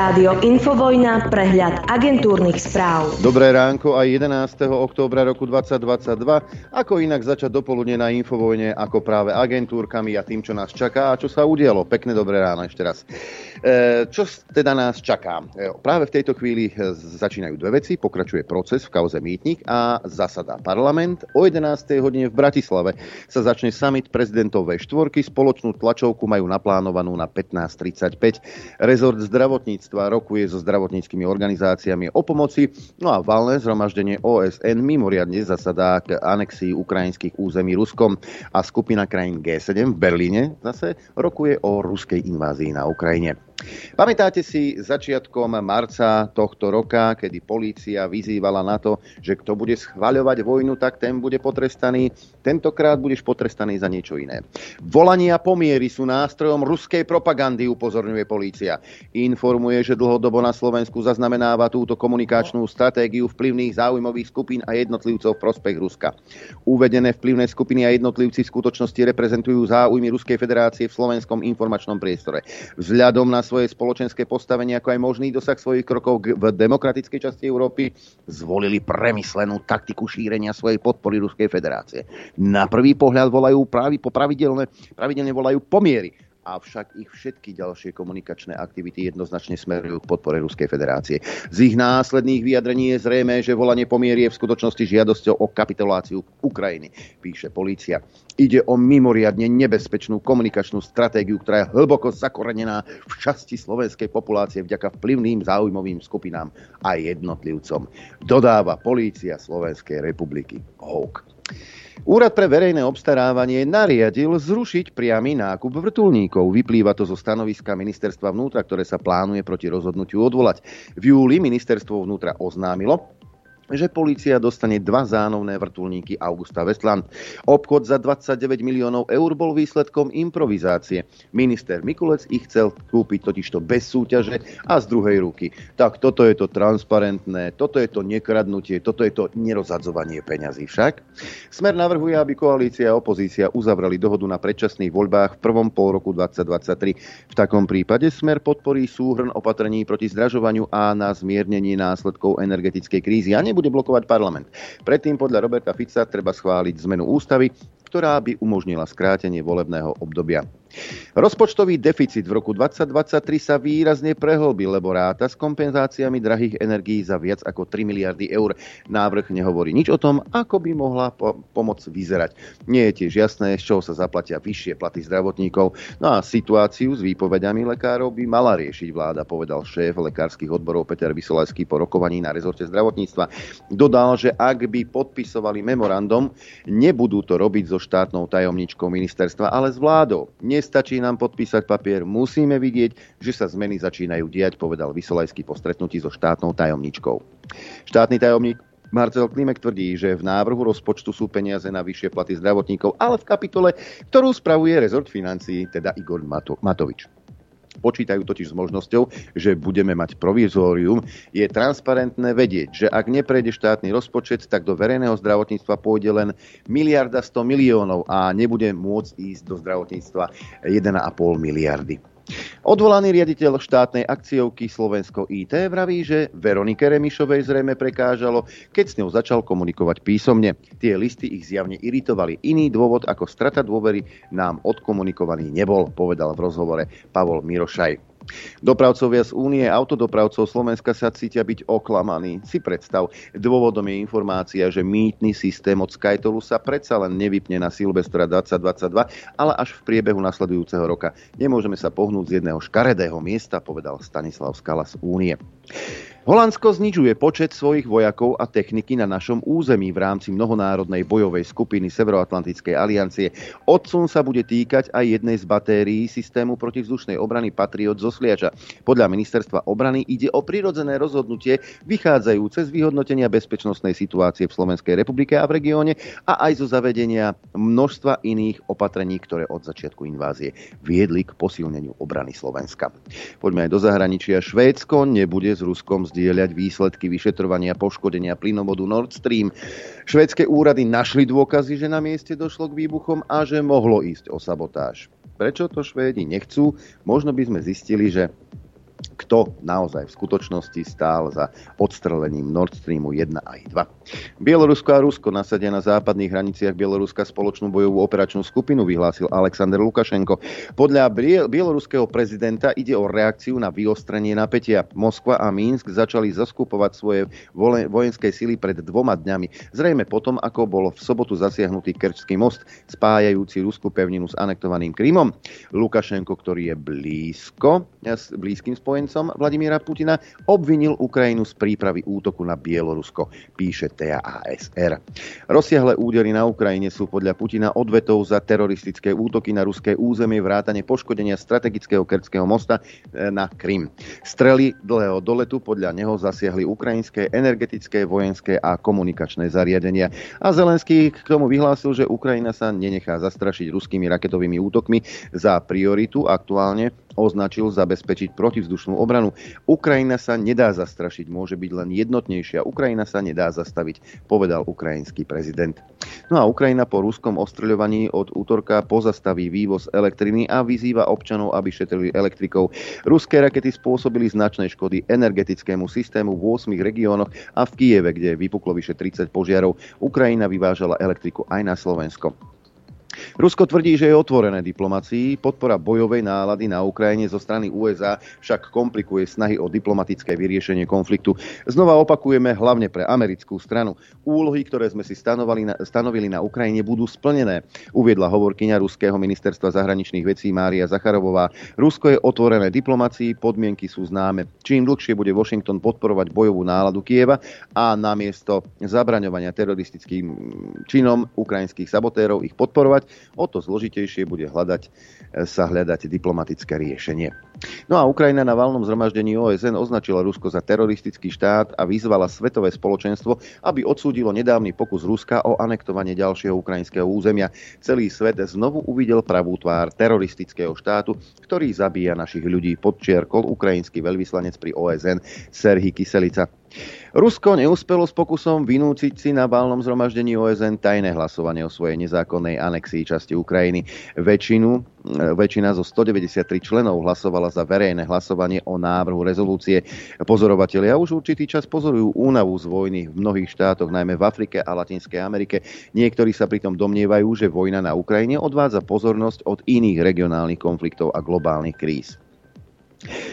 Rádio Infovojna, prehľad agentúrnych správ. Dobré ránko aj 11. októbra roku 2022. Ako inak začať dopoludne na Infovojne ako práve agentúrkami a tým, čo nás čaká a čo sa udialo. Pekné dobré ráno ešte raz. E, čo teda nás čaká? E, práve v tejto chvíli e, začínajú dve veci. Pokračuje proces v kauze Mýtnik a zasadá parlament. O 11. hodine v Bratislave sa začne summit prezidentov V4. Spoločnú tlačovku majú naplánovanú na 15.35. Rezort zdravotníctva zdravotníctva rokuje so zdravotníckými organizáciami o pomoci, no a valné zhromaždenie OSN mimoriadne zasadá k anexii ukrajinských území Ruskom a skupina krajín G7 v Berlíne zase rokuje o ruskej invázii na Ukrajine. Pamätáte si začiatkom marca tohto roka, kedy polícia vyzývala na to, že kto bude schvaľovať vojnu, tak ten bude potrestaný. Tentokrát budeš potrestaný za niečo iné. Volania pomiery sú nástrojom ruskej propagandy, upozorňuje polícia. Informuje, že dlhodobo na Slovensku zaznamenáva túto komunikačnú stratégiu vplyvných záujmových skupín a jednotlivcov v prospech Ruska. Uvedené vplyvné skupiny a jednotlivci v skutočnosti reprezentujú záujmy Ruskej federácie v slovenskom informačnom priestore. Vzhľadom na svoje spoločenské postavenie, ako aj možný dosah svojich krokov v demokratickej časti Európy, zvolili premyslenú taktiku šírenia svojej podpory Ruskej federácie. Na prvý pohľad volajú právi, po pravidelne, pravidelne volajú pomiery avšak ich všetky ďalšie komunikačné aktivity jednoznačne smerujú k podpore Ruskej federácie. Z ich následných vyjadrení je zrejme, že volanie pomierie v skutočnosti žiadosťou o kapituláciu Ukrajiny, píše polícia. Ide o mimoriadne nebezpečnú komunikačnú stratégiu, ktorá je hlboko zakorenená v časti slovenskej populácie vďaka vplyvným záujmovým skupinám a jednotlivcom. Dodáva polícia Slovenskej republiky. HOK. Úrad pre verejné obstarávanie nariadil zrušiť priamy nákup vrtulníkov. Vyplýva to zo stanoviska ministerstva vnútra, ktoré sa plánuje proti rozhodnutiu odvolať. V júli ministerstvo vnútra oznámilo, že polícia dostane dva zánovné vrtulníky Augusta Westland. Obchod za 29 miliónov eur bol výsledkom improvizácie. Minister Mikulec ich chcel kúpiť totižto bez súťaže a z druhej ruky. Tak toto je to transparentné, toto je to nekradnutie, toto je to nerozadzovanie peňazí však. Smer navrhuje, aby koalícia a opozícia uzavrali dohodu na predčasných voľbách v prvom pol roku 2023. V takom prípade Smer podporí súhrn opatrení proti zdražovaniu a na zmiernenie následkov energetickej krízy a nebude nebude blokovať parlament. Predtým podľa Roberta Fica treba schváliť zmenu ústavy, ktorá by umožnila skrátenie volebného obdobia. Rozpočtový deficit v roku 2023 sa výrazne prehlbil, lebo ráta s kompenzáciami drahých energií za viac ako 3 miliardy eur. Návrh nehovorí nič o tom, ako by mohla po- pomoc vyzerať. Nie je tiež jasné, z čoho sa zaplatia vyššie platy zdravotníkov. No a situáciu s výpovediami lekárov by mala riešiť vláda, povedal šéf lekárskych odborov Peter Vysolajský po rokovaní na rezorte zdravotníctva. Dodal, že ak by podpisovali memorandum, nebudú to robiť so štátnou tajomničkou ministerstva, ale s vládou. Nie Nestačí nám podpísať papier, musíme vidieť, že sa zmeny začínajú diať, povedal Vysolajský po stretnutí so štátnou tajomničkou. Štátny tajomník Marcel Klimek tvrdí, že v návrhu rozpočtu sú peniaze na vyššie platy zdravotníkov, ale v kapitole, ktorú spravuje rezort financií, teda Igor Mato- Matovič. Počítajú totiž s možnosťou, že budeme mať provizórium. Je transparentné vedieť, že ak neprejde štátny rozpočet, tak do verejného zdravotníctva pôjde len miliarda 100 miliónov a nebude môcť ísť do zdravotníctva 1,5 miliardy. Odvolaný riaditeľ štátnej akciovky Slovensko IT vraví, že Veronike Remišovej zrejme prekážalo, keď s ňou začal komunikovať písomne. Tie listy ich zjavne iritovali. Iný dôvod ako strata dôvery nám odkomunikovaný nebol, povedal v rozhovore Pavol Mirošaj. Dopravcovia z Únie autodopravcov Slovenska sa cítia byť oklamaní. Si predstav, dôvodom je informácia, že mýtny systém od Skytolu sa predsa len nevypne na Silvestra 2022, ale až v priebehu nasledujúceho roka. Nemôžeme sa pohnúť z jedného škaredého miesta, povedal Stanislav Skala z Únie. Holandsko znižuje počet svojich vojakov a techniky na našom území v rámci mnohonárodnej bojovej skupiny Severoatlantickej aliancie. Odsun sa bude týkať aj jednej z batérií systému protivzdušnej obrany Patriot zo Sliača. Podľa ministerstva obrany ide o prirodzené rozhodnutie vychádzajúce z vyhodnotenia bezpečnostnej situácie v Slovenskej republike a v regióne a aj zo zavedenia množstva iných opatrení, ktoré od začiatku invázie viedli k posilneniu obrany Slovenska. Poďme aj do zahraničia. Švédsko nebude s Ruskom zdieľať výsledky vyšetrovania poškodenia plynovodu Nord Stream. Švedské úrady našli dôkazy, že na mieste došlo k výbuchom a že mohlo ísť o sabotáž. Prečo to Švédi nechcú? Možno by sme zistili, že kto naozaj v skutočnosti stál za odstrelením Nord Streamu 1 a 2. Bielorusko a Rusko nasadia na západných hraniciach Bieloruska spoločnú bojovú operačnú skupinu, vyhlásil Aleksandr Lukašenko. Podľa bieloruského prezidenta ide o reakciu na vyostrenie napätia. Moskva a Minsk začali zaskupovať svoje vojenské sily pred dvoma dňami. Zrejme potom, ako bol v sobotu zasiahnutý Kerčský most, spájajúci Rusku pevninu s anektovaným Krymom. Lukašenko, ktorý je blízko, blízkym spojencom Vladimíra Putina, obvinil Ukrajinu z prípravy útoku na Bielorusko, píše TASR. Rozsiahle údery na Ukrajine sú podľa Putina odvetou za teroristické útoky na ruské územie vrátane poškodenia strategického Kerčského mosta e, na Krym. Strely dlhého doletu podľa neho zasiahli ukrajinské energetické, vojenské a komunikačné zariadenia. A Zelenský k tomu vyhlásil, že Ukrajina sa nenechá zastrašiť ruskými raketovými útokmi za prioritu aktuálne označil zabezpečiť protivzdušnú obranu. Ukrajina sa nedá zastrašiť, môže byť len jednotnejšia. Ukrajina sa nedá zastaviť, povedal ukrajinský prezident. No a Ukrajina po ruskom ostreľovaní od útorka pozastaví vývoz elektriny a vyzýva občanov, aby šetrili elektrikou. Ruské rakety spôsobili značné škody energetickému systému v 8 regiónoch a v Kieve, kde vypuklo vyše 30 požiarov. Ukrajina vyvážala elektriku aj na Slovensko. Rusko tvrdí, že je otvorené diplomácii. Podpora bojovej nálady na Ukrajine zo strany USA však komplikuje snahy o diplomatické vyriešenie konfliktu. Znova opakujeme hlavne pre americkú stranu. Úlohy, ktoré sme si stanovali na, stanovili na Ukrajine, budú splnené, uviedla hovorkyňa Ruského ministerstva zahraničných vecí Mária Zacharovová. Rusko je otvorené diplomácii, podmienky sú známe. Čím dlhšie bude Washington podporovať bojovú náladu Kieva a namiesto zabraňovania teroristickým činom ukrajinských sabotérov ich podporovať, o to zložitejšie bude hľadať, e, sa hľadať diplomatické riešenie. No a Ukrajina na valnom zhromaždení OSN označila Rusko za teroristický štát a vyzvala svetové spoločenstvo, aby odsúdilo nedávny pokus Ruska o anektovanie ďalšieho ukrajinského územia. Celý svet znovu uvidel pravú tvár teroristického štátu, ktorý zabíja našich ľudí, podčiarkol ukrajinský veľvyslanec pri OSN Serhii Kyselica. Rusko neúspelo s pokusom vynúciť si na válnom zhromaždení OSN tajné hlasovanie o svojej nezákonnej anexii časti Ukrajiny. Väčšinu, väčšina zo 193 členov hlasovala za verejné hlasovanie o návrhu rezolúcie. Pozorovatelia už určitý čas pozorujú únavu z vojny v mnohých štátoch, najmä v Afrike a Latinskej Amerike. Niektorí sa pritom domnievajú, že vojna na Ukrajine odvádza pozornosť od iných regionálnych konfliktov a globálnych kríz.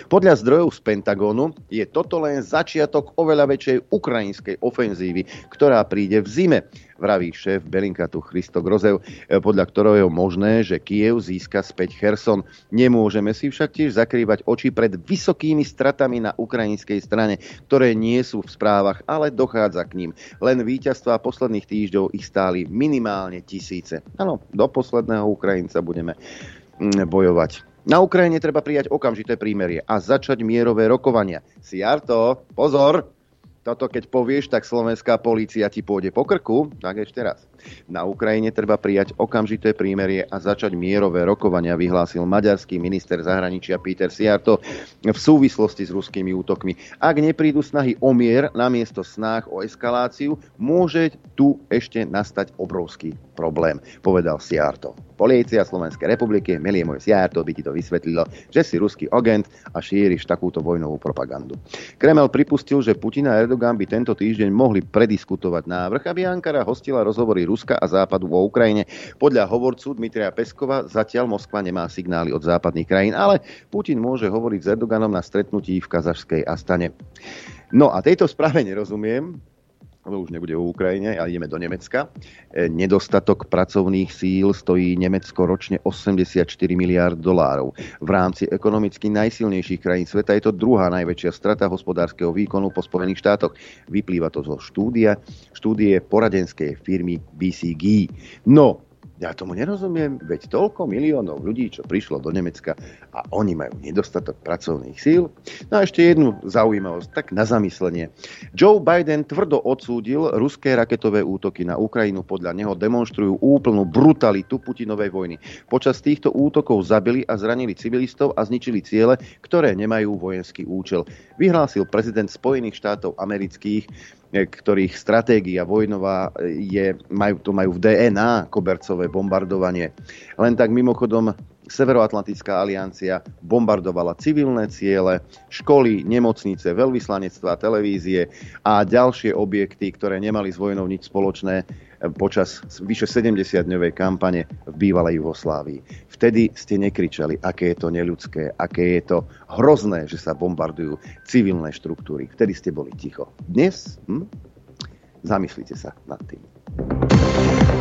Podľa zdrojov z Pentagónu je toto len začiatok oveľa väčšej ukrajinskej ofenzívy, ktorá príde v zime, vraví šéf Belinkatu Christo Grozev, podľa ktorého je možné, že Kiev získa späť Kherson. Nemôžeme si však tiež zakrývať oči pred vysokými stratami na ukrajinskej strane, ktoré nie sú v správach, ale dochádza k ním. Len víťazstva posledných týždňov ich stáli minimálne tisíce. Áno, do posledného Ukrajinca budeme mm, bojovať. Na Ukrajine treba prijať okamžité prímerie a začať mierové rokovania. Siarto, pozor, toto keď povieš, tak slovenská polícia ti pôjde po krku, tak ešte raz. Na Ukrajine treba prijať okamžité prímerie a začať mierové rokovania, vyhlásil maďarský minister zahraničia Peter Siarto v súvislosti s ruskými útokmi. Ak neprídu snahy o mier namiesto snách o eskaláciu, môže tu ešte nastať obrovský problém, povedal Siarto. Polícia Slovenskej republiky, milie môj Siarto, by ti to vysvetlilo, že si ruský agent a šíriš takúto vojnovú propagandu. Kreml pripustil, že Putin a Erdogan by tento týždeň mohli prediskutovať návrh, aby Ankara hostila rozhovory Ruska a Západu vo Ukrajine. Podľa hovorcu Dmitria Peskova zatiaľ Moskva nemá signály od západných krajín, ale Putin môže hovoriť s Erdoganom na stretnutí v kazašskej Astane. No a tejto správe nerozumiem, lebo už nebude v Ukrajine, ale ideme do Nemecka. E, nedostatok pracovných síl stojí Nemecko ročne 84 miliard dolárov. V rámci ekonomicky najsilnejších krajín sveta je to druhá najväčšia strata hospodárskeho výkonu po Spojených štátoch. Vyplýva to zo štúdia, štúdie poradenskej firmy BCG. No, ja tomu nerozumiem, veď toľko miliónov ľudí, čo prišlo do Nemecka a oni majú nedostatok pracovných síl. No a ešte jednu zaujímavosť, tak na zamyslenie. Joe Biden tvrdo odsúdil ruské raketové útoky na Ukrajinu. Podľa neho demonstrujú úplnú brutalitu Putinovej vojny. Počas týchto útokov zabili a zranili civilistov a zničili ciele, ktoré nemajú vojenský účel. Vyhlásil prezident Spojených štátov amerických ktorých stratégia vojnová je, majú, to majú v DNA kobercové bombardovanie. Len tak mimochodom, Severoatlantická aliancia bombardovala civilné ciele, školy, nemocnice, veľvyslanectvá, televízie a ďalšie objekty, ktoré nemali s vojnou nič spoločné počas vyše 70-dňovej kampane v bývalej Jugoslávii. Vtedy ste nekričali, aké je to neľudské, aké je to hrozné, že sa bombardujú civilné štruktúry. Vtedy ste boli ticho. Dnes? Hm? Zamyslite sa nad tým.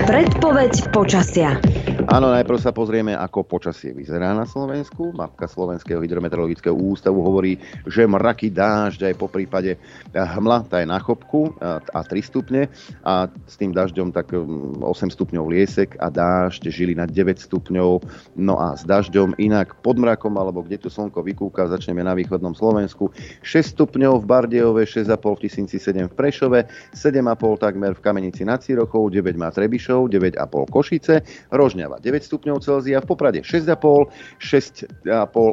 Predpoveď počasia. Áno, najprv sa pozrieme, ako počasie vyzerá na Slovensku. Mapka Slovenského hydrometeorologického ústavu hovorí, že mraky dážď aj po prípade hmla, tá je na chopku a 3 stupne a s tým dažďom tak 8 stupňov liesek a dážď žili na 9 stupňov. No a s dažďom inak pod mrakom, alebo kde tu slnko vykúka, začneme na východnom Slovensku. 6 stupňov v Bardejove, 6,5 v Tisíci 7 v Prešove, 7,5 takmer v Kamenici nad Cirochou, 9 má Trebišov, 9,5 Košice, Rožňava Bratislava 9 stupňov Celzia, v Poprade 6,5, 6,5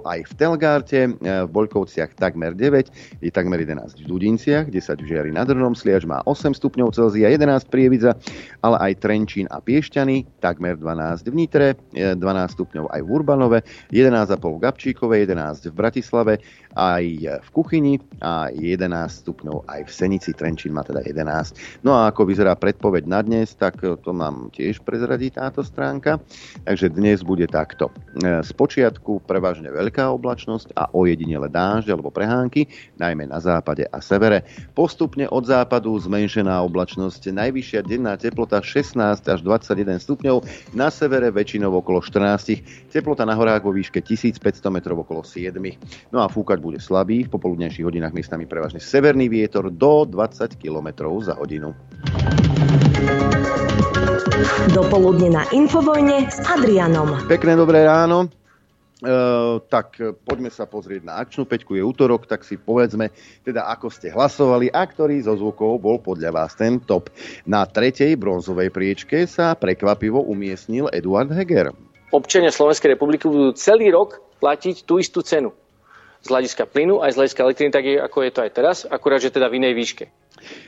aj v Telgárte, e, v Boľkovciach takmer 9, je takmer 11 v Dudinciach, 10 v Žiari nad Hronom, Sliač má 8 stupňov Celzia, 11 Prievidza, ale aj Trenčín a Piešťany, takmer 12 v Nitre, 12 e, stupňov aj v Urbanove, 11,5 v Gabčíkove, 11 v Bratislave, aj v Kuchyni a 11 stupňov aj v Senici, Trenčín má teda 11. No a ako vyzerá predpoveď na dnes, tak to nám tiež prezradí táto stránka. Takže dnes bude takto. Z e, počiatku prevažne veľká oblačnosť a ojedinele dážď alebo prehánky, najmä na západe a severe. Postupne od západu zmenšená oblačnosť, najvyššia denná teplota 16 až 21 stupňov, na severe väčšinou okolo 14, teplota na horách vo výške 1500 metrov okolo 7. No a fúkať bude slabý, v popoludnejších hodinách miestami prevažne severný vietor do 20 km za hodinu. Dopoludne na Infovojne s Adrianom. Pekné dobré ráno. Uh, tak poďme sa pozrieť na akčnú peťku, je útorok, tak si povedzme, teda ako ste hlasovali a ktorý zo zvukov bol podľa vás ten top. Na tretej bronzovej priečke sa prekvapivo umiestnil Eduard Heger. Občania Slovenskej republiky budú celý rok platiť tú istú cenu z hľadiska plynu aj z hľadiska elektriny, tak je, ako je to aj teraz, akurát, že teda v inej výške.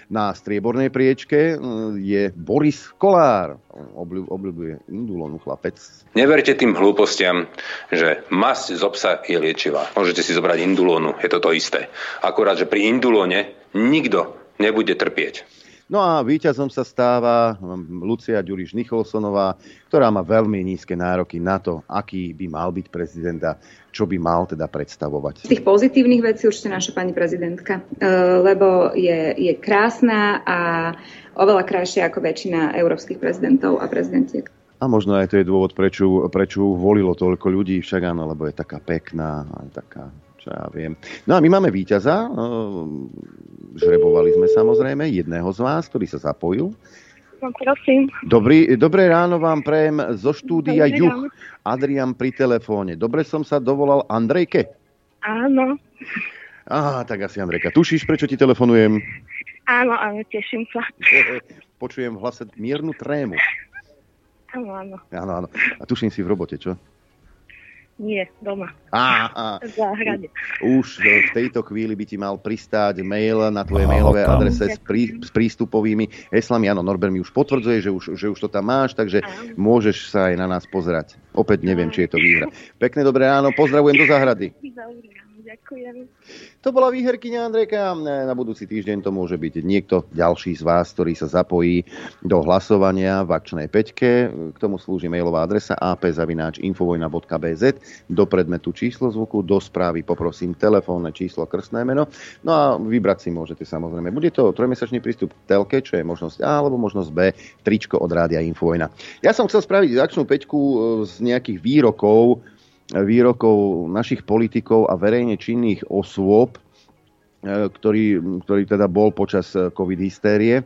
Na striebornej priečke mm, je Boris Kolár. Obľúbuje indulonu chlapec. Neverte tým hlúpostiam, že masť z obsa je liečivá. Môžete si zobrať indulónu, je to to isté. Akurát, že pri indulóne nikto nebude trpieť. No a víťazom sa stáva um, Lucia Ďuriš Nicholsonová, ktorá má veľmi nízke nároky na to, aký by mal byť prezident a čo by mal teda predstavovať. Z tých pozitívnych vecí určite naša pani prezidentka, e, lebo je, je krásna a oveľa krajšia ako väčšina európskych prezidentov a prezidentiek. A možno aj to je dôvod, prečo, prečo volilo toľko ľudí, však áno, lebo je taká pekná, aj taká čo ja viem. No a my máme víťaza, žrebovali sme samozrejme jedného z vás, ktorý sa zapojil. No, prosím. Dobrý, dobré ráno vám prejem zo štúdia Juch. Adrian pri telefóne. Dobre som sa dovolal Andrejke? Áno. Á, tak asi Andrejka. Tušíš, prečo ti telefonujem? Áno, áno, teším sa. Počujem v hlase miernu trému. Áno, áno. Áno, áno. A tuším si v robote, čo? Nie, doma. Á, á. V záhrade. Už v tejto chvíli by ti mal pristáť mail na tvoje mailové adrese s, prí, s prístupovými heslami. Áno, Norbert mi už potvrdzuje, že už, že už to tam máš, takže Áno. môžeš sa aj na nás pozerať. Opäť neviem, či je to výhra. Pekné dobré ráno, pozdravujem do záhrady. Ďakujem. To bola výherkyňa Andrejka. Na budúci týždeň to môže byť niekto ďalší z vás, ktorý sa zapojí do hlasovania v akčnej peťke. K tomu slúži mailová adresa ap.infovojna.bz do predmetu číslo zvuku, do správy poprosím telefónne číslo, krstné meno. No a vybrať si môžete samozrejme. Bude to trojmesačný prístup k telke, čo je možnosť A alebo možnosť B, tričko od rádia Infovojna. Ja som chcel spraviť akčnú peťku e, z nejakých výrokov, výrokov našich politikov a verejne činných osôb, e, ktorý, ktorý teda bol počas e, covid hystérie.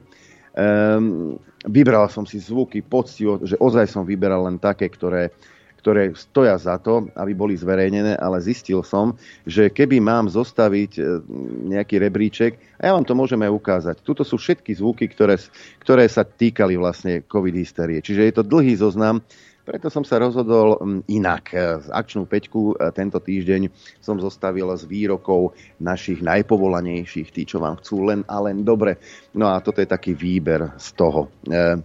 Um, vybral som si zvuky, poctivo, že ozaj som vyberal len také, ktoré, ktoré stoja za to, aby boli zverejnené, ale zistil som, že keby mám zostaviť e, nejaký rebríček, a ja vám to môžeme ukázať, tuto sú všetky zvuky, ktoré, ktoré sa týkali vlastne covid hystérie. Čiže je to dlhý zoznam, preto som sa rozhodol mm, inak. Z akčnú peťku e, tento týždeň som zostavil z výrokov našich najpovolanejších, tí, čo vám chcú len a len dobre. No a toto je taký výber z toho. E,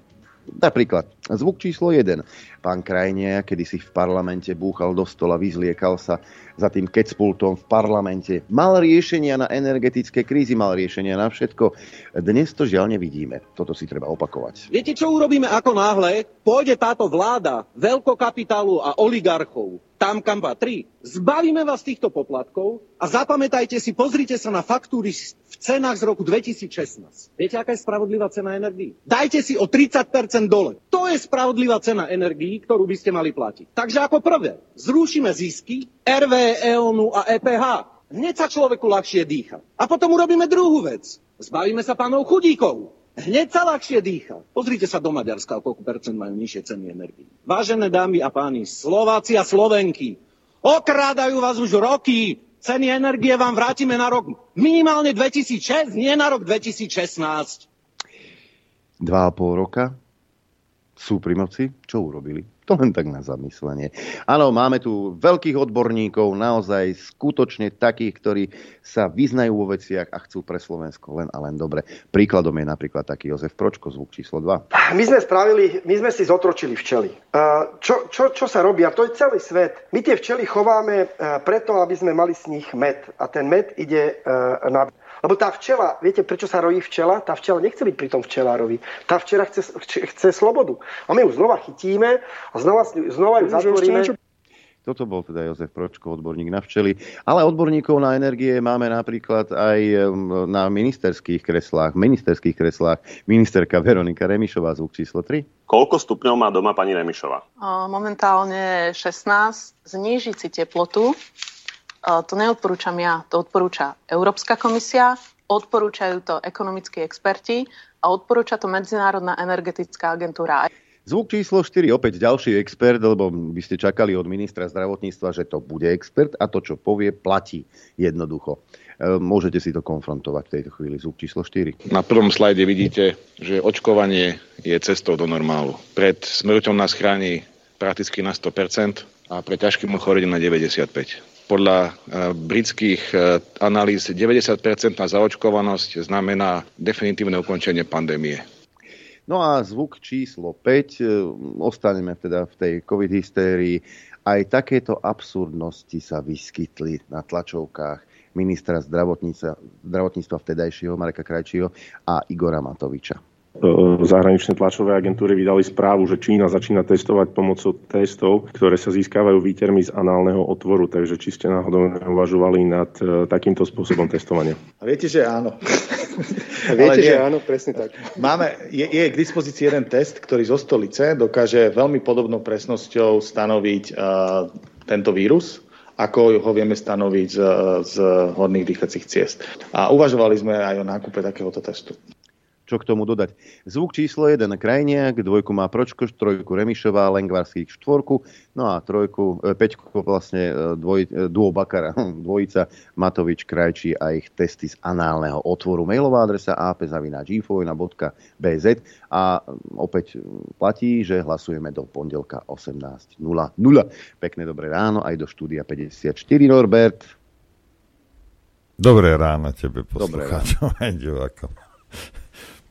Napríklad zvuk číslo 1. Pán Krajne, kedy si v parlamente búchal do stola, vyzliekal sa za tým kecpultom v parlamente. Mal riešenia na energetické krízy, mal riešenia na všetko. Dnes to žiaľ nevidíme. Toto si treba opakovať. Viete, čo urobíme ako náhle? Pôjde táto vláda veľkokapitálu a oligarchov tam, kam patrí. Zbavíme vás týchto poplatkov a zapamätajte si, pozrite sa na faktúry v cenách z roku 2016. Viete, aká je spravodlivá cena energií? Dajte si o 30% dole. To je spravodlivá cena energií, ktorú by ste mali platiť. Takže ako prvé, zrušíme zisky RV, EONu a EPH. Hneď sa človeku ľahšie dýcha. A potom urobíme druhú vec. Zbavíme sa pánov chudíkov. Hneď sa ľahšie dýcha. Pozrite sa do Maďarska, koľko percent majú nižšie ceny energii. Vážené dámy a páni, Slováci a Slovenky, okrádajú vás už roky. Ceny energie vám vrátime na rok minimálne 2006, nie na rok 2016. Dva a pol roka sú pri moci. Čo urobili? To len tak na zamyslenie. Áno, máme tu veľkých odborníkov, naozaj skutočne takých, ktorí sa vyznajú vo veciach a chcú pre Slovensko len a len dobre. Príkladom je napríklad taký Jozef Pročko, zvuk číslo 2. My sme spravili, my sme si zotročili včely. Čo, čo, čo sa robí? A to je celý svet. My tie včely chováme preto, aby sme mali z nich med. A ten med ide na lebo tá včela, viete, prečo sa rojí včela? Tá včela nechce byť pri tom včelárovi. Tá včela chce, chce slobodu. A my ju znova chytíme a znova, znova ju zatvoríme. Toto bol teda Jozef Pročko, odborník na včely. Ale odborníkov na energie máme napríklad aj na ministerských kreslách. Ministerských kreslách ministerka Veronika Remišová, zvuk číslo 3. Koľko stupňov má doma pani Remišová? Momentálne 16. Znížiť si teplotu to neodporúčam ja, to odporúča Európska komisia, odporúčajú to ekonomickí experti a odporúča to Medzinárodná energetická agentúra. Zvuk číslo 4, opäť ďalší expert, lebo by ste čakali od ministra zdravotníctva, že to bude expert a to, čo povie, platí jednoducho. E, môžete si to konfrontovať v tejto chvíli. Zvuk číslo 4. Na prvom slajde vidíte, že očkovanie je cestou do normálu. Pred smrťou nás chráni prakticky na 100% a pre ťažkým ochorením na 95% podľa e, britských e, analýz 90% zaočkovanosť znamená definitívne ukončenie pandémie. No a zvuk číslo 5, e, ostaneme teda v tej covid hystérii. Aj takéto absurdnosti sa vyskytli na tlačovkách ministra zdravotníctva, vtedajšieho Mareka Krajčího a Igora Matoviča. E, zahraničné tlačové agentúry vydali správu, že Čína začína testovať pomocou testov, ktoré sa získavajú výtermi z análneho otvoru. Takže či ste náhodou neuvažovali nad e, takýmto spôsobom testovania? A viete, že áno. Viete, nie. že áno, presne tak. Máme, je, je k dispozícii jeden test, ktorý zo stolice dokáže veľmi podobnou presnosťou stanoviť uh, tento vírus ako ho vieme stanoviť z, z horných dýchacích ciest. A uvažovali sme aj o nákupe takéhoto testu čo k tomu dodať. Zvuk číslo 1 Krajniak, dvojku má Pročko, trojku Remišová, Lengvarský štvorku, no a trojku, e, peťku vlastne e, dvoj, e, duo Bakara, dvojica Matovič, Krajčí a ich testy z análneho otvoru. Mailová adresa apzavináčinfovina.bz a opäť platí, že hlasujeme do pondelka 18.00. Pekné dobré ráno aj do štúdia 54 Norbert. Dobré ráno tebe, poslucháčom.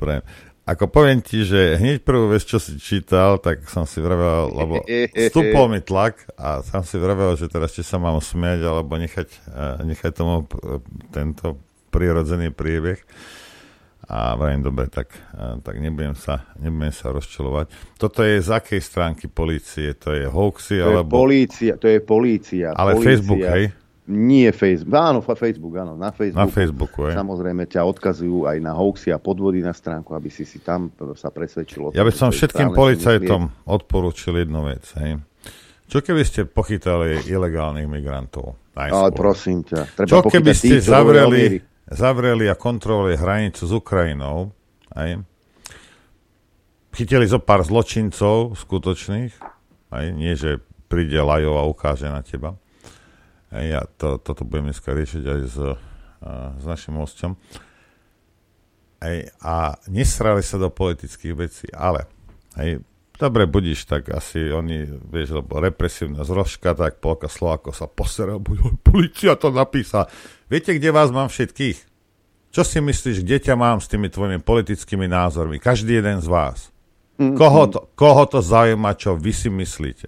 Prajem. Ako poviem ti, že hneď prvú vec, čo si čítal, tak som si vravel, lebo stúpol mi tlak a som si vravel, že teraz či sa mám smiať, alebo nechať, eh, nechať tomu tento prirodzený priebeh. A vrajím, dobre, tak, eh, tak nebudem, sa, nebudem sa rozčelovať. Toto je z akej stránky policie? To je hoaxy? To alebo... je polícia, to je polícia. Ale polícia. Facebook, hej? Nie Facebook, áno, Facebook, áno, na Facebooku. Na Facebooku, je. Samozrejme ťa odkazujú aj na hoaxy a podvody na stránku, aby si si tam sa presvedčilo. Ja by som všetkým policajtom odporúčil jednu vec, hej. Čo keby ste pochytali ilegálnych migrantov? Najskôr. Ale prosím ťa. Treba Čo keby ste tých, zavreli, zavreli a kontrolovali hranicu s Ukrajinou, hej? Chytili zo pár zločincov skutočných, hej? nie že príde Lajo a ukáže na teba ja to, toto budem dneska riešiť aj s, s našim hostom. Hej, a nesrali sa do politických vecí, ale hej, dobre budíš, tak asi oni, vieš, lebo represívna zrožka, tak polka Slováko sa posera, buď policia to napísa. Viete, kde vás mám všetkých? Čo si myslíš, kde ťa mám s tými tvojimi politickými názormi? Každý jeden z vás. Mm, koho, to, koho to zaujíma, čo vy si myslíte.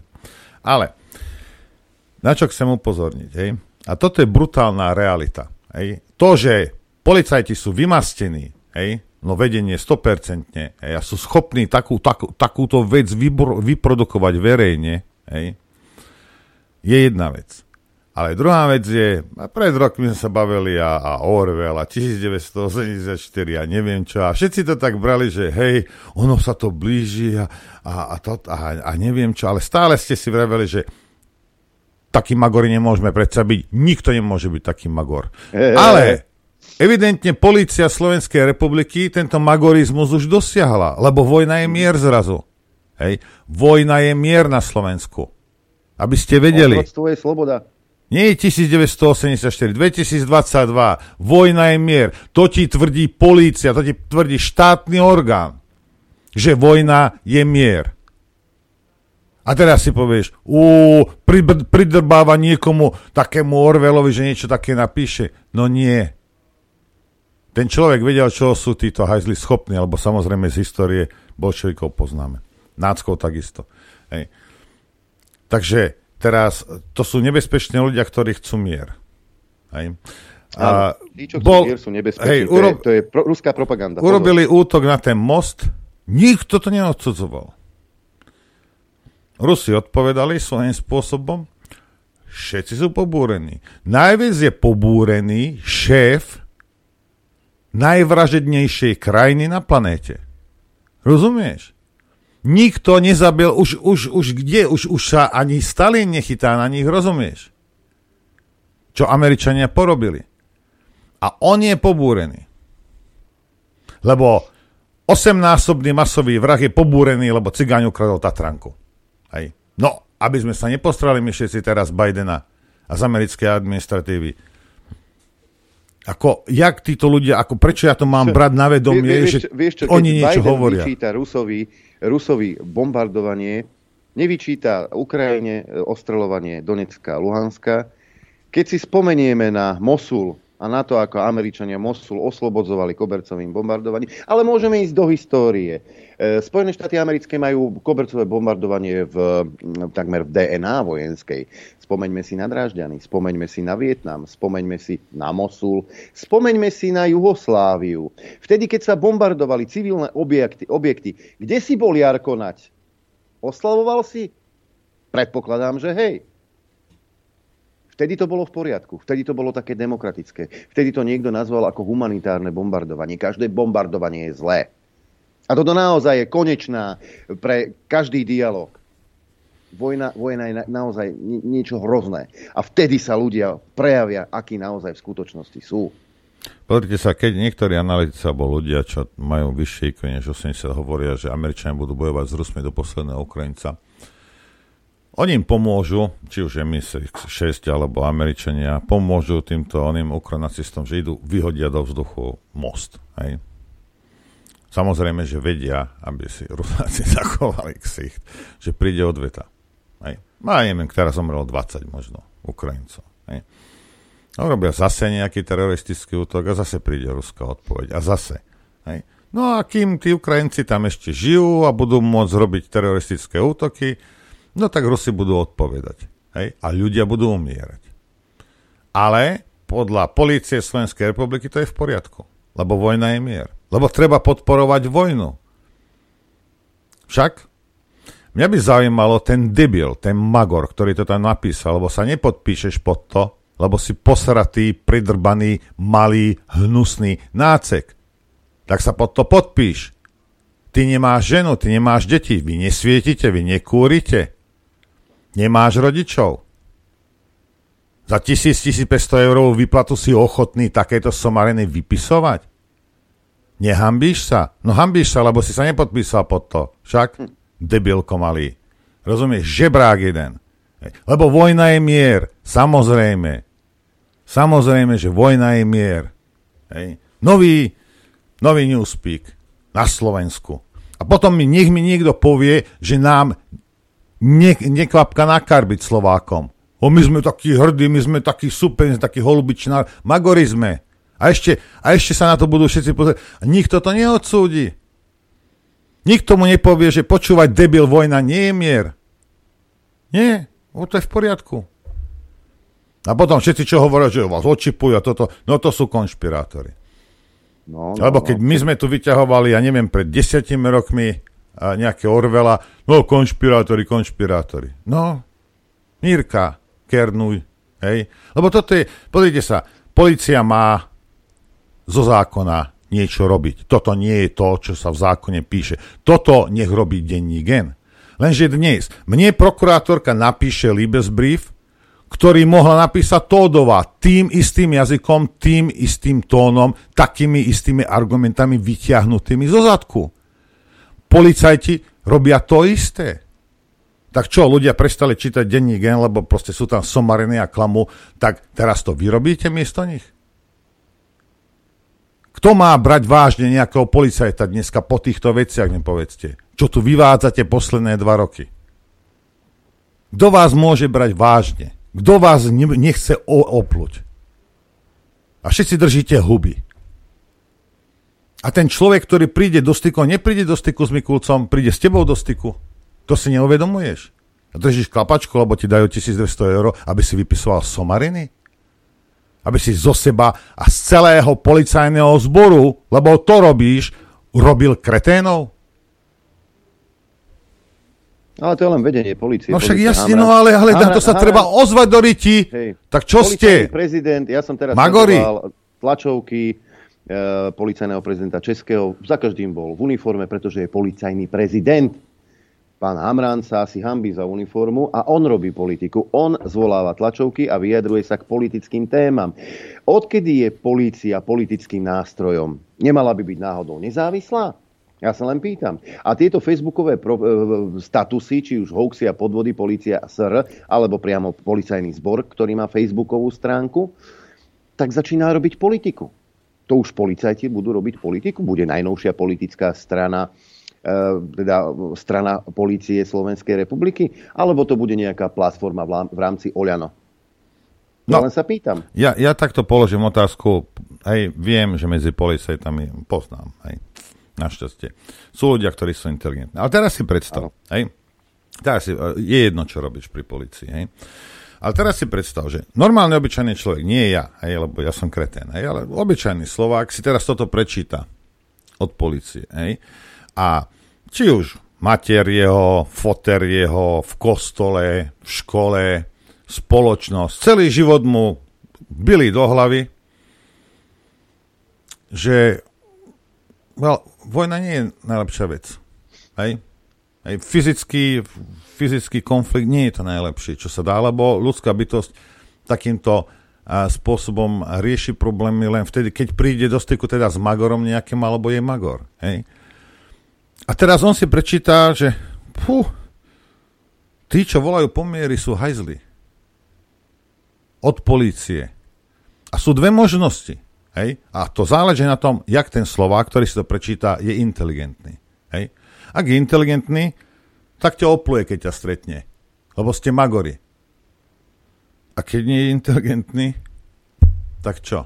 Ale, na čo chcem upozorniť, hej? A toto je brutálna realita. Hej? To, že policajti sú vymastení, hej? no vedenie 100%, hej? a sú schopní takú, takú, takúto vec vybr- vyprodukovať verejne, hej? je jedna vec. Ale druhá vec je, a pred rokmi sme sa bavili a, a Orwell a 1984 a neviem čo. A všetci to tak brali, že hej, ono sa to blíži a, a, a, to, a, a neviem čo. Ale stále ste si vraveli, že taký magor nemôžeme predsa byť. Nikto nemôže byť taký magor. Ale evidentne policia Slovenskej republiky tento magorizmus už dosiahla, lebo vojna je mier zrazu. Hej. Vojna je mier na Slovensku. Aby ste vedeli. Otroctvo je sloboda. Nie je 1984, 2022, vojna je mier. To ti tvrdí polícia, to ti tvrdí štátny orgán, že vojna je mier. A teraz si povieš, ú, pridrbáva niekomu takému Orvelovi, že niečo také napíše. No nie. Ten človek vedel, čo sú títo hajzli schopní, alebo samozrejme z histórie bolševikov poznáme. Náckov takisto. Hej. Takže teraz to sú nebezpeční ľudia, ktorí chcú mier. Hej. A tí, čo bol, mier, sú nebezpeční. Hej, urob, to, je, to je pro, ruská propaganda. Urobili pozor. útok na ten most, nikto to neodsudzoval. Rusi odpovedali svojím spôsobom, všetci sú pobúrení. Najviac je pobúrený šéf najvražednejšej krajiny na planéte. Rozumieš? Nikto nezabil, už, už, už kde, už, už sa ani Stalin nechytá na nich, rozumieš? Čo Američania porobili. A on je pobúrený. Lebo osemnásobný masový vrah je pobúrený, lebo cigáň ukradol Tatranku. Hej. No, aby sme sa nepostrali my všetci teraz Bidena a z americkej administratívy. Ako, jak títo ľudia, ako prečo ja to mám brať na vedomie, vieš, že vieš čo, oni niečo Biden hovoria. Rusovi, Rusovi bombardovanie, nevyčíta Ukrajine e, ostreľovanie Donecka a Luhanska. Keď si spomenieme na Mosul a na to, ako Američania Mosul oslobodzovali kobercovým bombardovaním, ale môžeme ísť do histórie. E, Spojené štáty americké majú kobercové bombardovanie v, takmer v DNA vojenskej. Spomeňme si na Drážďany, spomeňme si na Vietnam, spomeňme si na Mosul, spomeňme si na Jugosláviu. Vtedy, keď sa bombardovali civilné objekty, objekty kde si bol Jarko? Oslavoval si? Predpokladám, že hej. Vtedy to bolo v poriadku, vtedy to bolo také demokratické. Vtedy to niekto nazval ako humanitárne bombardovanie. Každé bombardovanie je zlé. A toto naozaj je konečná pre každý dialog. Vojna, vojna je na, naozaj niečo hrozné. A vtedy sa ľudia prejavia, akí naozaj v skutočnosti sú. Pozrite sa, keď niektorí analytici alebo ľudia, čo majú vyššie IQ než 80, hovoria, že Američania budú bojovať s Rusmi do posledného Ukrajinca, oni im pomôžu, či už MI6 alebo Američania, pomôžu týmto oným ukronacistom, že idú, vyhodia do vzduchu most. Hej? Samozrejme, že vedia, aby si Rusáci zachovali ksicht, že príde odveta. Hej. No a neviem, ktorá zomrelo 20 možno Ukrajincov. Hej. No, robia zase nejaký teroristický útok a zase príde ruská odpoveď. A zase. Hej. No a kým tí Ukrajinci tam ešte žijú a budú môcť robiť teroristické útoky, no tak Rusi budú odpovedať. Hej. A ľudia budú umierať. Ale podľa policie Slovenskej republiky to je v poriadku. Lebo vojna je mier. Lebo treba podporovať vojnu. Však mňa by zaujímalo ten debil, ten magor, ktorý to tam napísal, lebo sa nepodpíšeš pod to, lebo si posratý, pridrbaný, malý, hnusný nácek. Tak sa pod to podpíš. Ty nemáš ženu, ty nemáš deti, vy nesvietite, vy nekúrite. Nemáš rodičov. Za 1000-1500 eurovú výplatu si ochotný takéto somariny vypisovať? Nehambíš sa? No hambíš sa, lebo si sa nepodpísal pod to. Však? Hm. Debilko malý. Rozumieš? Žebrák jeden. Lebo vojna je mier. Samozrejme. Samozrejme, že vojna je mier. Hej. Nový, nový newspeak na Slovensku. A potom mi, nech mi niekto povie, že nám ne, nekvapka nakarbiť Slovákom. O, my sme takí hrdí, my sme takí super, my sme takí holubičná. Magorizme. A ešte, a ešte sa na to budú všetci pozrieť. Nikto to neodsúdi. Nikto mu nepovie, že počúvať debil, vojna nie je mier. Nie, o to je v poriadku. A potom všetci, čo hovoria, že vás očipujú a toto, no to sú konšpirátori. No, no, Lebo keď no. my sme tu vyťahovali, ja neviem, pred desiatimi rokmi a nejaké Orvela, no konšpirátori, konšpirátori. No, Mírka, Kernuj, hej. Lebo toto je, pozrite sa, policia má zo zákona niečo robiť. Toto nie je to, čo sa v zákone píše. Toto nech robí denní gen. Lenže dnes mne prokurátorka napíše Libesbrief, ktorý mohla napísať Tódová tým istým jazykom, tým istým tónom, takými istými argumentami vyťahnutými zo zadku. Policajti robia to isté. Tak čo, ľudia prestali čítať denní gen, lebo proste sú tam somariny a klamu, tak teraz to vyrobíte miesto nich? Kto má brať vážne nejakého policajta dneska po týchto veciach, nepovedzte? Čo tu vyvádzate posledné dva roky? Kto vás môže brať vážne? Kto vás ne- nechce opluť? A všetci držíte huby. A ten človek, ktorý príde do styku, nepríde do styku s Mikulcom, príde s tebou do styku. To si neuvedomuješ. A držíš klapačku, lebo ti dajú 1200 eur, aby si vypisoval somariny? Aby si zo seba a z celého policajného zboru, lebo to robíš, robil kreténov? Ale to je len vedenie policie. No však jasne, no ale, ale na to sa treba Hamran- ozvať do ryti. Hej. Tak čo Policajný ste? prezident, ja som teraz Magori. tlačovky policajného prezidenta Českého. Za každým bol v uniforme, pretože je policajný prezident. Pán Hamran sa asi hambí za uniformu a on robí politiku. On zvoláva tlačovky a vyjadruje sa k politickým témam. Odkedy je polícia politickým nástrojom? Nemala by byť náhodou nezávislá? Ja sa len pýtam. A tieto facebookové pro, e, statusy, či už hoaxy a podvody policia SR, alebo priamo policajný zbor, ktorý má facebookovú stránku, tak začína robiť politiku. To už policajti budú robiť politiku? Bude najnovšia politická strana, e, teda strana policie Slovenskej republiky? Alebo to bude nejaká platforma v rámci Oľano? Ja No. len sa pýtam. Ja, ja takto položím otázku, hej, viem, že medzi policajtami poznám, hej, našťastie. Sú ľudia, ktorí sú inteligentní. Ale teraz si predstav, hej, teraz si, e, je jedno, čo robíš pri policii, hej. Ale teraz si predstav, že normálny obyčajný človek, nie ja, hej, lebo ja som kretén, hej, ale obyčajný Slovák si teraz toto prečíta od policie, hej, a či už mater jeho, foter jeho, v kostole, v škole, spoločnosť, celý život mu byli do hlavy, že well, vojna nie je najlepšia vec. Hej? Hej, fyzický, fyzický konflikt nie je to najlepšie, čo sa dá, lebo ľudská bytosť takýmto spôsobom rieši problémy len vtedy, keď príde do styku teda s Magorom nejakým, alebo je Magor. Hej? A teraz on si prečíta, že pú, tí, čo volajú pomiery, sú hajzli. Od polície. A sú dve možnosti. Hej? A to záleží na tom, jak ten Slovák, ktorý si to prečíta, je inteligentný. Hej? Ak je inteligentný, tak ťa opluje, keď ťa stretne. Lebo ste magori. A keď nie je inteligentný, tak čo?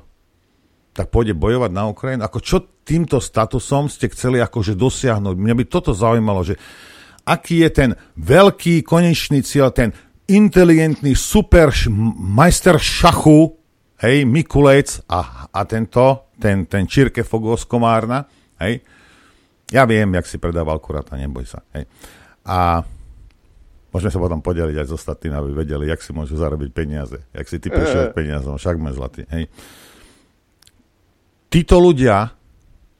Tak pôjde bojovať na Ukrajinu? Ako čo týmto statusom ste chceli akože dosiahnuť? Mňa by toto zaujímalo, že aký je ten veľký konečný cieľ, ten inteligentný super š- majster šachu, hej, Mikulec a, a tento, ten, ten Čirke Fogos Komárna, hej, ja viem, jak si predával kurata, neboj sa, hej. A môžeme sa potom podeliť aj s ostatnými, aby vedeli, jak si môžu zarobiť peniaze, jak si ty prišiel k peniazom, však sme zlatý, hej. Títo ľudia,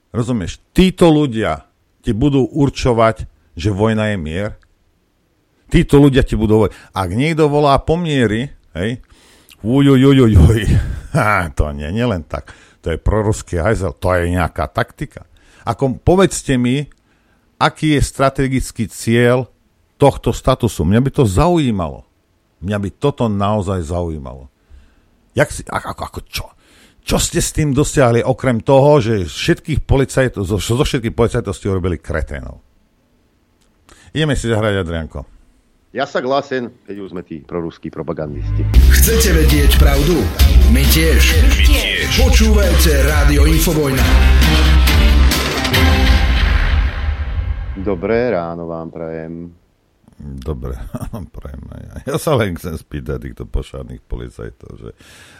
rozumieš, títo ľudia ti budú určovať, že vojna je mier, títo ľudia ti budú hovoriť, ak niekto volá pomiery, hej, ujujujujuj, to nie, nie len tak, to je proruský hajzel, to je nejaká taktika. Ako povedzte mi, aký je strategický cieľ tohto statusu. Mňa by to zaujímalo. Mňa by toto naozaj zaujímalo. Jak si, ako, ako, čo? Čo ste s tým dosiahli, okrem toho, že všetkých policajtov, zo, zo všetkých policajtov ste urobili kreténov? Ideme si zahrať, Adrianko. Ja sa glásem, keď už sme tí proruskí propagandisti. Chcete vedieť pravdu? My tiež. My tiež. Počúvajte Rádio Infovojna. Dobré ráno vám prajem. Dobre, ja. Ja sa len chcem spýtať týchto pošárnych policajtov, že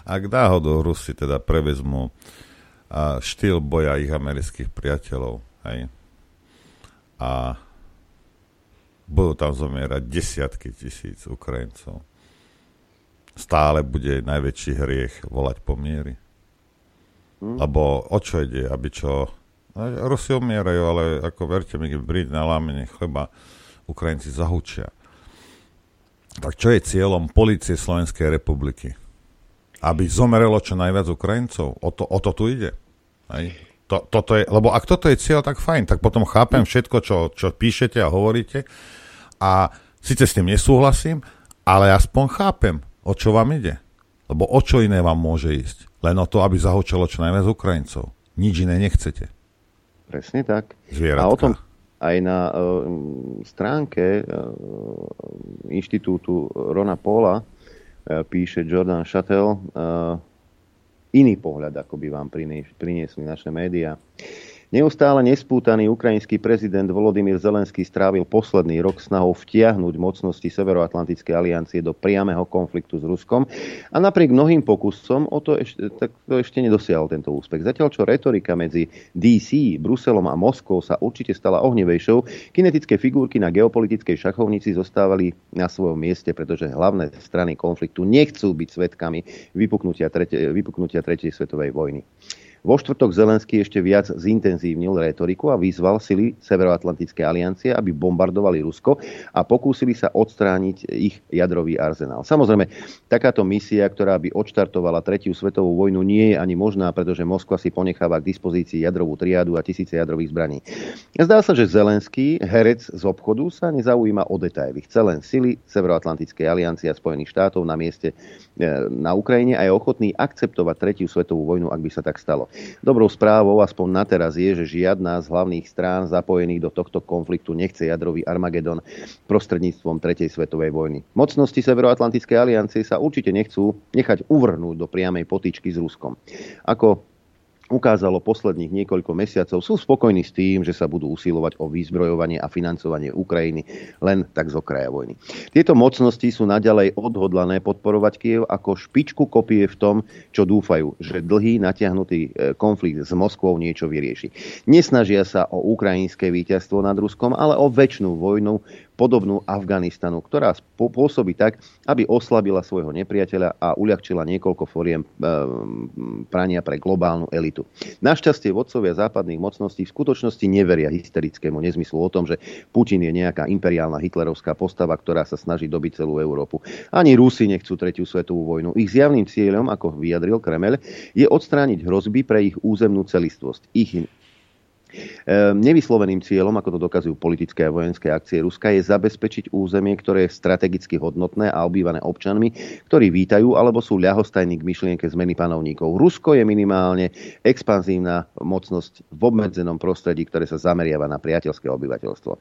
ak náhodou Rusi teda prevezmú a štýl boja ich amerických priateľov, hej, a budú tam zomierať desiatky tisíc Ukrajincov. Stále bude najväčší hriech volať po miery. Hmm. Lebo o čo ide, aby čo... Rusi umierajú, ale ako verte mi, keď na lámene chleba, Ukrajinci zahučia. Tak čo je cieľom policie Slovenskej republiky? Aby zomerelo čo najviac Ukrajincov? O to, o to tu ide. Hej. To, toto je, lebo ak toto je cieľ, tak fajn, tak potom chápem všetko, čo, čo píšete a hovoríte a síce s tým nesúhlasím, ale aspoň chápem, o čo vám ide. Lebo o čo iné vám môže ísť? Len o to, aby zahočelo čo najviac Ukrajincov. Nič iné nechcete. Presne tak. Zvieratka. A o tom, aj na uh, stránke uh, inštitútu Rona Paula uh, píše Jordan Chattel uh, iný pohľad, ako by vám priniesli naše médiá. Neustále nespútaný ukrajinský prezident Volodymyr Zelenský strávil posledný rok snahou vtiahnuť mocnosti Severoatlantickej aliancie do priameho konfliktu s Ruskom a napriek mnohým pokusom o to ešte, tak to ešte nedosiahol tento úspech. Zatiaľ, čo retorika medzi DC, Bruselom a Moskvou sa určite stala ohnevejšou, kinetické figurky na geopolitickej šachovnici zostávali na svojom mieste, pretože hlavné strany konfliktu nechcú byť svetkami vypuknutia, trete, vypuknutia tretej svetovej vojny. Vo štvrtok Zelenský ešte viac zintenzívnil retoriku a vyzval sily Severoatlantickej aliancie, aby bombardovali Rusko a pokúsili sa odstrániť ich jadrový arzenál. Samozrejme, takáto misia, ktorá by odštartovala tretiu svetovú vojnu, nie je ani možná, pretože Moskva si ponecháva k dispozícii jadrovú triádu a tisíce jadrových zbraní. Zdá sa, že Zelenský, herec z obchodu, sa nezaujíma o detaily. Chce len sily Severoatlantickej aliancie a Spojených štátov na mieste e, na Ukrajine a je ochotný akceptovať tretiu svetovú vojnu, ak by sa tak stalo. Dobrou správou, aspoň na teraz, je, že žiadna z hlavných strán zapojených do tohto konfliktu nechce jadrový Armagedon prostredníctvom Tretej svetovej vojny. Mocnosti Severoatlantickej aliancie sa určite nechcú nechať uvrhnúť do priamej potičky s Ruskom. Ako ukázalo posledných niekoľko mesiacov, sú spokojní s tým, že sa budú usilovať o vyzbrojovanie a financovanie Ukrajiny len tak z okraja vojny. Tieto mocnosti sú naďalej odhodlané podporovať Kiev ako špičku kopie v tom, čo dúfajú, že dlhý natiahnutý e, konflikt s Moskvou niečo vyrieši. Nesnažia sa o ukrajinské víťazstvo nad Ruskom, ale o väčšinu vojnu podobnú Afganistanu, ktorá pôsobí tak, aby oslabila svojho nepriateľa a uľahčila niekoľko foriem e, prania pre globálnu elitu. Našťastie vodcovia západných mocností v skutočnosti neveria hysterickému nezmyslu o tom, že Putin je nejaká imperiálna hitlerovská postava, ktorá sa snaží dobiť celú Európu. Ani Rusi nechcú tretiu svetovú vojnu. Ich zjavným cieľom, ako vyjadril Kremel, je odstrániť hrozby pre ich územnú celistvosť. Ich nevysloveným cieľom, ako to dokazujú politické a vojenské akcie Ruska, je zabezpečiť územie, ktoré je strategicky hodnotné a obývané občanmi, ktorí vítajú alebo sú ľahostajní k myšlienke zmeny panovníkov. Rusko je minimálne expanzívna mocnosť v obmedzenom prostredí, ktoré sa zameriava na priateľské obyvateľstvo.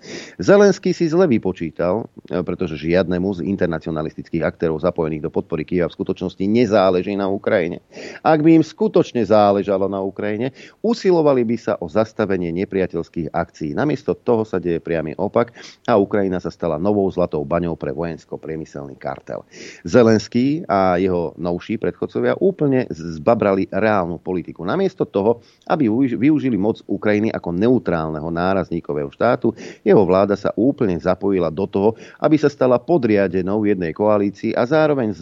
Zelenský si zle vypočítal, e, pretože žiadnemu z internacionalistických aktérov zapojených do podpory Kieva v skutočnosti nezáleží na Ukrajine. Ak by im skutočne záležalo na Ukrajine, usilovali by sa o zastavenie zastavenie nepriateľských akcií. Namiesto toho sa deje priamy opak a Ukrajina sa stala novou zlatou baňou pre vojensko-priemyselný kartel. Zelenský a jeho novší predchodcovia úplne zbabrali reálnu politiku. Namiesto toho, aby využili moc Ukrajiny ako neutrálneho nárazníkového štátu, jeho vláda sa úplne zapojila do toho, aby sa stala podriadenou jednej koalícii a zároveň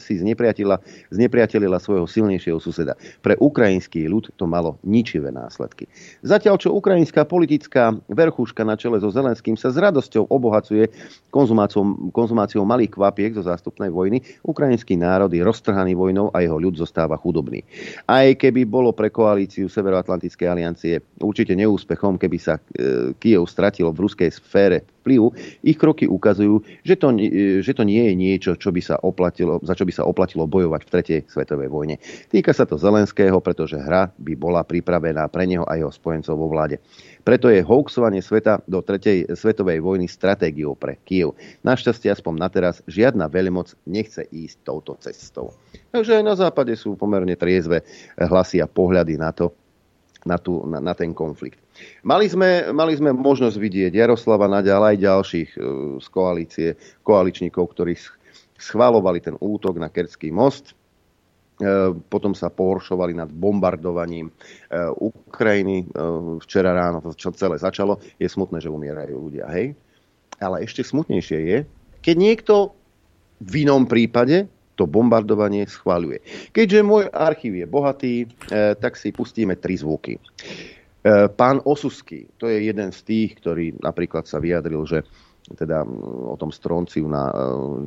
si znepriatila, znepriatelila svojho silnejšieho suseda. Pre ukrajinský ľud to malo ničivé následky. Zatiaľ, čo ukrajinská politická verchuška na čele so Zelenským sa s radosťou obohacuje konzumáciou, konzumáciou malých kvapiek zo zástupnej vojny, ukrajinský národ je roztrhaný vojnou a jeho ľud zostáva chudobný. Aj keby bolo pre koalíciu Severoatlantickej aliancie určite neúspechom, keby sa e, Kiev stratilo v ruskej sfére vplyvu, ich kroky ukazujú, že to, e, že to nie je niečo, čo by sa oplatilo, za čo by sa oplatilo bojovať v tretej svetovej vojne. Týka sa to Zelenského, pretože hra by bola pripravená pre neho a jeho spojencov vo vláde. Preto je hoaxovanie sveta do tretej svetovej vojny stratégiou pre Kiev. Našťastie aspoň na teraz žiadna veľmoc nechce ísť touto cestou. Takže aj na západe sú pomerne triezve hlasy a pohľady na to, na, tú, na, na ten konflikt. Mali sme, mali sme možnosť vidieť Jaroslava Naďala aj ďalších e, z koalície, koaličníkov, ktorí schválovali ten útok na Kerský most. E, potom sa pohoršovali nad bombardovaním e, Ukrajiny. Včera ráno to celé začalo. Je smutné, že umierajú ľudia. Hej? Ale ešte smutnejšie je, keď niekto v inom prípade to bombardovanie schváľuje. Keďže môj archív je bohatý, e, tak si pustíme tri zvuky. E, pán Osusky, to je jeden z tých, ktorý napríklad sa vyjadril, že teda o tom stronciu na e,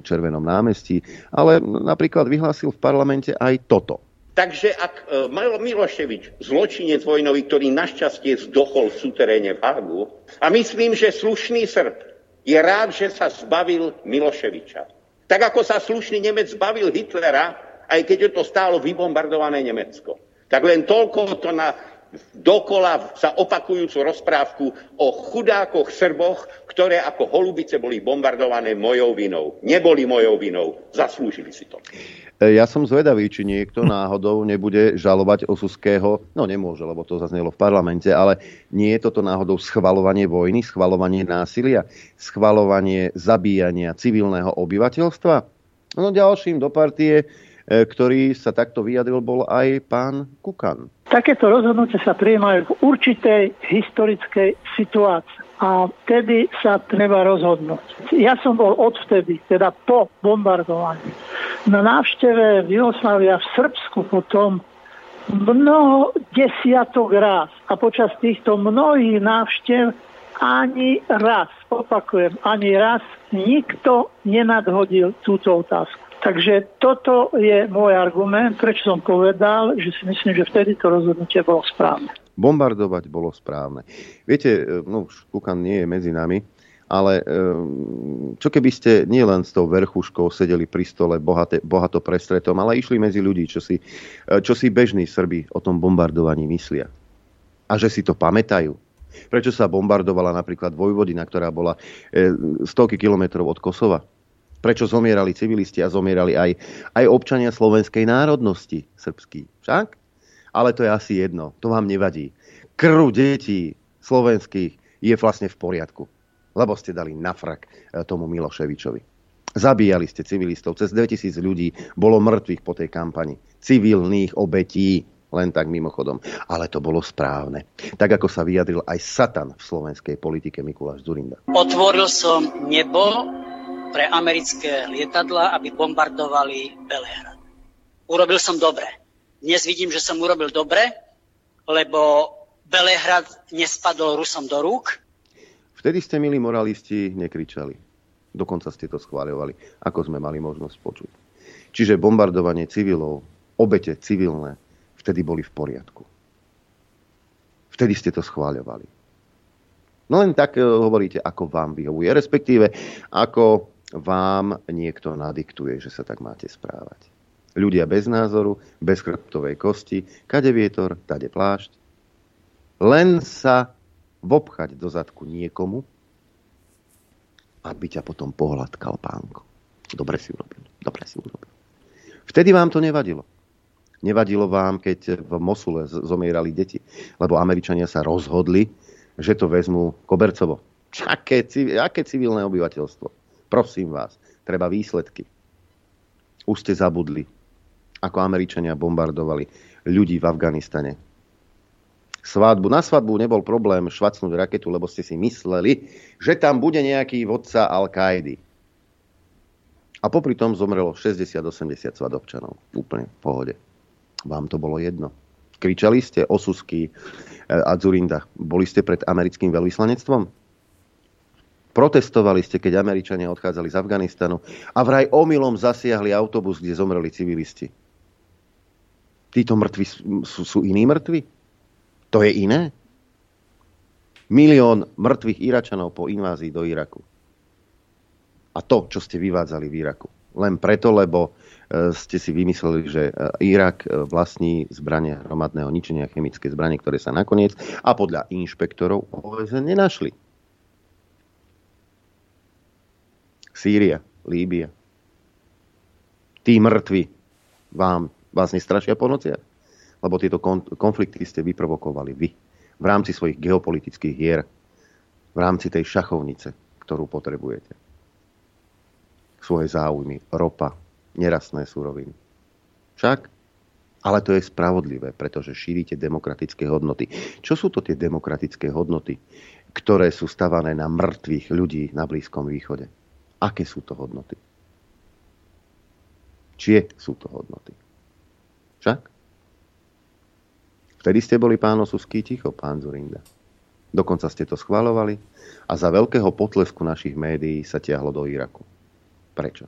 Červenom námestí, ale napríklad vyhlásil v parlamente aj toto. Takže ak Malo Miloševič, zločinec vojnový, ktorý našťastie zdochol v suteréne v Hagu, a myslím, že slušný Srb je rád, že sa zbavil Miloševiča. Tak ako sa slušný Nemec zbavil Hitlera, aj keď je to stálo vybombardované Nemecko. Tak len toľko to na dokola za opakujúcu rozprávku o chudákoch Srboch, ktoré ako holubice boli bombardované mojou vinou. Neboli mojou vinou, zaslúžili si to. E, ja som zvedavý, či niekto náhodou nebude žalovať Osuského, no nemôže, lebo to zaznelo v parlamente, ale nie je toto náhodou schvalovanie vojny, schvalovanie násilia, schvalovanie zabíjania civilného obyvateľstva? No ďalším do partie, e, ktorý sa takto vyjadril, bol aj pán Kukan. Takéto rozhodnutia sa prijímajú v určitej historickej situácii a vtedy sa treba rozhodnúť. Ja som bol odvtedy, teda po bombardovaní, na návšteve v Jugoslávia v Srbsku potom mnoho desiatok raz a počas týchto mnohých návštev ani raz, opakujem, ani raz nikto nenadhodil túto otázku. Takže toto je môj argument, prečo som povedal, že si myslím, že vtedy to rozhodnutie bolo správne. Bombardovať bolo správne. Viete, e, no už Kukan nie je medzi nami, ale e, čo keby ste nielen s tou verchuškou sedeli pri stole bohate, bohato prestretom, ale išli medzi ľudí, čo si, e, čo si bežní Srbi o tom bombardovaní myslia. A že si to pamätajú. Prečo sa bombardovala napríklad Vojvodina, ktorá bola stovky kilometrov od Kosova? Prečo zomierali civilisti a zomierali aj, aj občania slovenskej národnosti srbský. Však? Ale to je asi jedno, to vám nevadí. Krv detí slovenských je vlastne v poriadku, lebo ste dali na frak e, tomu Miloševičovi. Zabíjali ste civilistov, cez 2000 ľudí bolo mŕtvych po tej kampani. Civilných obetí, len tak mimochodom. Ale to bolo správne. Tak ako sa vyjadril aj Satan v slovenskej politike Mikuláš Zurinda. Otvoril som nebo pre americké lietadla, aby bombardovali Belehrad. Urobil som dobre. Dnes vidím, že som urobil dobre, lebo Belehrad nespadol Rusom do rúk. Vtedy ste, milí moralisti, nekričali. Dokonca ste to schváľovali, ako sme mali možnosť počuť. Čiže bombardovanie civilov, obete civilné, vtedy boli v poriadku. Vtedy ste to schváľovali. No len tak eh, hovoríte, ako vám vyhovuje, respektíve ako vám niekto nadiktuje, že sa tak máte správať. Ľudia bez názoru, bez chrbtovej kosti, kade vietor, tade plášť. Len sa vopchať do zadku niekomu, aby ťa potom pohľadkal pánko. Dobre si urobil. Dobre si urobil. Vtedy vám to nevadilo. Nevadilo vám, keď v Mosule zomierali deti, lebo Američania sa rozhodli, že to vezmú kobercovo. Aké, aké civilné obyvateľstvo? Prosím vás, treba výsledky. Už ste zabudli, ako Američania bombardovali ľudí v Afganistane. Svadbu. Na svadbu nebol problém švacnúť raketu, lebo ste si mysleli, že tam bude nejaký vodca Al-Kaidi. A popri tom zomrelo 60-80 svadobčanov. Úplne v pohode. Vám to bolo jedno. Kričali ste o Susky eh, a Zurinda. Boli ste pred americkým veľvyslanectvom? Protestovali ste, keď Američania odchádzali z Afganistanu a vraj omylom zasiahli autobus, kde zomreli civilisti. Títo mŕtvi sú, sú iní mŕtvi? To je iné? Milión mŕtvych Iračanov po invázii do Iraku. A to, čo ste vyvádzali v Iraku. Len preto, lebo e, ste si vymysleli, že e, Irak e, vlastní zbrania hromadného ničenia, chemické zbranie, ktoré sa nakoniec a podľa inšpektorov OSN nenašli. Sýria, Líbia. Tí mŕtvi vám, vás nestrašia po nociach? Lebo tieto konflikty ste vyprovokovali vy v rámci svojich geopolitických hier, v rámci tej šachovnice, ktorú potrebujete. Svoje záujmy, ropa, nerastné súroviny. Však ale to je spravodlivé, pretože šírite demokratické hodnoty. Čo sú to tie demokratické hodnoty, ktoré sú stavané na mŕtvych ľudí na Blízkom východe? Aké sú to hodnoty? Čie sú to hodnoty? Však? Vtedy ste boli pán Osusky ticho, pán Zurinda. Dokonca ste to schvalovali a za veľkého potlesku našich médií sa tiahlo do Iraku. Prečo?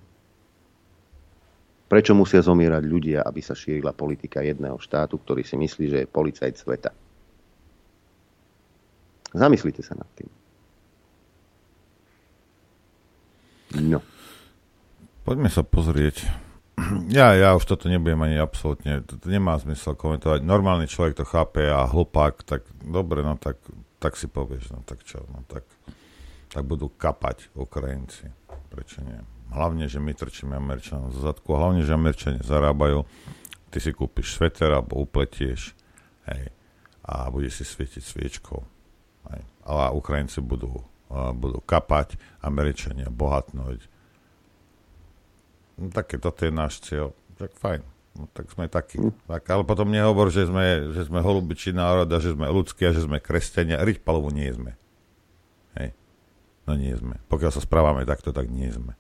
Prečo musia zomierať ľudia, aby sa šírila politika jedného štátu, ktorý si myslí, že je policajt sveta? Zamyslite sa nad tým. No. Poďme sa pozrieť. Ja, ja už toto nebudem ani absolútne, to nemá zmysel komentovať. Normálny človek to chápe a hlupák, tak dobre, no tak, tak si povieš, no tak čo, no tak, tak budú kapať Ukrajinci. Prečo nie? Hlavne, že my trčíme Američanom zo zadku. Hlavne, že Američania zarábajú. Ty si kúpiš sveter alebo upletieš hej, a bude si svietiť sviečkou. Hej. A Ukrajinci budú, a budú kapať, Američania bohatnúť. No, také toto je náš cieľ. Tak fajn. No, tak sme takí. Tak, ale potom nehovor, že sme, že sme holubičí národ a že sme ľudskí a že sme kresťania. Riť palovu nie sme. Hej. No nie sme. Pokiaľ sa správame takto, tak nie sme.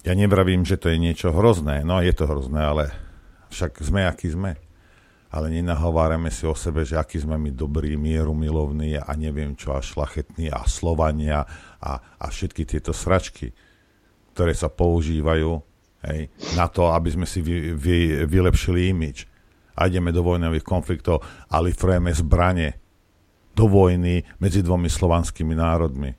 Ja nevravím, že to je niečo hrozné. No je to hrozné, ale však sme, akí sme. Ale nenahovárame si o sebe, že aký sme my dobrí, mieru milovní a neviem čo, a šlachetní a Slovania a, a všetky tieto sračky, ktoré sa používajú hej, na to, aby sme si vy, vy, vylepšili imič. A ideme do vojnových konfliktov a lifrujeme zbranie do vojny medzi dvomi slovanskými národmi.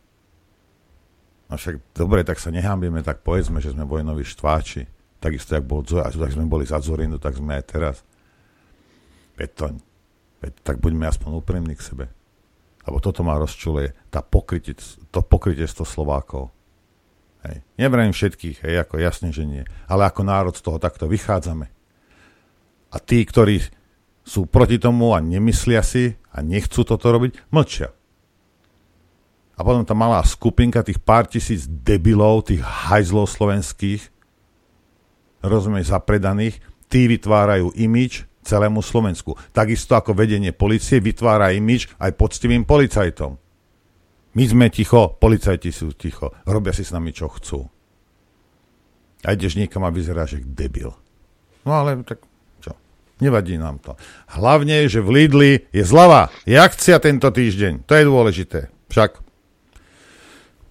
No však dobre, tak sa nehambíme, tak povedzme, že sme vojnoví štváči. Takisto, jak, bol, tak sme boli za Zorindu, tak sme aj teraz. Veď to, veď, tak buďme aspoň úprimní k sebe. Lebo toto má rozčuluje tá pokrytie, to pokrytiestvo Slovákov. Hej. Nevrajím všetkých, hej, ako jasne, že nie. Ale ako národ z toho takto vychádzame. A tí, ktorí sú proti tomu a nemyslia si a nechcú toto robiť, mlčia a potom tá malá skupinka tých pár tisíc debilov, tých hajzlov slovenských, rozumieš, zapredaných, tí vytvárajú imič celému Slovensku. Takisto ako vedenie policie vytvára imič aj poctivým policajtom. My sme ticho, policajti sú ticho, robia si s nami, čo chcú. A ideš niekam a vyzeráš, že debil. No ale tak čo, nevadí nám to. Hlavne, že v Lidli je zlava, je akcia tento týždeň, to je dôležité. Však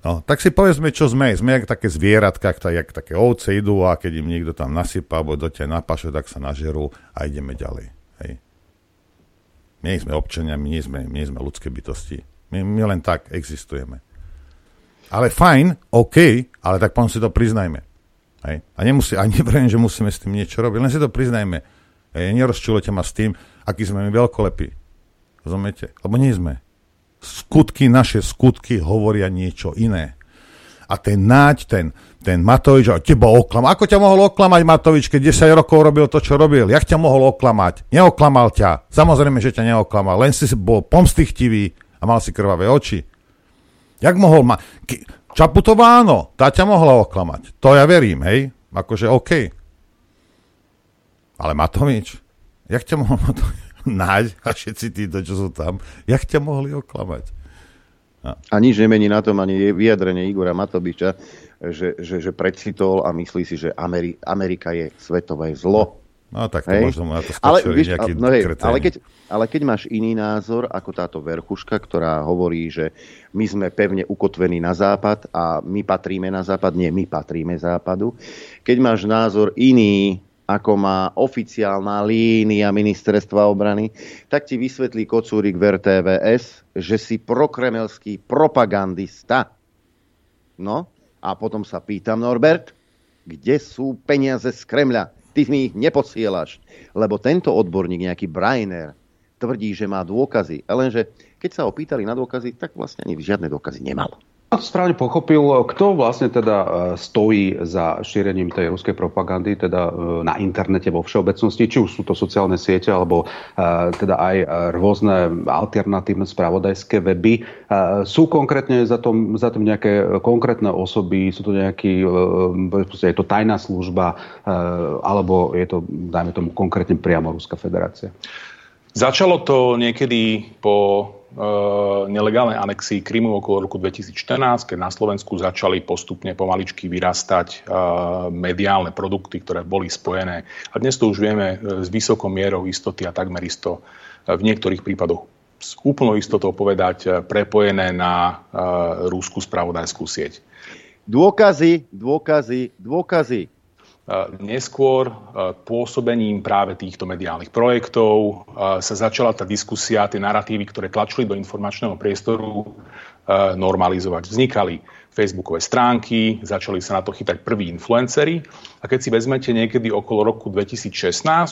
No, tak si povedzme, čo sme. Sme jak také zvieratka, jak také ovce idú a keď im niekto tam nasypá alebo do ťa napaše, tak sa nažerú a ideme ďalej. Hej. My nie sme občania, my nie sme, my nie sme ľudské bytosti. My, my len tak existujeme. Ale fajn, OK, ale tak potom si to priznajme. Hej. A, nemusí, a nevriem, že musíme s tým niečo robiť, len si to priznajme. Hej. Nerozčulujte ma s tým, aký sme my veľkolepí. Rozumiete? Lebo nie sme skutky, naše skutky hovoria niečo iné. A ten náď, ten, ten Matovič, a teba oklam. Ako ťa mohol oklamať Matovič, keď 10 rokov robil to, čo robil? Jak ťa mohol oklamať? Neoklamal ťa. Samozrejme, že ťa neoklamal. Len si bol pomstichtivý a mal si krvavé oči. Jak mohol ma... Čaputová áno, tá ťa mohla oklamať. To ja verím, hej? Akože OK. Ale Matovič? Jak ťa mohol Matovič? Náď a všetci títo, čo sú tam, jak ťa mohli oklamať? A. a nič nemení na tom ani vyjadrenie Igora Matobiča, že, že, že precitol a myslí si, že Ameri- Amerika je svetové zlo. No tak to hej. možno na to ale, víš, no hej, ale, keď, ale keď máš iný názor ako táto verchuška, ktorá hovorí, že my sme pevne ukotvení na západ a my patríme na západ, nie, my patríme západu. Keď máš názor iný ako má oficiálna línia ministerstva obrany, tak ti vysvetlí Kocúrik v RTVS, že si prokremelský propagandista. No, a potom sa pýtam, Norbert, kde sú peniaze z Kremľa? Ty mi ich neposielaš. Lebo tento odborník, nejaký Brainer, tvrdí, že má dôkazy. Lenže keď sa ho pýtali na dôkazy, tak vlastne ani žiadne dôkazy nemal. To správne pochopil, kto vlastne teda e, stojí za šírením tej ruskej propagandy, teda e, na internete vo všeobecnosti, či už sú to sociálne siete, alebo e, teda aj rôzne alternatívne spravodajské weby. Sú konkrétne za tom, za tom nejaké konkrétne osoby, sú to nejaký, je to tajná služba, alebo je to, dajme tomu, konkrétne priamo Ruská federácia? Začalo to niekedy po nelegálnej anexii Krymu okolo roku 2014, keď na Slovensku začali postupne pomaličky vyrastať eh, mediálne produkty, ktoré boli spojené. A dnes to už vieme eh, s vysokou mierou istoty a takmer isto v niektorých prípadoch s úplnou istotou povedať prepojené na rúskú spravodajskú sieť. Dôkazy, dôkazy, dôkazy. Neskôr pôsobením práve týchto mediálnych projektov sa začala tá diskusia, tie narratívy, ktoré tlačili do informačného priestoru, normalizovať. Vznikali facebookové stránky, začali sa na to chytať prví influenceri a keď si vezmete niekedy okolo roku 2016,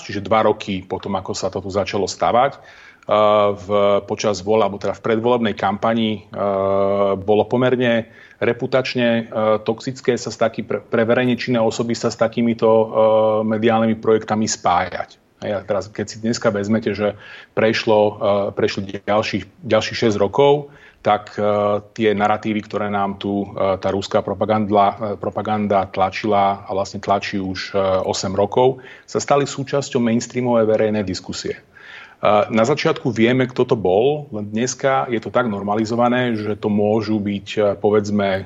čiže dva roky potom, ako sa to tu začalo stavať, v, počas vola, alebo teda v predvolebnej kampani bolo pomerne reputačne e, toxické sa s taký, pre, verejne činné osoby sa s takýmito e, mediálnymi projektami spájať. A teraz, keď si dneska vezmete, že prešlo, e, prešlo ďalších, ďalších 6 rokov, tak tie narratívy, ktoré nám tu tá rúská propaganda, propaganda tlačila a vlastne tlačí už 8 rokov, sa stali súčasťou mainstreamovej verejnej diskusie. Na začiatku vieme, kto to bol, len dneska je to tak normalizované, že to môžu byť, e, povedzme, e,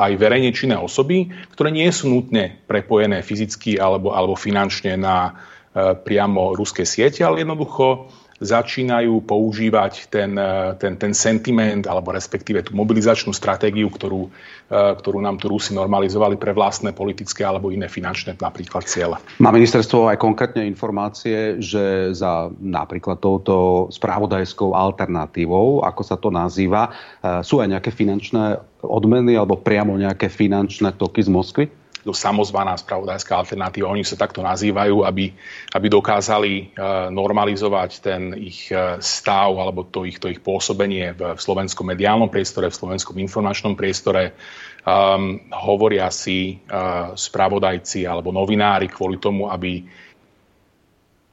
aj verejne činné osoby, ktoré nie sú nutne prepojené fyzicky alebo, alebo finančne na e, priamo ruské siete, ale jednoducho začínajú používať ten, e, ten, ten sentiment alebo respektíve tú mobilizačnú stratégiu, ktorú, e, ktorú nám tu Rusi normalizovali pre vlastné politické alebo iné finančné napríklad cieľe. Má ministerstvo aj konkrétne informácie, že za napríklad touto správodajskou alternatívou, ako sa to nazýva, e, sú aj nejaké finančné odmeny alebo priamo nejaké finančné toky z Moskvy? Samozvaná spravodajská alternatíva. Oni sa takto nazývajú, aby, aby dokázali uh, normalizovať ten ich uh, stav alebo to ich, to ich pôsobenie v, v slovenskom mediálnom priestore, v slovenskom informačnom priestore. Um, hovoria si uh, spravodajci alebo novinári kvôli tomu, aby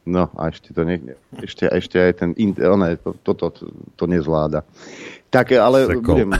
No a ešte to nie, ešte, ešte aj ten, one, to, to, to, to nezvláda. Tak, ale Sekol. budem,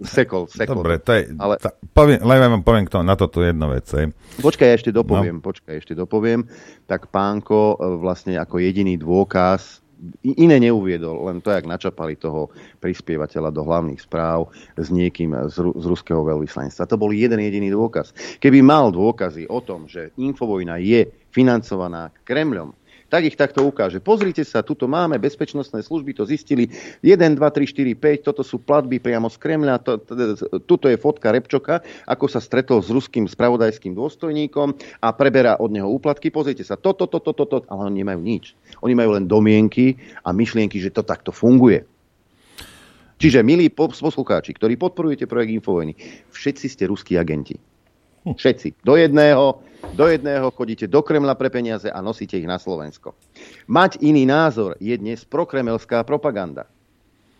Sekol, sekol. Dobre, to je, ale... tá, poviem, len vám poviem to, na toto jednu vec. Aj. Počkaj, ešte dopoviem, no. počkaj, ešte dopoviem. Tak pánko e, vlastne ako jediný dôkaz iné neuviedol, len to, jak načapali toho prispievateľa do hlavných správ s niekým z, z ruského veľvyslanectva. To bol jeden jediný dôkaz. Keby mal dôkazy o tom, že Infovojna je financovaná Kremľom, tak ich takto ukáže. Pozrite sa, tuto máme bezpečnostné služby, to zistili 1, 2, 3, 4, 5, toto sú platby priamo z Kremľa, to, to, tuto je fotka Repčoka, ako sa stretol s ruským spravodajským dôstojníkom a preberá od neho úplatky. Pozrite sa, toto, toto, toto, to, ale oni nemajú nič. Oni majú len domienky a myšlienky, že to takto funguje. Čiže, milí poslucháči, ktorí podporujete projekt Infovojny, všetci ste ruskí agenti. Všetci. Do jedného, do jedného chodíte do Kremla pre peniaze a nosíte ich na Slovensko. Mať iný názor je dnes prokremelská propaganda.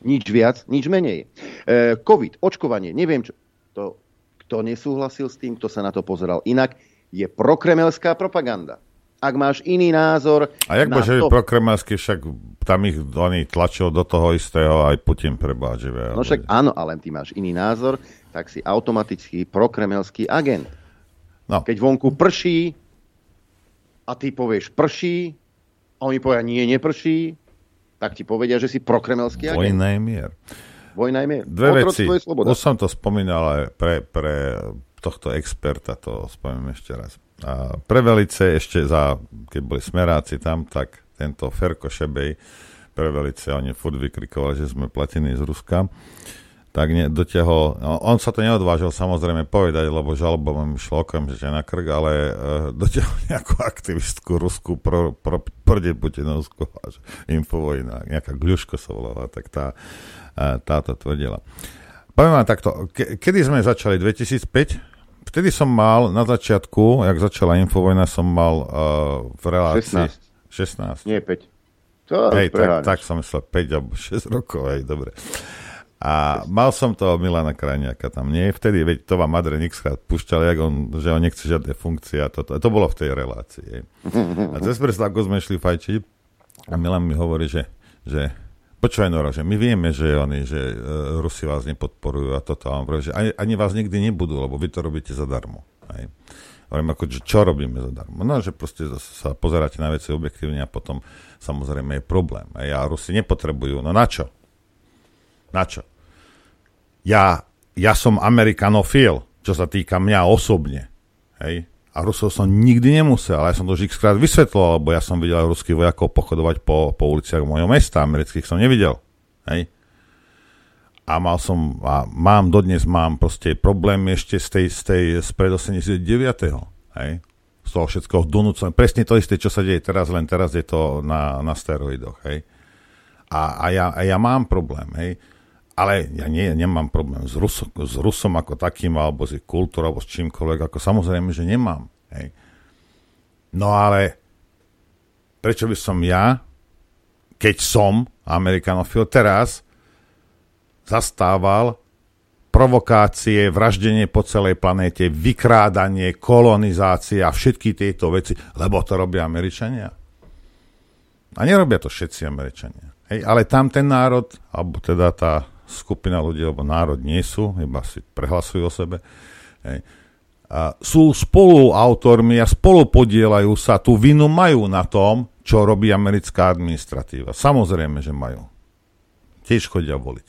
Nič viac, nič menej. E, COVID, očkovanie, neviem čo. To, kto nesúhlasil s tým, kto sa na to pozeral inak, je prokremelská propaganda. Ak máš iný názor... A jak môže to... prokremelský, však tam ich oni tlačil do toho istého aj Putin prebáživé. No však áno, ale ty máš iný názor, tak si automaticky prokremelský agent. No. Keď vonku prší a ty povieš prší a oni povedia nie, neprší, tak ti povedia, že si prokremelský agent. Vojna je mier. Vojna je mier. Dve veci. Už som to spomínal aj pre, pre tohto experta, to spomínam ešte raz. A pre velice ešte za, keď boli smeráci tam, tak tento Ferko Šebej pre velice, oni furt vykrikovali, že sme platení z Ruska tak ne, dotiahol, no, on sa to neodvážil samozrejme povedať, lebo žalobom mi šlo okamžite na krk, ale uh, dotiahol nejakú aktivistku ruskú pro, pro, prde Putinovskú infovojna, nejaká Gľuško sa volala, tak tá, uh, táto tvrdila. Poviem vám takto, ke, kedy sme začali? 2005? Vtedy som mal na začiatku, jak začala infovojna, som mal uh, v relácii... 16. 16. Nie 5. To hej, tak, tak som myslel 5 alebo 6 rokov, hej, dobre. A mal som toho Milana Krajniaka tam, nie? Vtedy, veď to vám Madre krát púšťal, jak on, že on nechce žiadne funkcie a toto. A to bolo v tej relácii. A cez prestávku sme šli fajčiť a Milan mi hovorí, že, že počúvaj Nora, že my vieme, že oni, že uh, Rusi vás nepodporujú a toto. A on hovorí, že ani, ani vás nikdy nebudú, lebo vy to robíte zadarmo. Hej. Hovorím, ako, že čo robíme zadarmo? No, že proste sa pozeráte na veci objektívne a potom samozrejme je problém. A Rusi nepotrebujú. No na čo? Na čo? ja, ja som amerikanofil, čo sa týka mňa osobne. Hej? A Rusov som nikdy nemusel, ale ja som to už krát vysvetloval, lebo ja som videl ruských vojakov pochodovať po, po uliciach mojho mesta, amerických som nevidel. Hej? A mal som, a mám dodnes, mám proste problém ešte z tej, z tej, z pred 89. Hej? Z toho všetkoho donúcenia. Presne to isté, čo sa deje teraz, len teraz je to na, na steroidoch. Hej? A, a, ja, a ja mám problém. Hej? Ale ja nie, nemám problém s, Rusom, s Rusom ako takým, alebo s kultúrou, alebo s čímkoľvek, ako samozrejme, že nemám. Hej. No ale prečo by som ja, keď som amerikanofil, teraz zastával provokácie, vraždenie po celej planéte, vykrádanie, kolonizácie a všetky tieto veci, lebo to robia Američania. A nerobia to všetci Američania. Hej, ale tam ten národ, alebo teda tá skupina ľudí, alebo národ nie sú, iba si prehlasujú o sebe. Hej. A sú spoluautormi a spolupodielajú sa, tú vinu majú na tom, čo robí americká administratíva. Samozrejme, že majú. Tiež chodia voliť.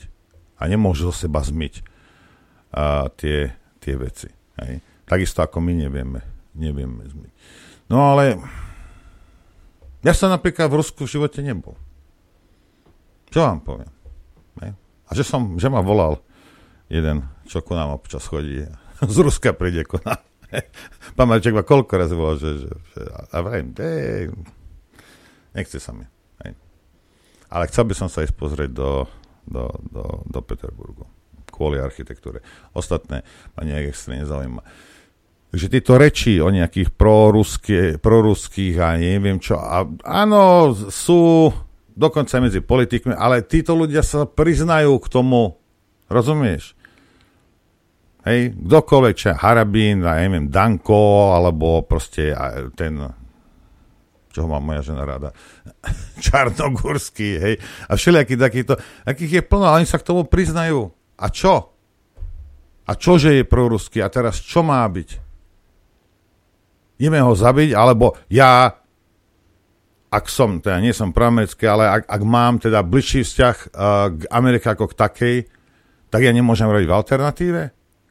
A nemôžu zo seba zmyť a, tie, tie veci. Hej. Takisto ako my nevieme, nevieme zmyť. No ale ja som napríklad v Rusku v živote nebol. Čo vám poviem? A že, som, že ma volal jeden, čo ku nám občas chodí. Z Ruska príde ku nám. Pán Marček ma koľko razy volal, že, že, že a vrajím, nechce sa mi. Hej. Ale chcel by som sa ísť pozrieť do, do, do, do Peterburgu kvôli architektúre. Ostatné ma nejak extrémne zaujíma. Takže tieto reči o nejakých proruských a neviem čo, a, áno, sú dokonca medzi politikmi, ale títo ľudia sa priznajú k tomu, rozumieš? Hej, kdokoľvek, čo Harabín, ja neviem, Danko, alebo proste ten, čo má moja žena rada, Čarnogurský, hej, a všelijaký takýto, akých je plno, ale oni sa k tomu priznajú. A čo? A čože je proruský? A teraz čo má byť? Ideme ho zabiť, alebo ja ak som, teda nie som proamerický, ale ak, ak mám teda bližší vzťah uh, k Amerike ako k takej, tak ja nemôžem robiť v alternatíve?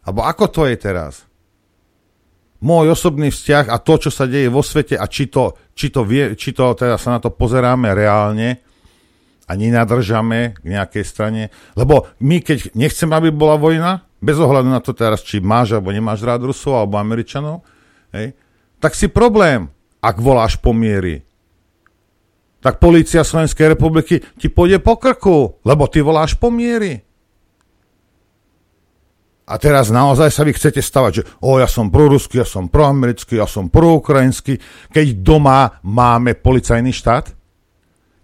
Alebo ako to je teraz? Môj osobný vzťah a to, čo sa deje vo svete a či to, či to, vie, či to teda sa na to pozeráme reálne a nenadržame k nejakej strane. Lebo my, keď nechceme, aby bola vojna, bez ohľadu na to teraz, či máš alebo nemáš rád Rusov alebo Američanov, hej, tak si problém, ak voláš po miery tak polícia Slovenskej republiky ti pôjde po krku, lebo ty voláš po miery. A teraz naozaj sa vy chcete stavať, že o, ja som proruský, ja som proamerický, ja som proukrajinský, keď doma máme policajný štát?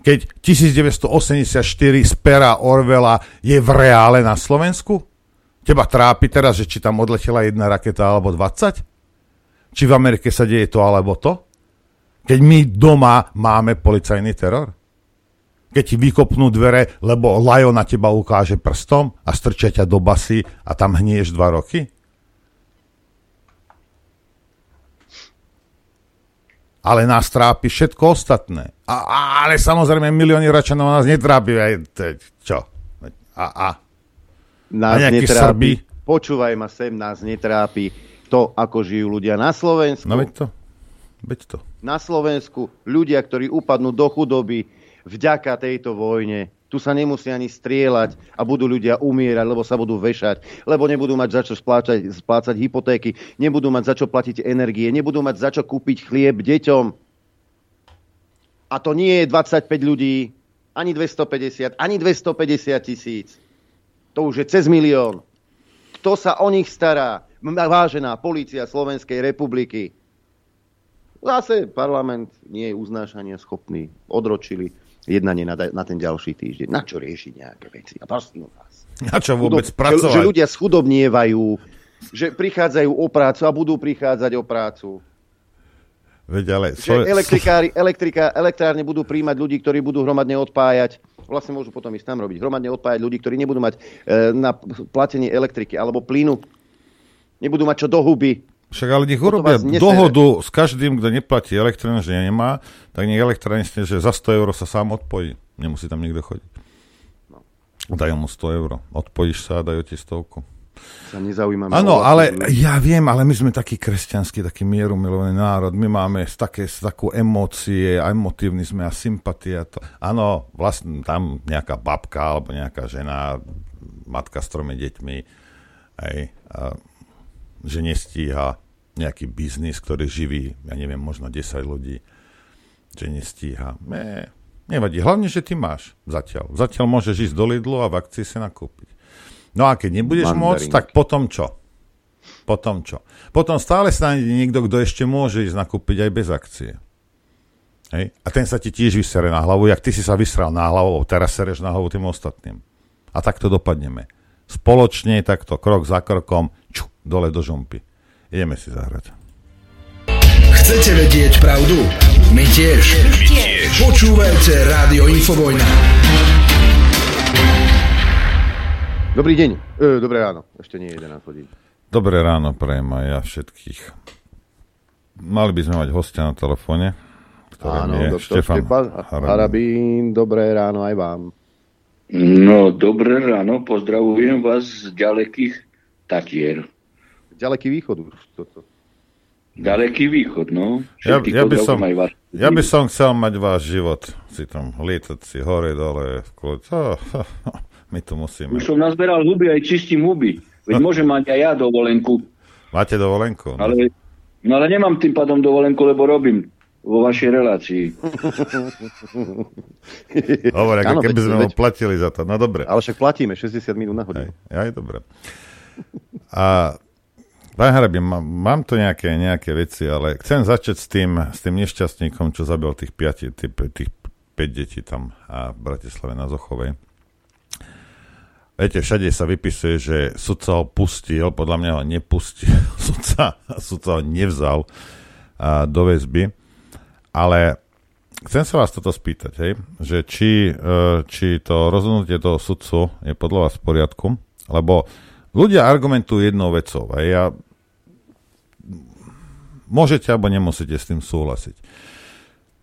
Keď 1984 z pera Orvela je v reále na Slovensku? Teba trápi teraz, že či tam odletela jedna raketa alebo 20? Či v Amerike sa deje to alebo to? Keď my doma máme policajný teror? Keď ti vykopnú dvere, lebo Lajo na teba ukáže prstom a strčia ťa do basy a tam hnieš dva roky? ale nás trápi všetko ostatné. A, a, ale samozrejme milióny Račanov nás netrápi. Aj, te, čo? A, a. Nás a netrápi, Srby? počúvaj ma sem, nás netrápi to, ako žijú ľudia na Slovensku. No veď to. Veď to na Slovensku ľudia, ktorí upadnú do chudoby vďaka tejto vojne. Tu sa nemusí ani strieľať a budú ľudia umierať, lebo sa budú vešať, lebo nebudú mať za čo splácať, splácať hypotéky, nebudú mať za čo platiť energie, nebudú mať za čo kúpiť chlieb deťom. A to nie je 25 ľudí, ani 250, ani 250 tisíc. To už je cez milión. Kto sa o nich stará? Vážená policia Slovenskej republiky. Zase parlament nie je uznášania schopný. Odročili jednanie na, na ten ďalší týždeň. Na čo riešiť nejaké veci? A prosím vás. A čo vôbec Chudob- pracovať? Že, že ľudia schudobnievajú, že prichádzajú o prácu a budú prichádzať o prácu. Veď ale... Že elektrikári, elektrika, elektrárne budú príjmať ľudí, ktorí budú hromadne odpájať. Vlastne môžu potom ísť tam robiť. Hromadne odpájať ľudí, ktorí nebudú mať e, na platenie elektriky alebo plynu. Nebudú mať čo do huby. Však ale nech urobia dohodu s každým, kto neplatí elektrínu, že nemá, tak nech elektrárne, že za 100 eur sa sám odpojí. Nemusí tam nikto chodiť. No. Dajú mu 100 eur. Odpojíš sa a dajú ti stovku. Sa nezaujímame. Áno, ale ja viem, ale my sme taký kresťanský, taký mierumilovaný národ. My máme také, takú emócie, a emotívni sme a sympatia. To. Áno, vlastne tam nejaká babka alebo nejaká žena, matka s tromi deťmi, hej, a, že nestíha nejaký biznis, ktorý živí, ja neviem, možno 10 ľudí, že nestíha. Ne, nevadí. Hlavne, že ty máš zatiaľ. Zatiaľ môžeš ísť do Lidlu a v akcii si nakúpiť. No a keď nebudeš Mandarín. môcť, tak potom čo? Potom čo? Potom stále sa nájde niekto, kto ešte môže ísť nakúpiť aj bez akcie. Hej? A ten sa ti tiež vysere na hlavu, jak ty si sa vysral na hlavu, teraz sereš na hlavu tým ostatným. A takto dopadneme. Spoločne, takto, krok za krokom, dole do žumpy. Ideme si zahrať. Chcete vedieť pravdu? My tiež. My tiež. Počúvajte Rádio Infovojna. Dobrý deň. E, dobré ráno. Ešte nie 11 hodín. Dobré ráno prajem aj ja všetkých. Mali by sme mať hostia na telefóne, Áno, je doktor Štefan Štefan Harabín. Harabín. Dobré ráno aj vám. No, dobré ráno, pozdravujem vás z ďalekých Tatier. Ďaleký východ už toto. Ďaleký východ, no. Ja, ja, by som, aj ja by som chcel mať váš život. Si tam lietať si hore, dole. kľud. Oh, my tu musíme. Už som nazberal huby, aj čistím huby. Veď môžem mať aj ja dovolenku. Máte dovolenku? No. Ale, no ale nemám tým pádom dovolenku, lebo robím vo vašej relácii. Hovor, ako keby sme ho veď- platili za to. No dobre. Ale však platíme 60 minút na hodinu. Aj dobre. A pán Harabin, mám, mám tu nejaké, nejaké veci, ale chcem začať s tým, s tým nešťastníkom, čo zabil tých, piati, tých, tých 5 detí tam a v Bratislave na Zochovej. Viete, všade sa vypisuje, že sudca ho pustil, podľa mňa ho nepustil, sudca, sudca ho nevzal a, do väzby, ale chcem sa vás toto spýtať, hej, že či, e, či to rozhodnutie toho sudcu je podľa vás v poriadku, lebo ľudia argumentujú jednou vecou a ja môžete alebo nemusíte s tým súhlasiť.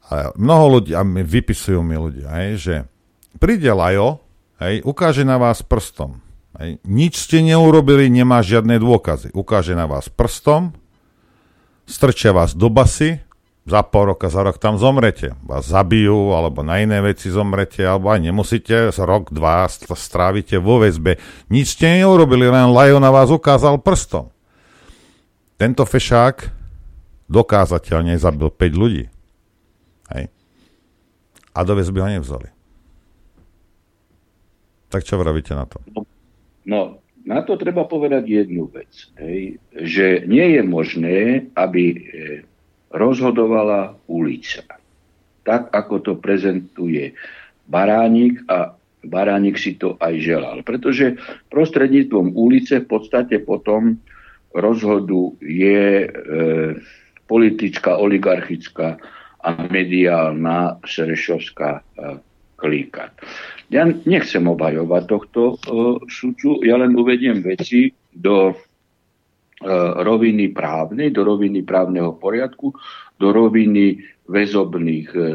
A mnoho ľudí, a mi vypisujú mi ľudia, hej, že príde Lajo, hej, ukáže na vás prstom. Hej, nič ste neurobili, nemá žiadne dôkazy. Ukáže na vás prstom, strčia vás do basy, za pol roka, za rok tam zomrete. Vás zabijú, alebo na iné veci zomrete, alebo aj nemusíte, rok, dva st- strávite vo väzbe. Nič ste neurobili, len Lajo na vás ukázal prstom. Tento fešák dokázateľne zabil 5 ľudí. Hej. A do väzby ho nevzali. Tak čo vravíte na to? No, na to treba povedať jednu vec. Hej, že nie je možné, aby e, rozhodovala ulica. Tak, ako to prezentuje Baránik a Baránik si to aj želal. Pretože prostredníctvom ulice v podstate potom rozhoduje e, politická, oligarchická a mediálna Serešovská e, klíka. Ja nechcem obhajovať tohto e, sudcu, ja len uvediem veci do roviny právnej, do roviny právneho poriadku, do roviny väzobných e, e,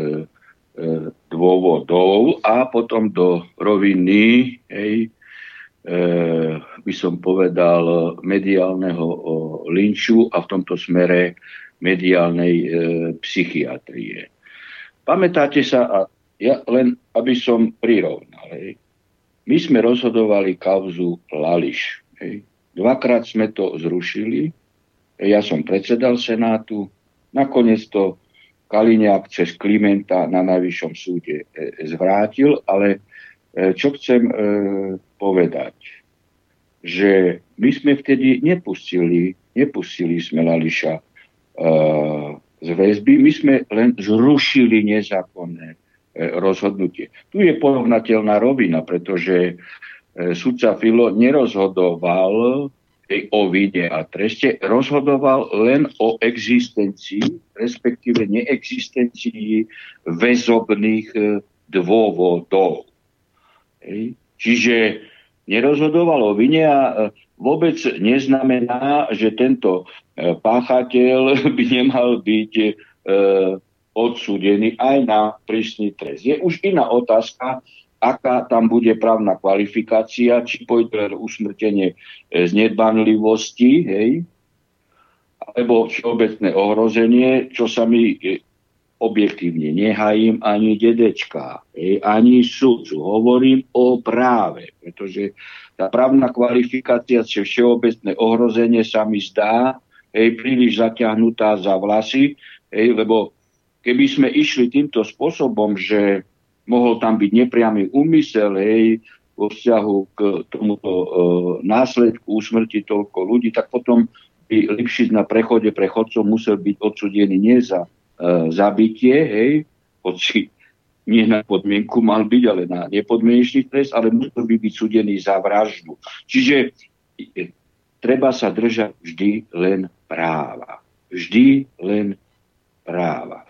dôvodov a potom do roviny, hej, e, by som povedal, mediálneho linču a v tomto smere mediálnej e, psychiatrie. Pamätáte sa, a ja len aby som prirovnal, hej, my sme rozhodovali kauzu Lališ. Hej. Dvakrát sme to zrušili, ja som predsedal Senátu, nakoniec to Kaliňák cez Klimenta na najvyššom súde e, zvrátil, ale e, čo chcem e, povedať, že my sme vtedy nepustili, nepustili sme Lališa e, z väzby, my sme len zrušili nezákonné e, rozhodnutie. Tu je porovnateľná rovina, pretože sudca Filo nerozhodoval o vine a treste, rozhodoval len o existencii, respektíve neexistencii väzobných e, dôvodov. Čiže nerozhodoval o vine a e, vôbec neznamená, že tento e, páchateľ by nemal byť odsúdený aj na prísny trest. Je už iná otázka, aká tam bude právna kvalifikácia, či pôjde usmrtenie e, z nedbanlivosti, hej, alebo všeobecné ohrozenie, čo sa mi e, objektívne nehajím ani dedečka, hej, ani sudcu. Hovorím o práve, pretože tá právna kvalifikácia, či všeobecné ohrozenie sa mi zdá hej, príliš zaťahnutá za vlasy, hej, lebo keby sme išli týmto spôsobom, že mohol tam byť nepriamy úmysel, hej, vo vzťahu k tomuto e, následku úsmrti toľko ľudí, tak potom by Lipšic na prechode prechodcov musel byť odsudený nie za e, zabitie, hej, hoci nie na podmienku mal byť, ale na nepodmienečný trest, ale musel by byť súdený za vraždu. Čiže e, treba sa držať vždy len práva. Vždy len práva.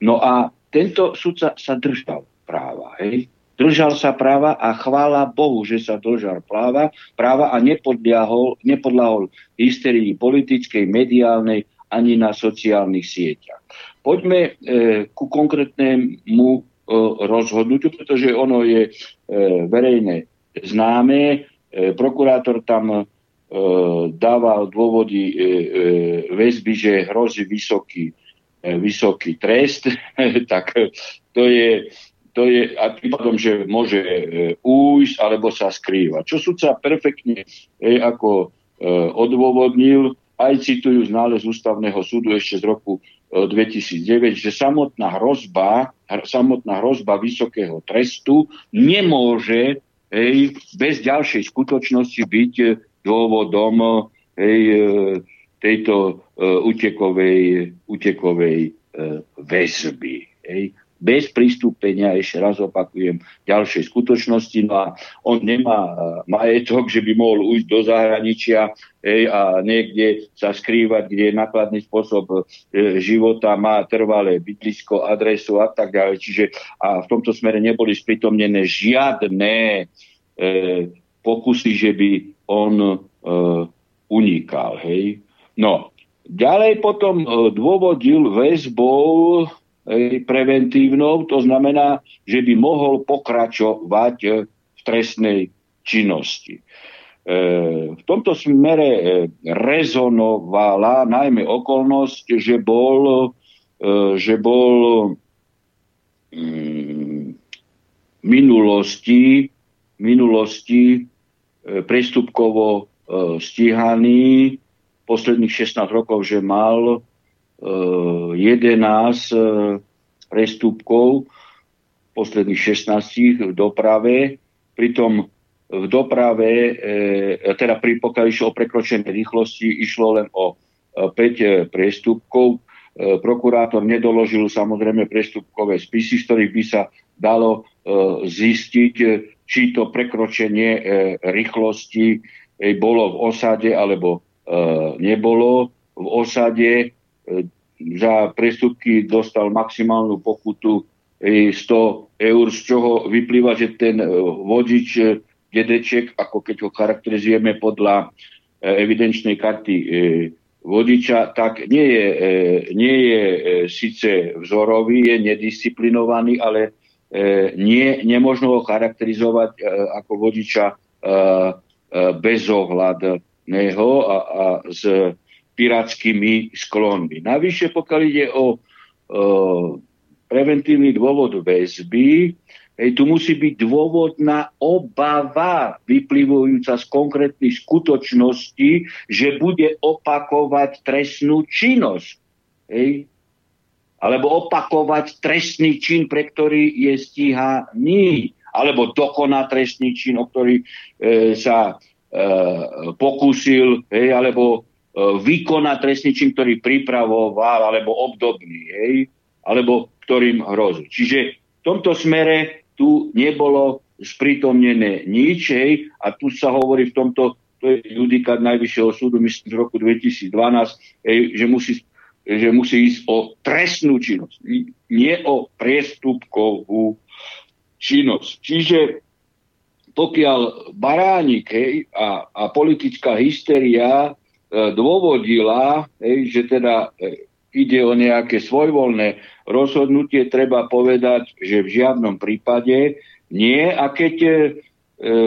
No a tento sudca sa držal práva. Hej? Držal sa práva a chvála Bohu, že sa držal práva, práva a nepodľahol, nepodľahol hysterii politickej, mediálnej ani na sociálnych sieťach. Poďme e, ku konkrétnemu e, rozhodnutiu, pretože ono je e, verejné známe. E, prokurátor tam e, dával dôvody e, e, väzby, že hrozí vysoký, e, vysoký trest, tak to je to je a tým pádom, že môže e, újsť alebo sa skrývať. Čo sudca perfektne e, ako e, odôvodnil, aj citujú z nález ústavného súdu ešte z roku e, 2009, že samotná hrozba, samotná hrozba vysokého trestu nemôže hej, bez ďalšej skutočnosti byť e, dôvodom hej, e, tejto e, utekovej, utekovej e, väzby. Hej bez pristúpenia, ešte raz opakujem, ďalšej skutočnosti. No a on nemá e, majetok, že by mohol ujsť do zahraničia hej, a niekde sa skrývať, kde je nakladný spôsob e, života, má trvalé bydlisko, adresu a tak ďalej. Čiže a v tomto smere neboli sprítomnené žiadne e, pokusy, že by on e, unikal. Hej. No, ďalej potom e, dôvodil väzbou preventívnou, to znamená, že by mohol pokračovať e, v trestnej činnosti. E, v tomto smere e, rezonovala najmä okolnosť, že bol, že bol mm, minulosti, minulosti prestupkovo stíhaný posledných 16 rokov, že mal 11 eh, prestupkov, posledných 16 v doprave, pritom v doprave, eh, teda pri pokiaľ išlo o prekročené rýchlosti, išlo len o 5 eh, prestupkov. Prokurátor nedoložil samozrejme prestupkové spisy, z ktorých by sa dalo zistiť, či to prekročenie rýchlosti bolo v osade alebo nebolo v osade za prestupky dostal maximálnu pokutu 100 eur, z čoho vyplýva, že ten e, vodič e, dedeček, ako keď ho charakterizujeme podľa e, evidenčnej karty vodiča, tak nie je, nie je síce vzorový, je nedisciplinovaný, ale nie, nemožno ho charakterizovať ako vodiča bezohľadného a, a s pirátskymi sklonmi. Navyše, pokiaľ ide o, o preventívny dôvod väzby, hej, tu musí byť dôvodná obava vyplývajúca z konkrétnej skutočnosti, že bude opakovať trestnú činnosť. Hej, alebo opakovať trestný čin, pre ktorý je stíhaný, alebo dokoná trestný čin, o ktorý e, sa e, pokúsil, hej, alebo E, vykoná trestný čin, ktorý pripravoval, alebo obdobný, hej, alebo ktorým hrozí. Čiže v tomto smere tu nebolo sprítomnené nič, hej, a tu sa hovorí v tomto, to je judikát Najvyššieho súdu, myslím, z roku 2012, hej, že musí že musí ísť o trestnú činnosť, nie o priestupkovú činnosť. Čiže pokiaľ Baránik hej, a, a politická hysteria e, dôvodila, hej, že teda e, ide o nejaké svojvoľné rozhodnutie, treba povedať, že v žiadnom prípade nie. A keď e,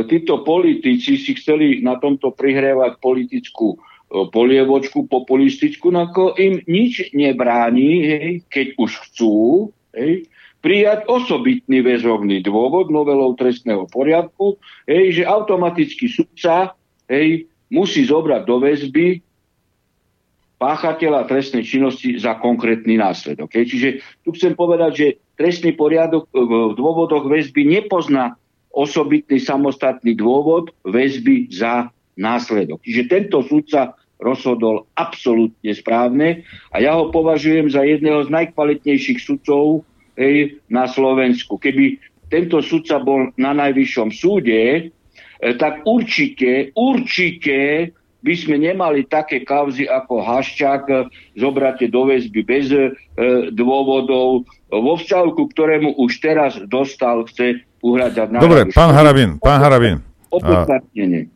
títo politici si chceli na tomto prihrievať politickú polievočku populistickú, no ako im nič nebráni, hej, keď už chcú, hej, prijať osobitný väzovný dôvod novelou trestného poriadku, hej, že automaticky sudca hej, musí zobrať do väzby páchateľa trestnej činnosti za konkrétny následok. Hej. Čiže tu chcem povedať, že trestný poriadok v dôvodoch väzby nepozná osobitný samostatný dôvod väzby za následok. Čiže tento sudca rozhodol absolútne správne a ja ho považujem za jedného z najkvalitnejších sudcov hej, na Slovensku. Keby tento sudca bol na najvyššom súde, e, tak určite, určite by sme nemali také kauzy ako Haščák, e, zobrate do väzby bez e, dôvodov. Vo vzťahu, ktorému už teraz dostal, chce uhľadať na... Dobre, pán Harabin, pán Harabin, opodstatnenie.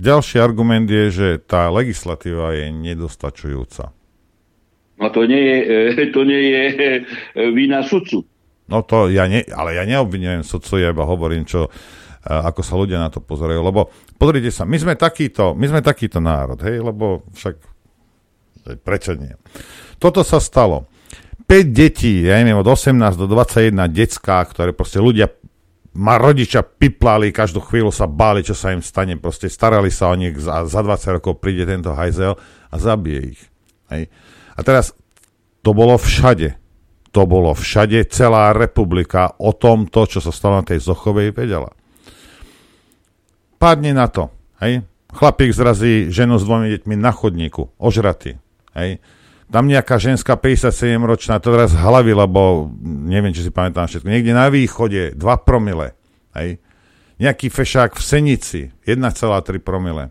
Ďalší argument je, že tá legislatíva je nedostačujúca. No to nie je, e, to nie je e, vina sudcu. No to ja ne, ale ja neobvinujem sudcu, ja iba hovorím, čo, e, ako sa ľudia na to pozerajú. Lebo pozrite sa, my sme takýto, my sme takýto národ, hej, lebo však prečo nie? Toto sa stalo. 5 detí, ja neviem, od 18 do 21 detská, ktoré proste ľudia ma rodičia piplali, každú chvíľu sa báli, čo sa im stane, proste starali sa o nich, za, za 20 rokov príde tento hajzel a zabije ich. Hej. A teraz to bolo všade. To bolo všade, celá republika o tom, to, čo sa stalo na tej Zochovej, vedela. Padne na to, hej. Chlapík zrazí ženu s dvomi deťmi na chodníku, ožratý, hej tam nejaká ženská 57-ročná, to teraz hlavy, lebo neviem, či si pamätám všetko, niekde na východe 2 promile, hej. Nejaký fešák v Senici 1,3 promile.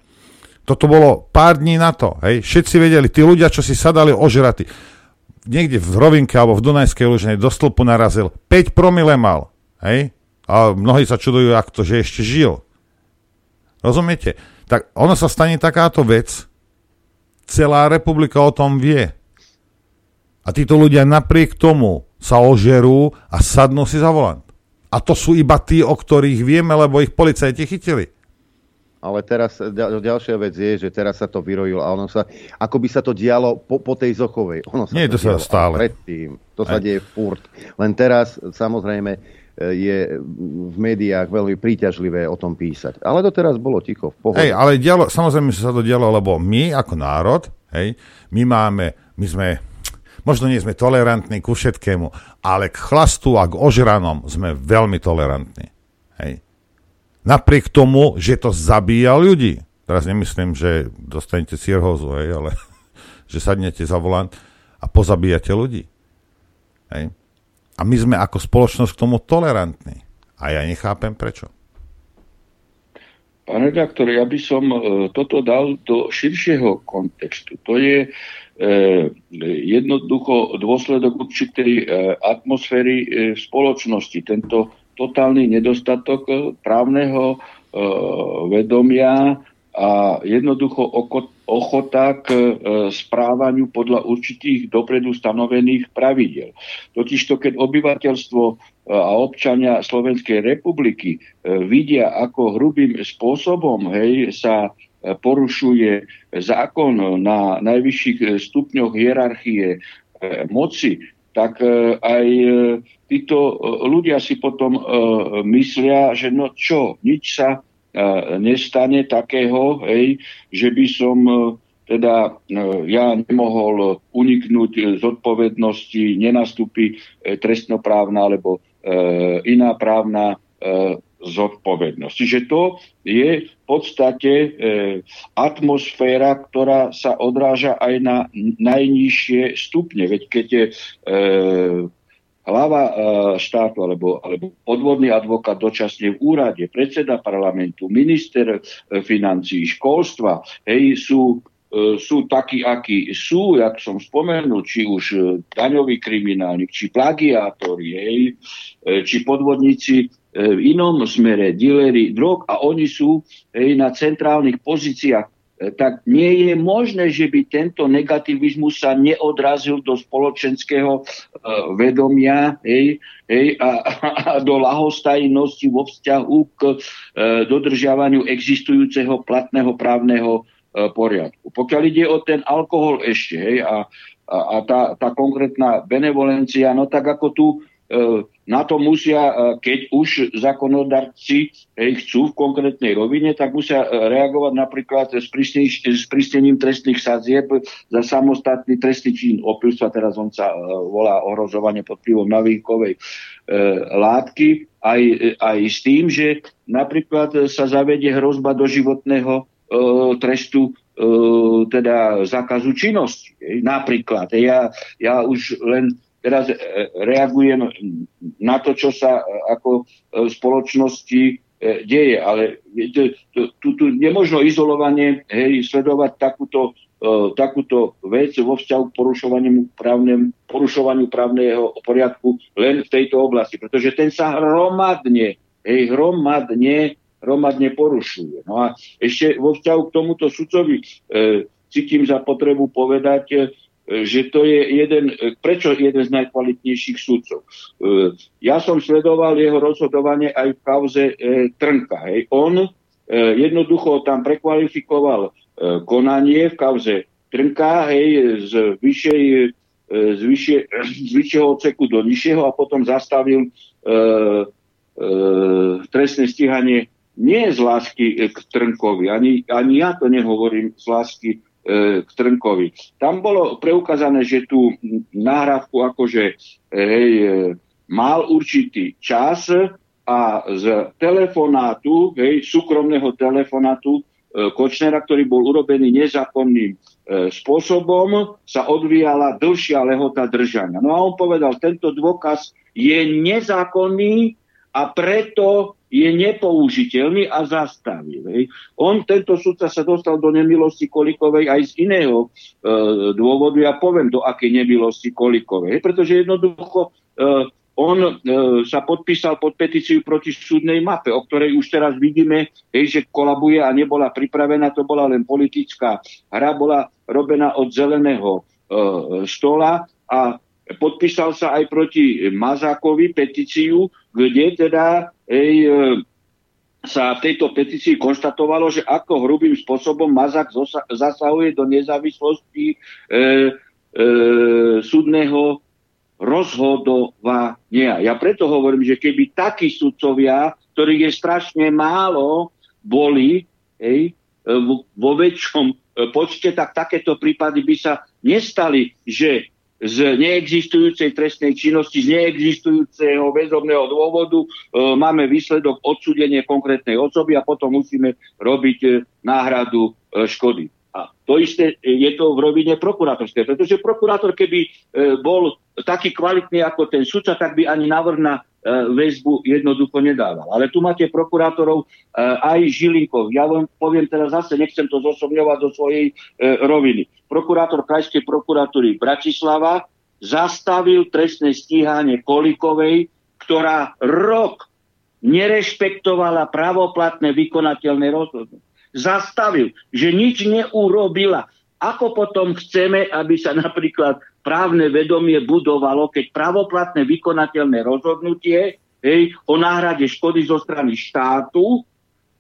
Toto bolo pár dní na to, hej. Všetci vedeli, tí ľudia, čo si sadali ožratí, niekde v Rovinke alebo v Dunajskej Lužnej do stĺpu narazil, 5 promile mal, hej. A mnohí sa čudujú, ak to, že ešte žil. Rozumiete? Tak ono sa stane takáto vec, celá republika o tom vie. A títo ľudia napriek tomu sa ožerú a sadnú si za volant. A to sú iba tí, o ktorých vieme, lebo ich policajti chytili. Ale teraz ďalšia vec je, že teraz sa to vyrojilo a ono sa, ako by sa to dialo po, po tej Zochovej. Ono sa Nie, to, to sa stále. Predtým. To sa Aj. deje furt. Len teraz, samozrejme, je v médiách veľmi príťažlivé o tom písať. Ale doteraz bolo ticho, v pohode. Hej, ale dialo, samozrejme, sa to dialo, lebo my ako národ, hej, my máme, my sme Možno nie sme tolerantní ku všetkému, ale k chlastu a k ožranom sme veľmi tolerantní. Hej. Napriek tomu, že to zabíja ľudí. Teraz nemyslím, že dostanete cirhózu, hej, ale že sadnete za volant a pozabíjate ľudí. Hej. A my sme ako spoločnosť k tomu tolerantní. A ja nechápem prečo. Pán redaktor, ja by som e, toto dal do širšieho kontextu. To je E, jednoducho dôsledok určitej e, atmosféry v spoločnosti. Tento totálny nedostatok právneho vedomia a jednoducho ochota k správaniu podľa určitých dopredu stanovených pravidel. Totižto, keď obyvateľstvo a občania Slovenskej republiky vidia, ako hrubým spôsobom hej, sa porušuje zákon na najvyšších stupňoch hierarchie e, moci, tak e, aj e, títo ľudia si potom myslia, že no čo, nič sa nestane takého, hej, že by som teda ja nemohol uniknúť z odpovednosti, nenastúpi trestnoprávna alebo iná právna zodpovednosť. Čiže to je v podstate e, atmosféra, ktorá sa odráža aj na najnižšie stupne. Veď keď je, e, hlava e, štátu alebo, alebo podvodný advokát dočasne v úrade, predseda parlamentu, minister e, financí, školstva, hej, sú E, sú takí, akí sú, jak som spomenul, či už daňoví kriminálnik, či plagiátori, hej, či podvodníci v inom smere, dilery drog a oni sú hej, na centrálnych pozíciách tak nie je možné, že by tento negativizmus sa neodrazil do spoločenského uh, vedomia hej, hej, a, a do lahostajnosti vo vzťahu k uh, dodržiavaniu existujúceho platného právneho E, poriadku. Pokiaľ ide o ten alkohol ešte hej, a, a, a tá, tá konkrétna benevolencia, no tak ako tu e, na to musia, e, keď už zákonodarci hej, chcú v konkrétnej rovine, tak musia reagovať napríklad s, s prísnením trestných sadzieb za samostatný trestný čin opilstva, teraz on sa volá ohrozovanie pod vplyvom navíkovej e, látky, aj, aj s tým, že napríklad sa zavedie hrozba doživotného trestu teda zákazu činnosti. Napríklad, ja, ja už len teraz e, reagujem na to, čo sa ako v spoločnosti deje, ale tu, tu nemožno izolovane hej, sledovať takúto, takúto vec vo vzťahu k porušovaniu, právnem, porušovaniu právneho poriadku len v tejto oblasti, pretože ten sa hromadne, hej, hromadne hromadne porušuje. No a ešte vo vzťahu k tomuto sudcovi e, cítim za potrebu povedať, e, že to je jeden, prečo jeden z najkvalitnejších sudcov. E, ja som sledoval jeho rozhodovanie aj v kauze e, Trnka. Hej. On e, jednoducho tam prekvalifikoval konanie v kauze Trnka hej, z vyššej z, vyššie, z vyššieho odseku do nižšieho a potom zastavil e, e, trestné stíhanie nie z lásky k Trnkovi, ani, ani ja to nehovorím z lásky k Trnkovi. Tam bolo preukázané, že tú náhrávku akože e, hej, e, mal určitý čas a z telefonátu, hej, súkromného telefonátu e, Kočnera, ktorý bol urobený nezákonným e, spôsobom, sa odvíjala dlhšia lehota držania. No a on povedal, tento dôkaz je nezákonný a preto je nepoužiteľný a zastavil. Hej. On, tento sudca sa dostal do nemilosti Kolikovej aj z iného e, dôvodu. Ja poviem, do akej nemilosti Kolikovej. Hej, pretože jednoducho e, on e, sa podpísal pod petíciu proti súdnej mape, o ktorej už teraz vidíme, hej, že kolabuje a nebola pripravená, to bola len politická hra, bola robená od zeleného e, stola a podpísal sa aj proti Mazákovi petíciu, kde teda ej, e, sa v tejto petícii konštatovalo, že ako hrubým spôsobom Mazak zasahuje do nezávislosti e, e, súdneho rozhodovania. Ja preto hovorím, že keby takí sudcovia, ktorých je strašne málo, boli ej, e, vo väčšom počte, tak takéto prípady by sa nestali, že z neexistujúcej trestnej činnosti, z neexistujúceho väzobného dôvodu e, máme výsledok odsúdenie konkrétnej osoby a potom musíme robiť e, náhradu e, škody. A to isté je to v rovine prokurátorskej, pretože prokurátor, keby e, bol taký kvalitný ako ten sudca, tak by ani návrh na E, väzbu jednoducho nedával. Ale tu máte prokurátorov e, aj Žilinkov. Ja vám poviem teraz zase, nechcem to zosobňovať do svojej e, roviny. Prokurátor Krajskej prokuratúry Bratislava zastavil trestné stíhanie Kolikovej, ktorá rok nerešpektovala pravoplatné vykonateľné rozhodnutie. Zastavil, že nič neurobila. Ako potom chceme, aby sa napríklad právne vedomie budovalo, keď pravoplatné vykonateľné rozhodnutie hej, o náhrade škody zo strany štátu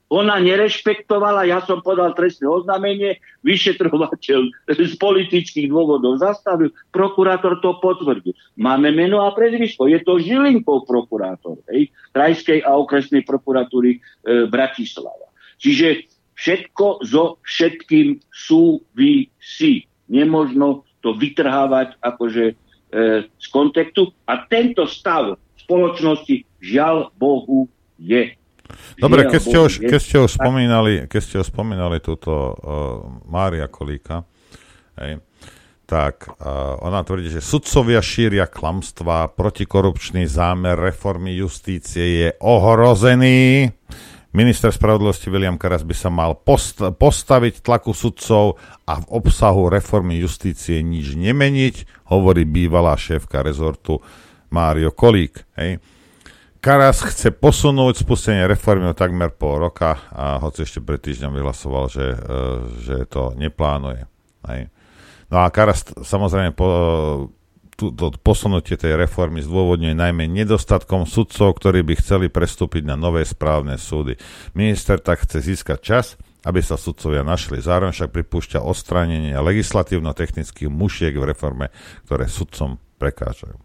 ona nerešpektovala, ja som podal trestné oznámenie, vyšetrovateľ z politických dôvodov zastavil, prokurátor to potvrdil. Máme meno a prezvisko, je to Žilinkov prokurátor, hej, Krajskej a okresnej prokuratúry e, Bratislava. Čiže všetko so všetkým súvisí. Nemožno to vytrhávať akože e, z kontekstu. A tento stav spoločnosti žiaľ Bohu je. Dobre, keď ste, už, keď, ste už spomínali, keď ste už spomínali túto uh, Mária Kolíka, hej, tak ona tvrdí, že sudcovia šíria klamstvá, protikorupčný zámer reformy justície je ohrozený. Minister spravodlivosti William Karas by sa mal post- postaviť tlaku sudcov a v obsahu reformy justície nič nemeniť, hovorí bývalá šéfka rezortu Mário Kolík. Hej. Karas chce posunúť spustenie reformy o takmer pol roka a hoci ešte pred týždňom vyhlasoval, že, e, že to neplánuje. Hej. No a Karas samozrejme po, to posunutie tej reformy zdôvodňuje najmä nedostatkom sudcov, ktorí by chceli prestúpiť na nové správne súdy. Minister tak chce získať čas, aby sa sudcovia našli. Zároveň však pripúšťa odstránenie legislatívno-technických mušiek v reforme, ktoré sudcom prekážajú.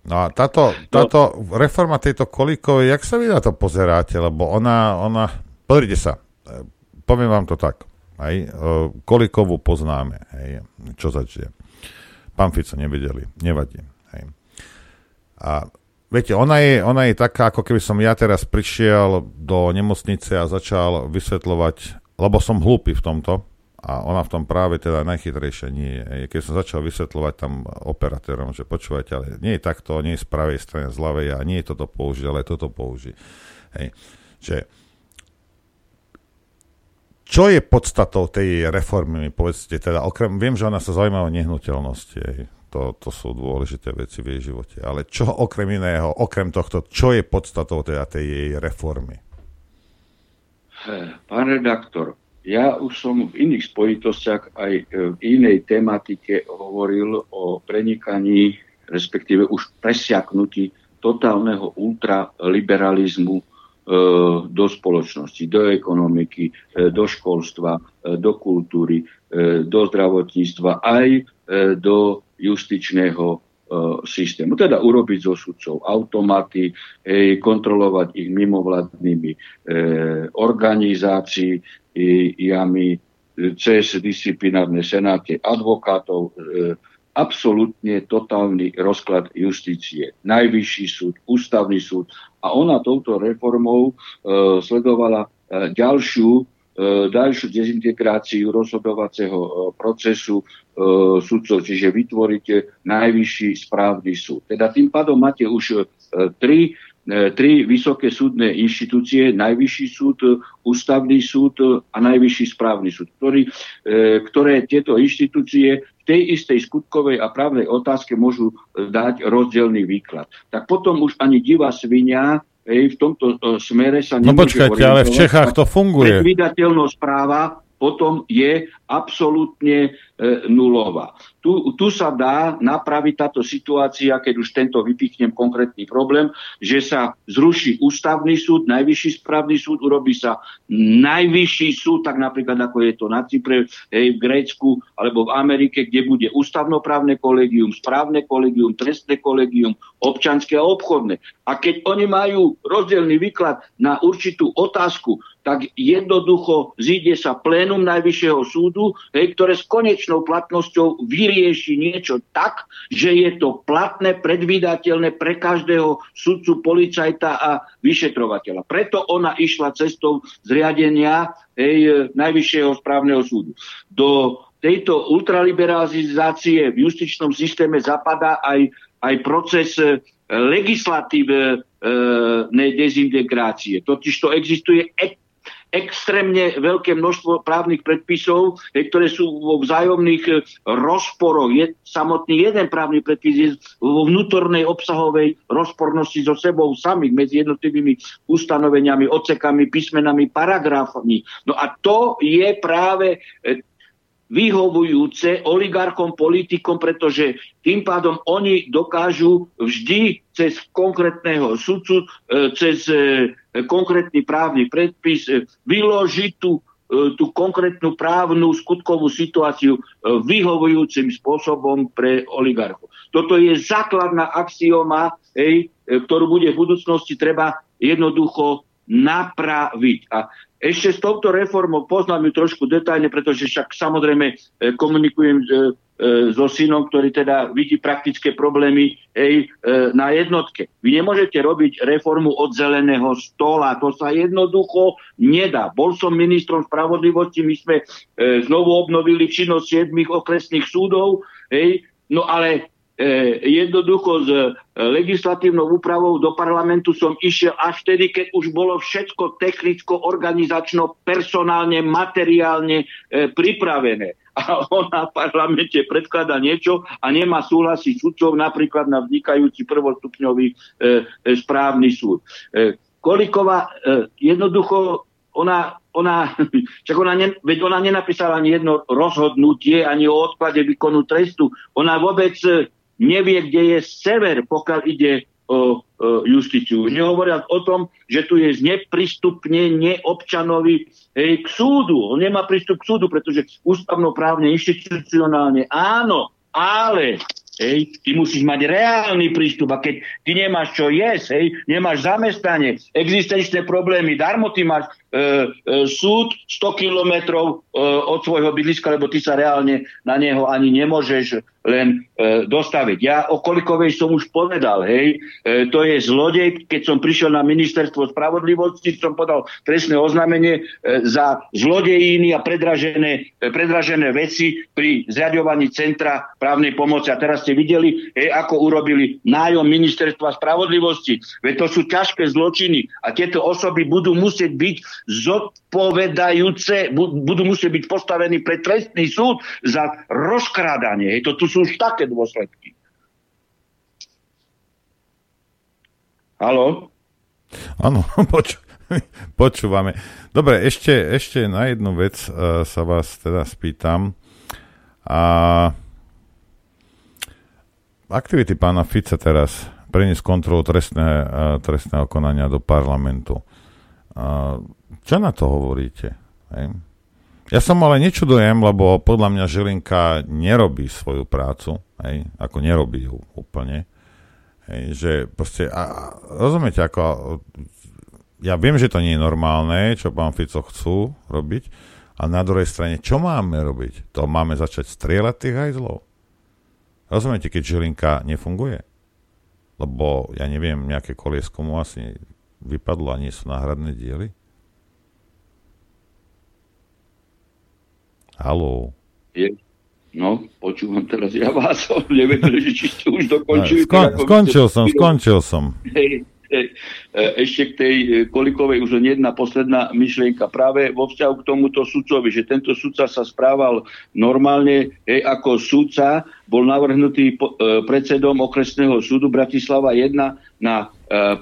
No a táto, táto no. reforma tejto Kolíkovej, jak sa vy na to pozeráte? Lebo ona, ona, pozrite sa, e, poviem vám to tak, aj, e, Kolíkovú poznáme, hej, čo začne. Pán Fico nevedeli, nevadí. Hej. A viete, ona je, ona je taká, ako keby som ja teraz prišiel do nemocnice a začal vysvetľovať, lebo som hlúpy v tomto, a ona v tom práve teda najchytrejšia nie je. Keď som začal vysvetľovať tam operatérom, že počúvajte, ale nie je takto, nie je z pravej strany, z ľavej a nie je toto použiť, ale toto použiť. Hej. Že čo je podstatou tej reformy, povedzte, teda okrem, viem, že ona sa zaujíma o nehnuteľnosti. To, to sú dôležité veci v jej živote, ale čo okrem iného, okrem tohto, čo je podstatou teda tej jej reformy? Pán redaktor, ja už som v iných spojitostiach aj e, v inej tematike hovoril o prenikaní, respektíve už presiaknutí totálneho ultraliberalizmu do spoločnosti, do ekonomiky, e, do školstva, do kultúry, do zdravotníctva, aj do justičného systému. Teda urobiť zo sudcov automaty, kontrolovať ich mimovládnymi organizácií, jami cez disciplinárne senáty advokátov, e, absolútne totálny rozklad justície. Najvyšší súd, ústavný súd. A ona touto reformou e, sledovala e, ďalšiu, e, ďalšiu dezintegráciu rozhodovacieho e, procesu e, sudcov, čiže vytvoríte najvyšší správny súd. Teda tým pádom máte už e, tri E, tri vysoké súdne inštitúcie, Najvyšší súd, Ústavný súd a Najvyšší správny súd, ktorý, e, ktoré tieto inštitúcie tej istej skutkovej a právnej otázke môžu dať rozdielný výklad. Tak potom už ani divá svinia v tomto e, smere sa no No počkajte, ale v Čechách to funguje. Predvydateľnosť práva potom je absolútne e, nulová. Tu, tu sa dá napraviť táto situácia, keď už tento vypichnem konkrétny problém, že sa zruší ústavný súd, najvyšší správny súd, urobí sa najvyšší súd, tak napríklad ako je to na Cypre, hej, v Grécku alebo v Amerike, kde bude ústavnoprávne kolegium, správne kolegium, trestné kolegium, občanské a obchodné. A keď oni majú rozdielný výklad na určitú otázku, tak jednoducho zíde sa plénum Najvyššieho súdu, hej, ktoré s konečnou platnosťou vyrieši niečo tak, že je to platné, predvídateľné pre každého sudcu, policajta a vyšetrovateľa. Preto ona išla cestou zriadenia hej, Najvyššieho správneho súdu. Do tejto ultraliberalizácie v justičnom systéme zapadá aj, aj proces legislatívnej dezintegrácie. Totiž to existuje extrémne veľké množstvo právnych predpisov, ktoré sú vo vzájomných e, rozporoch. Je samotný jeden právny predpis je vo vnútornej obsahovej rozpornosti so sebou samých medzi jednotlivými ustanoveniami, odsekami, písmenami, paragrafami. No a to je práve e, vyhovujúce oligarchom, politikom, pretože tým pádom oni dokážu vždy cez konkrétneho sudcu, e, cez e, konkrétny právny predpis e, vyložiť tú, tú konkrétnu právnu skutkovú situáciu vyhovujúcim spôsobom pre oligarchov. Toto je základná axioma, hej, ktorú bude v budúcnosti treba jednoducho napraviť. A ešte s touto reformou poznám ju trošku detailne, pretože však samozrejme e, komunikujem e, e, so synom, ktorý teda vidí praktické problémy ej, na jednotke. Vy nemôžete robiť reformu od zeleného stola, to sa jednoducho nedá. Bol som ministrom spravodlivosti, my sme znovu obnovili činnosť 7 okresných súdov, ej, no ale jednoducho s e, legislatívnou úpravou do parlamentu som išiel až vtedy, keď už bolo všetko technicko, organizačno, personálne, materiálne e, pripravené. A on na parlamente predklada niečo a nemá súhlasí sudcov napríklad na vznikajúci prvostupňový správny súd. Koliková jednoducho ona, ona, čak ona, ne, veď ona nenapísala ani jedno rozhodnutie, ani o odklade výkonu trestu. Ona vôbec nevie, kde je sever, pokiaľ ide o, justíciu. Nehovoriac o tom, že tu je zneprístupnenie občanovi hej, k súdu. On nemá prístup k súdu, pretože ústavnoprávne, inštitucionálne áno, ale Hej, ty musíš mať reálny prístup a keď ty nemáš čo jesť, hej, nemáš zamestnanie, existenčné problémy, darmo ty máš súd 100 kilometrov e, od svojho bydliska, lebo ty sa reálne na neho ani nemôžeš len e, dostaviť. Ja o Kolikovej som už povedal, hej, e, to je zlodej, keď som prišiel na ministerstvo spravodlivosti, som podal trestné oznámenie e, za zlodejiny a predražené, e, predražené veci pri zriadovaní Centra právnej pomoci. A teraz ste videli, hej, ako urobili nájom ministerstva spravodlivosti. Veď to sú ťažké zločiny a tieto osoby budú musieť byť zodpovedajúce, budú musieť byť postavení pre trestný súd za rozkrádanie. Hej, to tu sú už také dôsledky. Halo? Áno, poč- počúvame. Dobre, ešte, ešte na jednu vec uh, sa vás teda spýtam. A aktivity pána Fica teraz preniesť kontrolu trestné, uh, trestného konania do parlamentu. Čo na to hovoríte? Hej? Ja som ale nečudujem, lebo podľa mňa Žilinka nerobí svoju prácu, hej, ako nerobí ju úplne. Hej, že proste, a, rozumiete, ako, ja viem, že to nie je normálne, čo pán Fico chcú robiť, a na druhej strane, čo máme robiť? To máme začať strieľať tých hajzlov? Rozumiete, keď Žilinka nefunguje? Lebo, ja neviem, nejaké koliesko mu asi vypadlo a nie sú náhradné diely? Haló. Je, no, počúvam teraz ja vás, neviem, či ste už dokončili. Skon, skončil som, skončil som. Hej, hej, e, ešte k tej e, Kolikovej už len jedna posledná myšlienka. Práve vo vzťahu k tomuto sudcovi, že tento sudca sa správal normálne, hej, ako sudca, bol navrhnutý po, e, predsedom okresného súdu Bratislava 1 na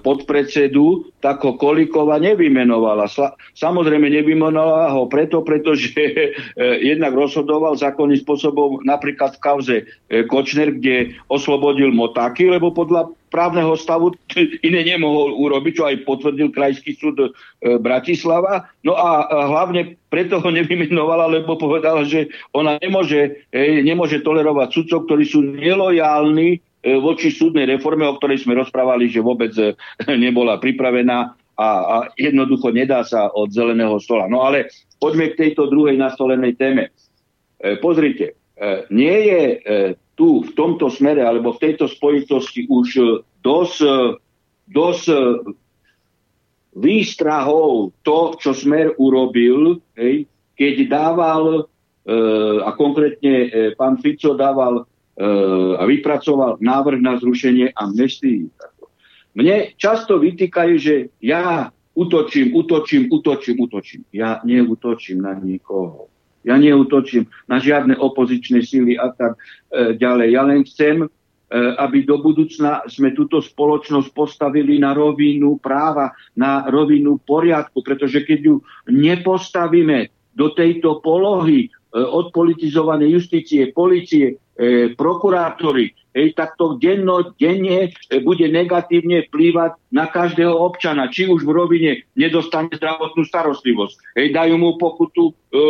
podpredsedu, tak ho Kolikova nevymenovala. Samozrejme nevymenovala ho preto, pretože e, jednak rozhodoval zákonným spôsobom napríklad v kauze e, Kočner, kde oslobodil Motaky, lebo podľa právneho stavu iné nemohol urobiť, čo aj potvrdil Krajský súd Bratislava. No a hlavne preto ho nevymenovala, lebo povedala, že ona nemôže, nemôže tolerovať sudcov, ktorí sú nelojálni E, voči súdnej reforme, o ktorej sme rozprávali, že vôbec e, nebola pripravená a, a jednoducho nedá sa od zeleného stola. No ale poďme k tejto druhej nastolenej téme. E, pozrite, nie je tu v tomto smere alebo v tejto spojitosti už dosť, dosť výstrahov to, čo Smer urobil, keď dával, a konkrétne pán Fico dával a vypracoval návrh na zrušenie amnestii. Mne často vytýkajú, že ja utočím, utočím, utočím, utočím. Ja neutočím na nikoho. Ja neutočím na žiadne opozičné síly a tak e, ďalej. Ja len chcem, e, aby do budúcna sme túto spoločnosť postavili na rovinu práva, na rovinu poriadku, pretože keď ju nepostavíme do tejto polohy e, odpolitizovanej justície, policie, e, prokurátori, hej, tak to denno, denne e, bude negatívne vplývať na každého občana, či už v rovine nedostane zdravotnú starostlivosť, hej, dajú mu pokutu e, e,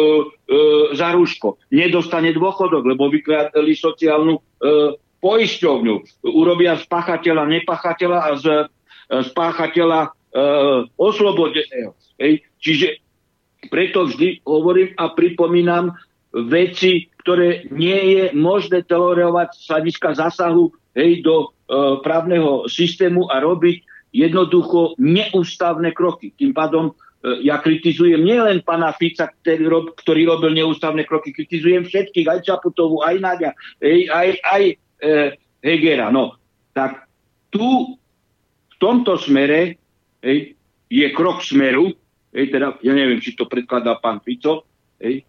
za rúško, nedostane dôchodok, lebo vykladali sociálnu e, poisťovňu, urobia z pachateľa nepachateľa a z, e, z páchateľa e, oslobodeného. Hej. Čiže preto vždy hovorím a pripomínam veci, ktoré nie je možné tolerovať z hľadiska zásahu hej, do e, právneho systému a robiť jednoducho neústavné kroky. Tým pádom e, ja kritizujem nielen pána Fica, ktorý, rob, ktorý robil neústavné kroky, kritizujem všetkých, aj Čaputovu, aj Nadia, hej, aj, aj e, Hegera. No, tak tu v tomto smere hej, je krok smeru, hej, teda ja neviem, či to predkladá pán Fico, hej,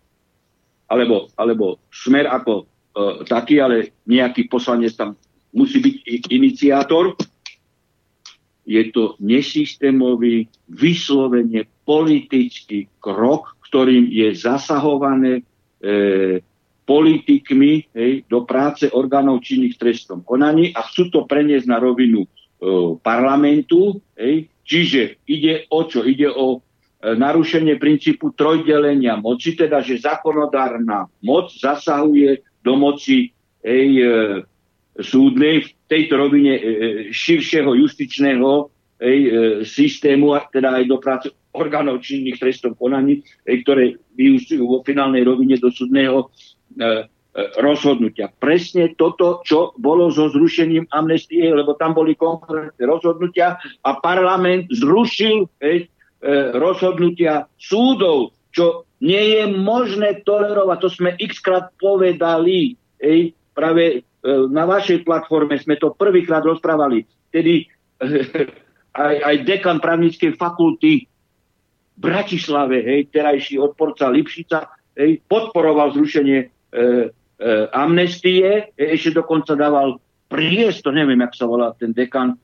alebo, alebo smer ako e, taký, ale nejaký poslanec tam musí byť iniciátor. Je to nesystémový, vyslovene politický krok, ktorým je zasahované e, politikmi hej, do práce orgánov činných trestom konaní a chcú to preniesť na rovinu e, parlamentu. Hej. Čiže ide o čo? Ide o narušenie princípu trojdelenia moci, teda že zákonodárna moc zasahuje do moci hej, e, súdnej v tejto rovine e, e širšieho justičného hej, e, systému, a teda aj do práce orgánov činných trestov konaní, hej, ktoré vyústujú vo finálnej rovine do súdneho e, E, rozhodnutia. Presne toto, čo bolo so zrušením amnestie, lebo tam boli konkrétne rozhodnutia a parlament zrušil hej, e, rozhodnutia súdov, čo nie je možné tolerovať. To sme x krát povedali. Hej, práve e, na vašej platforme sme to prvýkrát rozprávali. Tedy aj, aj dekan právnickej fakulty v Bratislave, hej, terajší odporca Lipšica, hej, podporoval zrušenie e, e, amnestie, e, ešte dokonca dával priestor, neviem, jak sa volá ten dekan, e,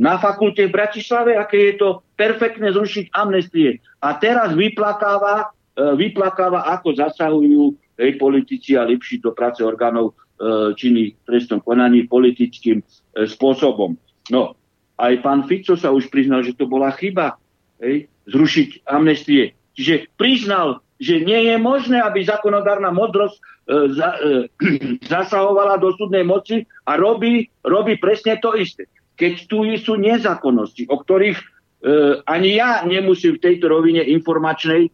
na fakulte v Bratislave, aké je to perfektné zrušiť amnestie. A teraz vyplakáva, e, vyplakáva ako zasahujú hej, politici a lepší do práce orgánov e, činných trestnom konaní politickým e, spôsobom. No, aj pán Fico sa už priznal, že to bola chyba hej, zrušiť amnestie. Čiže priznal, že nie je možné, aby zákonodárna modrosť e, za, e, zasahovala do súdnej moci a robí, robí presne to isté. Keď tu sú nezákonnosti, o ktorých e, ani ja nemusím v tejto rovine informačnej, e,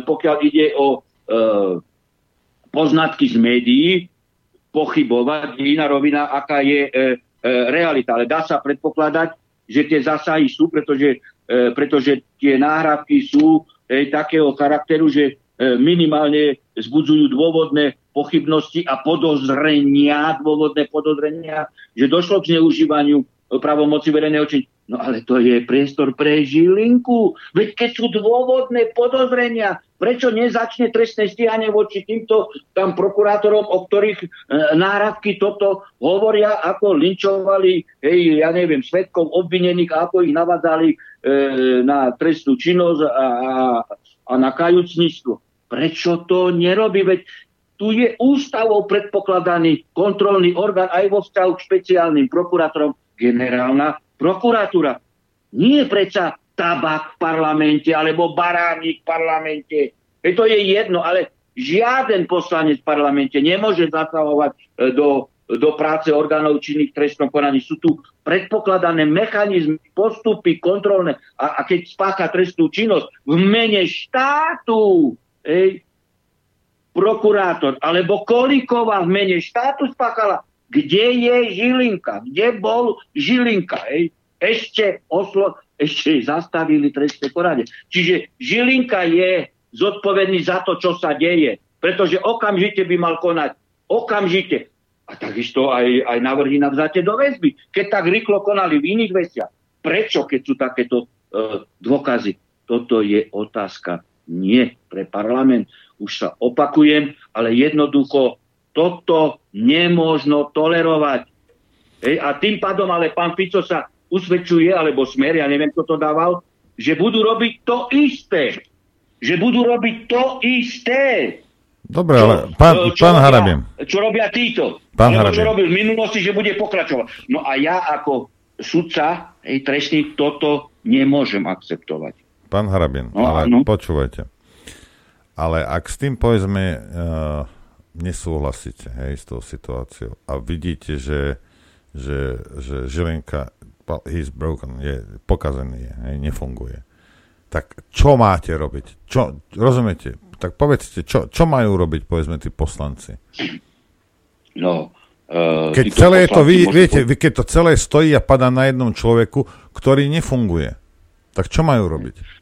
pokiaľ ide o e, poznatky z médií, pochybovať. Iná rovina, aká je e, e, realita. Ale dá sa predpokladať, že tie zásahy sú, pretože, e, pretože tie náhradky sú e, takého charakteru, že E, minimálne zbudzujú dôvodné pochybnosti a podozrenia, dôvodné podozrenia, že došlo k zneužívaniu pravomoci verejného činu. No ale to je priestor pre Žilinku. Veď keď sú dôvodné podozrenia, prečo nezačne trestné stíhanie voči týmto tam prokurátorom, o ktorých e, náradky toto hovoria, ako linčovali, hej, ja neviem, svetkov obvinených, ako ich navádzali e, na trestnú činnosť a, a, a na kajúcnictvo. Prečo to nerobí? Veď tu je ústavou predpokladaný kontrolný orgán aj vo vzťahu k špeciálnym prokurátorom generálna prokuratúra. Nie predsa tabak v parlamente alebo baránik v parlamente. E to je jedno, ale žiaden poslanec v parlamente nemôže zasahovať e, do, do práce orgánov činných trestnom konaní. Sú tu predpokladané mechanizmy, postupy kontrolné. A, a keď spácha trestnú činnosť v mene štátu, ej, prokurátor, alebo Kolíková v mene štátu spáchala, kde je Žilinka, kde bol Žilinka, ej, ešte oslo, ešte zastavili trestné konanie. Čiže Žilinka je zodpovedný za to, čo sa deje, pretože okamžite by mal konať. Okamžite. A takisto aj, aj navrhy na vzatie do väzby. Keď tak rýchlo konali v iných veciach. Prečo, keď sú takéto e, dôkazy? Toto je otázka nie pre parlament. Už sa opakujem, ale jednoducho toto nemôžno tolerovať. Hej, a tým pádom ale pán Fico sa usvedčuje, alebo smer, ja neviem, kto to dával, že budú robiť to isté. Že budú robiť to isté. Dobre, ale pán, čo, pán Harabiem. Čo robia títo? Pán Harabiem. Čo robil v minulosti, že bude pokračovať. No a ja ako sudca, hej, trestný, toto nemôžem akceptovať. Pán Harabin, no, ale no. počúvajte. Ale ak s tým povedzme uh, nesúhlasíte hej, s tou situáciou a vidíte, že, že, že Žilinka he's broken, je pokazený, je, hej, nefunguje. Tak čo máte robiť? Čo, rozumiete? Tak povedzte, čo, čo majú robiť, povedzme, tí poslanci? No, uh, keď celé to, vy, viete, vy, keď to celé stojí a padá na jednom človeku, ktorý nefunguje, tak čo majú robiť?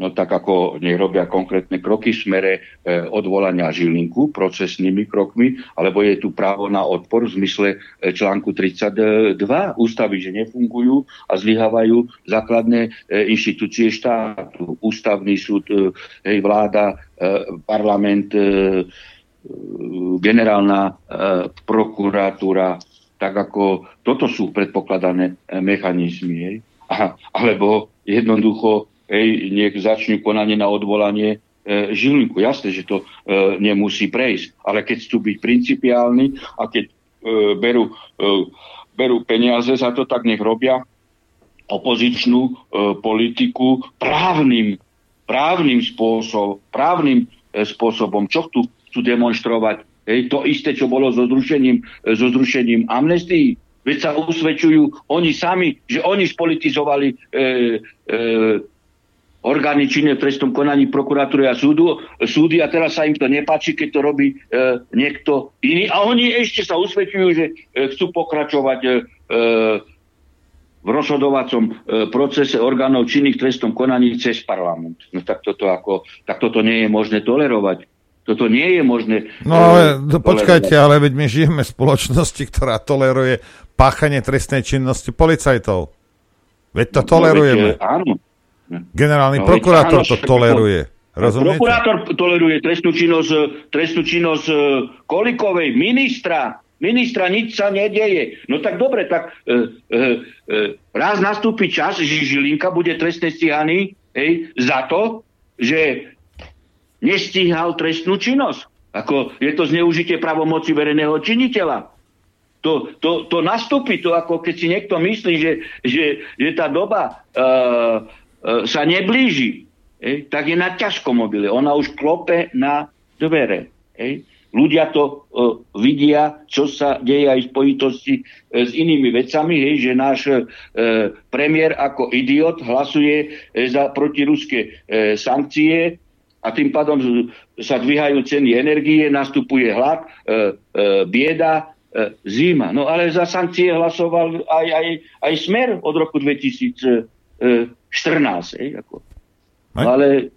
No tak ako nech robia konkrétne kroky v smere e, odvolania Žilinku procesnými krokmi, alebo je tu právo na odpor v zmysle e, článku 32 ústavy, že nefungujú a zlyhávajú základné e, inštitúcie štátu, ústavný súd, e, hej, vláda, e, parlament, e, e generálna e, prokuratúra, tak ako toto sú predpokladané e, mechanizmy. Hej. A, alebo jednoducho hej, nech začnú konanie na odvolanie e, Žilinku. Jasné, že to e, nemusí prejsť, ale keď chcú byť principiálni a keď e, berú, e, berú peniaze za to, tak nech robia opozičnú e, politiku právnym, právnym spôsobom, právnym e, spôsobom. Čo chcú, chcú demonstrovať? Hej, to isté, čo bolo so zrušením, e, so zrušením amnestii. Veď sa usvedčujú oni sami, že oni spolitizovali e, e, orgány činné v trestnom konaní prokuratúry a súdu, súdy a teraz sa im to nepáči, keď to robí e, niekto iný. A oni ešte sa usvedčujú, že e, chcú pokračovať e, e v rozhodovacom e, procese orgánov činných v trestnom konaní cez parlament. No tak toto, ako, tak toto nie je možné tolerovať. Toto nie je možné. No ale e, počkajte, ale veď my žijeme v spoločnosti, ktorá toleruje páchanie trestnej činnosti policajtov. Veď to no, tolerujeme. No, veď, áno, Generálny no, prokurátor to toleruje. Rozumiete? Prokurátor toleruje trestnú činnosť, trestnú činnosť e, Kolikovej, ministra. Ministra nič sa nedeje. No tak dobre, tak e, e, e, raz nastúpi čas, že Žilinka bude trestne stíhaný hej, za to, že nestíhal trestnú činnosť. Ako je to zneužitie pravomoci verejného činiteľa. To, to, to nastúpi, to ako keď si niekto myslí, že, že, že tá doba E, sa neblíži, ej, tak je na ťažkomobile. Ona už klope na dvere. Ej. Ľudia to uh, vidia, čo sa deje aj v spojitosti uh, s inými vecami, hej, že náš uh, premiér ako idiot hlasuje uh, za protiruské uh, sankcie a tým pádom sa dvíhajú ceny energie, nastupuje hlad, uh, uh, bieda, uh, zima. No ale za sankcie hlasoval aj, aj, aj smer od roku 2000. 14. Ej, ako. No, ale,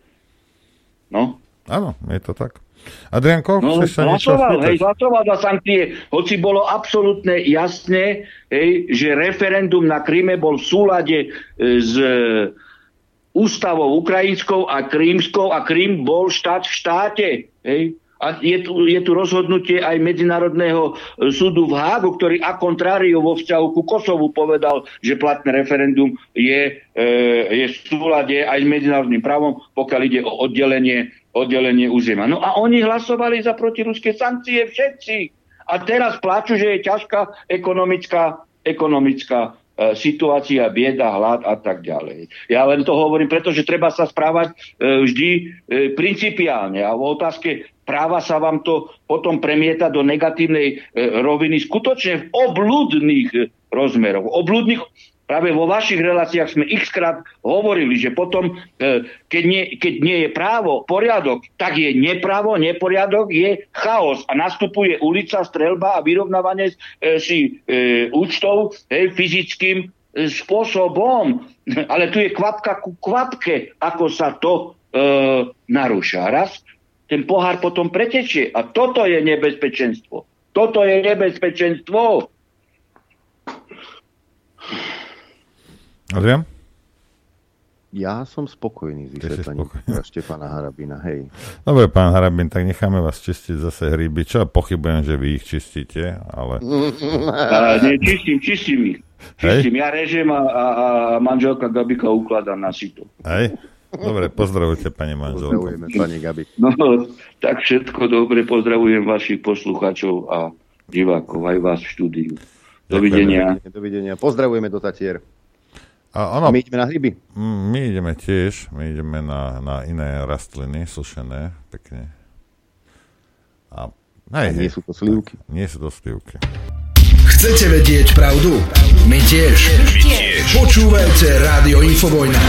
no. Áno, je to tak. Adrianko, no, chceš sa niečo hej, hlasoval za sankcie, hoci bolo absolútne jasné, hej, že referendum na Kríme bol v súlade e, s e, ústavou ukrajinskou a krímskou a Krím bol štát v štáte. Hej. A je tu, je tu rozhodnutie aj Medzinárodného e, súdu v Hágu, ktorý a kontráriu vo vzťahu ku Kosovu povedal, že platné referendum je, e, je v súlade aj s medzinárodným právom, pokiaľ ide o oddelenie, oddelenie územia. No a oni hlasovali za protiruské sankcie všetci. A teraz pláču, že je ťažká ekonomická, ekonomická e, situácia, bieda, hlad a tak ďalej. Ja len to hovorím, pretože treba sa správať e, vždy principiálne. A v otázke práva sa vám to potom premieta do negatívnej e, roviny skutočne v obludných e, rozmeroch. Obludných, práve vo vašich reláciách sme x krát hovorili, že potom, e, keď, nie, keď nie je právo, poriadok, tak je neprávo, neporiadok, je chaos a nastupuje ulica, strelba a vyrovnávanie si e, účtov e, fyzickým spôsobom. Ale tu je kvapka ku kvapke, ako sa to e, narúša. Raz ten pohár potom pretečie. A toto je nebezpečenstvo. Toto je nebezpečenstvo. Adrian? Ja som spokojný s vysvetlením Štefana Harabina, hej. Dobre, pán Harabin, tak necháme vás čistiť zase hríby. Čo pochybujem, že vy ich čistíte, ale... A, nie, čistím, čistím ich. Čistím. Hej? Ja režem a, a, a manželka Gabika ukladá na sito. Hej? Dobre, pozdravujte pani manželku. Pozdravujeme pani Gabi. No, tak všetko dobre, pozdravujem vašich poslucháčov a divákov, aj vás v štúdiu. Dovidenia. Dovidenia. Pozdravujeme do Tatier. A, ono, a my ideme na hryby? Mm, my ideme tiež, my ideme na, na iné rastliny, sušené, pekne. A, hej, a nie sú to slivky? Nie sú to slivky. Chcete vedieť pravdu? My tiež. My tiež. Počúvajte Rádio Infovojna.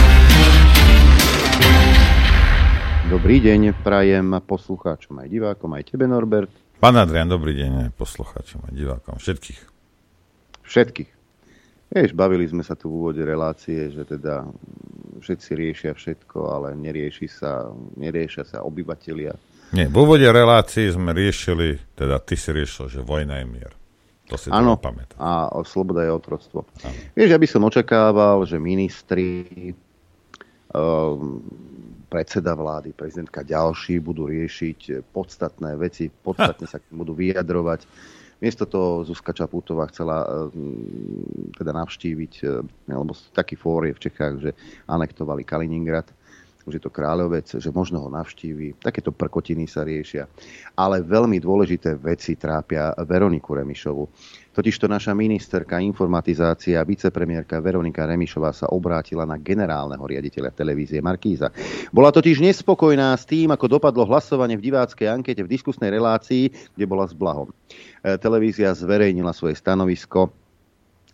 Dobrý deň, prajem poslucháčom aj divákom, aj tebe Norbert. Pán Adrian, dobrý deň poslucháčom aj divákom, všetkých. Všetkých. Vieš, bavili sme sa tu v úvode relácie, že teda všetci riešia všetko, ale nerieši sa, neriešia sa obyvatelia. Nie, v úvode relácie sme riešili, teda ty si riešil, že vojna je mier. To si Áno, pamätám. a sloboda je otroctvo. Vieš, ja by som očakával, že ministri, um, predseda vlády, prezidentka ďalší budú riešiť podstatné veci, podstatne sa k budú vyjadrovať. Miesto toho Zuzka Čaputová chcela um, teda navštíviť, um, lebo taký fór je v Čechách, že anektovali Kaliningrad už je to kráľovec, že možno ho navštívi. Takéto prkotiny sa riešia. Ale veľmi dôležité veci trápia Veroniku Remišovu. Totižto naša ministerka informatizácie a vicepremiérka Veronika Remišová sa obrátila na generálneho riaditeľa televízie Markíza. Bola totiž nespokojná s tým, ako dopadlo hlasovanie v diváckej ankete v diskusnej relácii, kde bola s Blahom. E, televízia zverejnila svoje stanovisko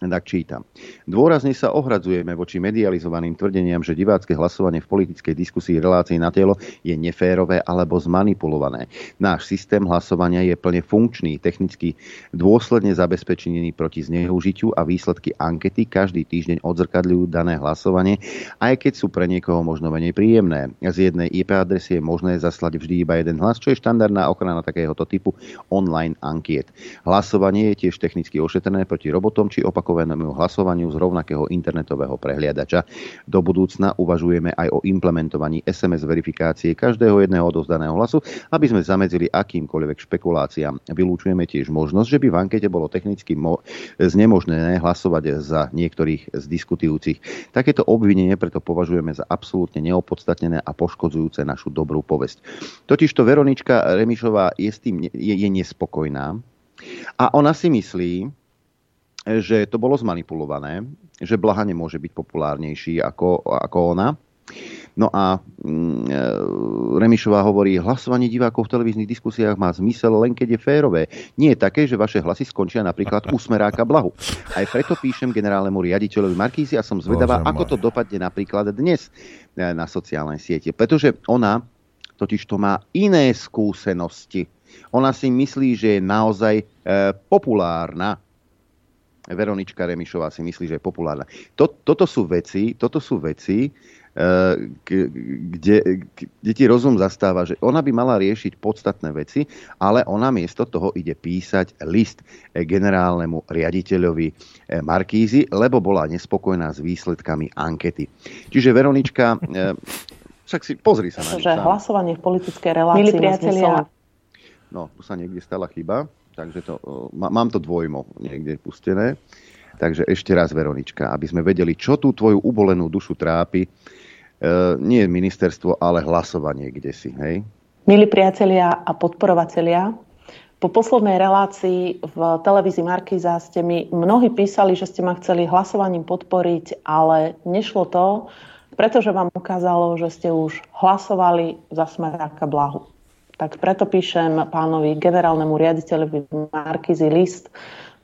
tak čítam. Dôrazne sa ohradzujeme voči medializovaným tvrdeniam, že divácké hlasovanie v politickej diskusii relácií na telo je neférové alebo zmanipulované. Náš systém hlasovania je plne funkčný, technicky dôsledne zabezpečený proti zneužitiu a výsledky ankety každý týždeň odzrkadľujú dané hlasovanie, aj keď sú pre niekoho možno menej príjemné. Z jednej IP adresy je možné zaslať vždy iba jeden hlas, čo je štandardná ochrana takéhoto typu online ankiet. Hlasovanie je tiež technicky ošetrené proti robotom či opakovaným opakovanému hlasovaniu z rovnakého internetového prehliadača. Do budúcna uvažujeme aj o implementovaní SMS verifikácie každého jedného odozdaného hlasu, aby sme zamedzili akýmkoľvek špekuláciám. Vylúčujeme tiež možnosť, že by v ankete bolo technicky mo- znemožnené hlasovať za niektorých z diskutujúcich. Takéto obvinenie preto považujeme za absolútne neopodstatnené a poškodzujúce našu dobrú povesť. Totižto Veronička Remišová je s tým je, je nespokojná a ona si myslí, že to bolo zmanipulované, že Blaha nemôže byť populárnejší ako, ako ona. No a mm, e, Remišová hovorí, hlasovanie divákov v televíznych diskusiách má zmysel len keď je férové. Nie je také, že vaše hlasy skončia napríklad u Smeráka Blahu. Aj preto píšem generálnemu riaditeľovi Markízy a som zvedavá, Bože ako to dopadne napríklad dnes e, na sociálnej siete. Pretože ona totiž to má iné skúsenosti. Ona si myslí, že je naozaj e, populárna Veronička Remišová si myslí, že je populárna. To, toto sú veci, toto sú veci, eh, kde, kde ti rozum zastáva, že ona by mala riešiť podstatné veci, ale ona miesto toho ide písať list generálnemu riaditeľovi eh, Markízy, lebo bola nespokojná s výsledkami ankety. Čiže Veronička, eh, však si pozri sa na Že hlasovanie v politickej relácii Milí priatelia, No, tu sa niekde stala chyba, takže to, má, mám to dvojmo niekde pustené. Takže ešte raz, Veronička, aby sme vedeli, čo tú tvoju ubolenú dušu trápi. E, nie ministerstvo, ale hlasovanie, kde si, hej? Milí priatelia a podporovatelia, po poslednej relácii v televízii Markíza ste mi mnohí písali, že ste ma chceli hlasovaním podporiť, ale nešlo to, pretože vám ukázalo, že ste už hlasovali za smeráka Blahu. Tak preto píšem pánovi generálnemu riaditeľovi Markízy list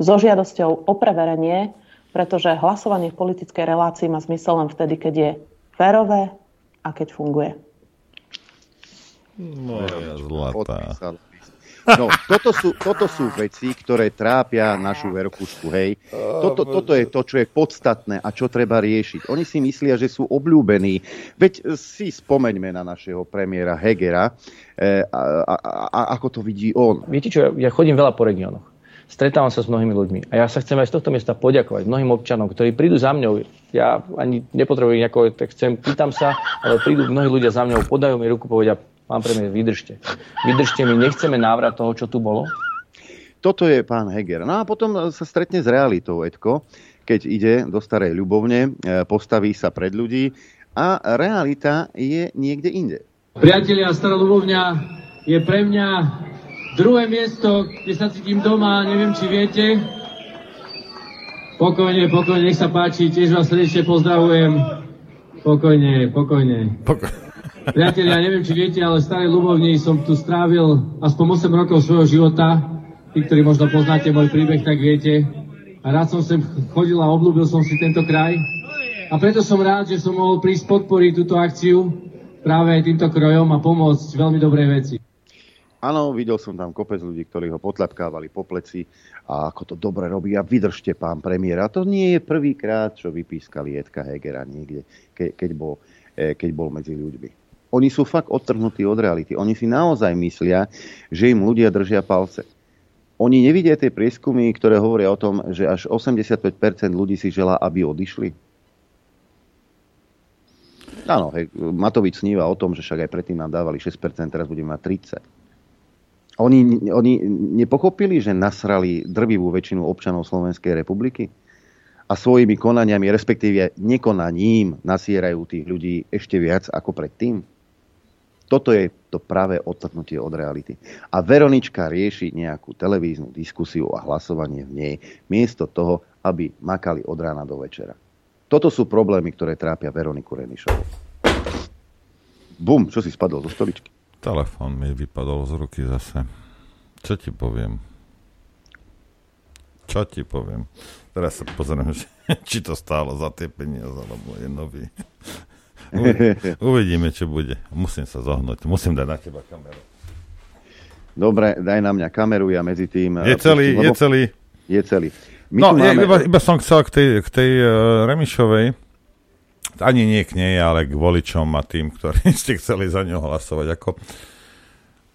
so žiadosťou o preverenie, pretože hlasovanie v politickej relácii má zmysel len vtedy, keď je férové a keď funguje. Moja zlatá. No, toto sú, toto sú veci, ktoré trápia našu verkušku, hej. Toto, toto je to, čo je podstatné a čo treba riešiť. Oni si myslia, že sú obľúbení. Veď si spomeňme na našeho premiéra Hegera, e, a, a, a, ako to vidí on. Viete čo, ja chodím veľa po regiónoch. Stretávam sa s mnohými ľuďmi. A ja sa chcem aj z tohto miesta poďakovať mnohým občanom, ktorí prídu za mňou. Ja ani nepotrebujem nejako, tak chcem, pýtam sa, ale prídu mnohí ľudia za mňou, podajú mi ruku, povedia, pán premiér, vydržte. Vydržte, my nechceme návrat toho, čo tu bolo. Toto je pán Heger. No a potom sa stretne s realitou, Edko, keď ide do starej ľubovne, e, postaví sa pred ľudí a realita je niekde inde. Priatelia, Stará Ľubovňa je pre mňa druhé miesto, kde sa cítim doma, neviem, či viete. Pokojne, pokojne, nech sa páči, tiež vás srdečne pozdravujem. Pokojne, pokojne. Pokoj. Priatelia, neviem, či viete, ale v Starej Ľubovni som tu strávil aspoň 8 rokov svojho života. Tí, ktorí možno poznáte môj príbeh, tak viete. a rád som sem chodil a obľúbil som si tento kraj. A preto som rád, že som mohol prísť podporiť túto akciu práve týmto krojom a pomôcť veľmi dobrej veci. Áno, videl som tam kopec ľudí, ktorí ho potľapkávali po pleci a ako to dobre robí a vydržte, pán premiér. A to nie je prvýkrát, čo vypískali Edka Hegera niekde, ke, keď, bol, e, keď bol medzi ľuďmi. Oni sú fakt odtrhnutí od reality. Oni si naozaj myslia, že im ľudia držia palce. Oni nevidia tie prieskumy, ktoré hovoria o tom, že až 85% ľudí si želá, aby odišli. Áno, hej, Matovič sníva o tom, že však aj predtým nám dávali 6%, teraz budeme mať 30%. Oni, oni nepochopili, že nasrali drvivú väčšinu občanov Slovenskej republiky? A svojimi konaniami, respektíve nekonaním, nasierajú tých ľudí ešte viac ako predtým? Toto je to práve odtrhnutie od reality. A Veronička rieši nejakú televíznu diskusiu a hlasovanie v nej, miesto toho, aby makali od rána do večera. Toto sú problémy, ktoré trápia Veroniku Remišovu. Bum, čo si spadol zo stoličky? Telefón mi vypadol z ruky zase. Čo ti poviem? Čo ti poviem? Teraz sa pozriem, či to stálo za tie peniaze, alebo je nový. Uvidíme, čo bude. Musím sa zohnúť. Musím dať na teba kameru. Dobre, daj na mňa kameru, ja medzi tým... Je celý, je celý. Je celý. My no, máme... iba, iba som chcel k tej, k tej uh, Remišovej ani nie k nej, ale k voličom a tým, ktorí ste chceli za ňo hlasovať. Ako...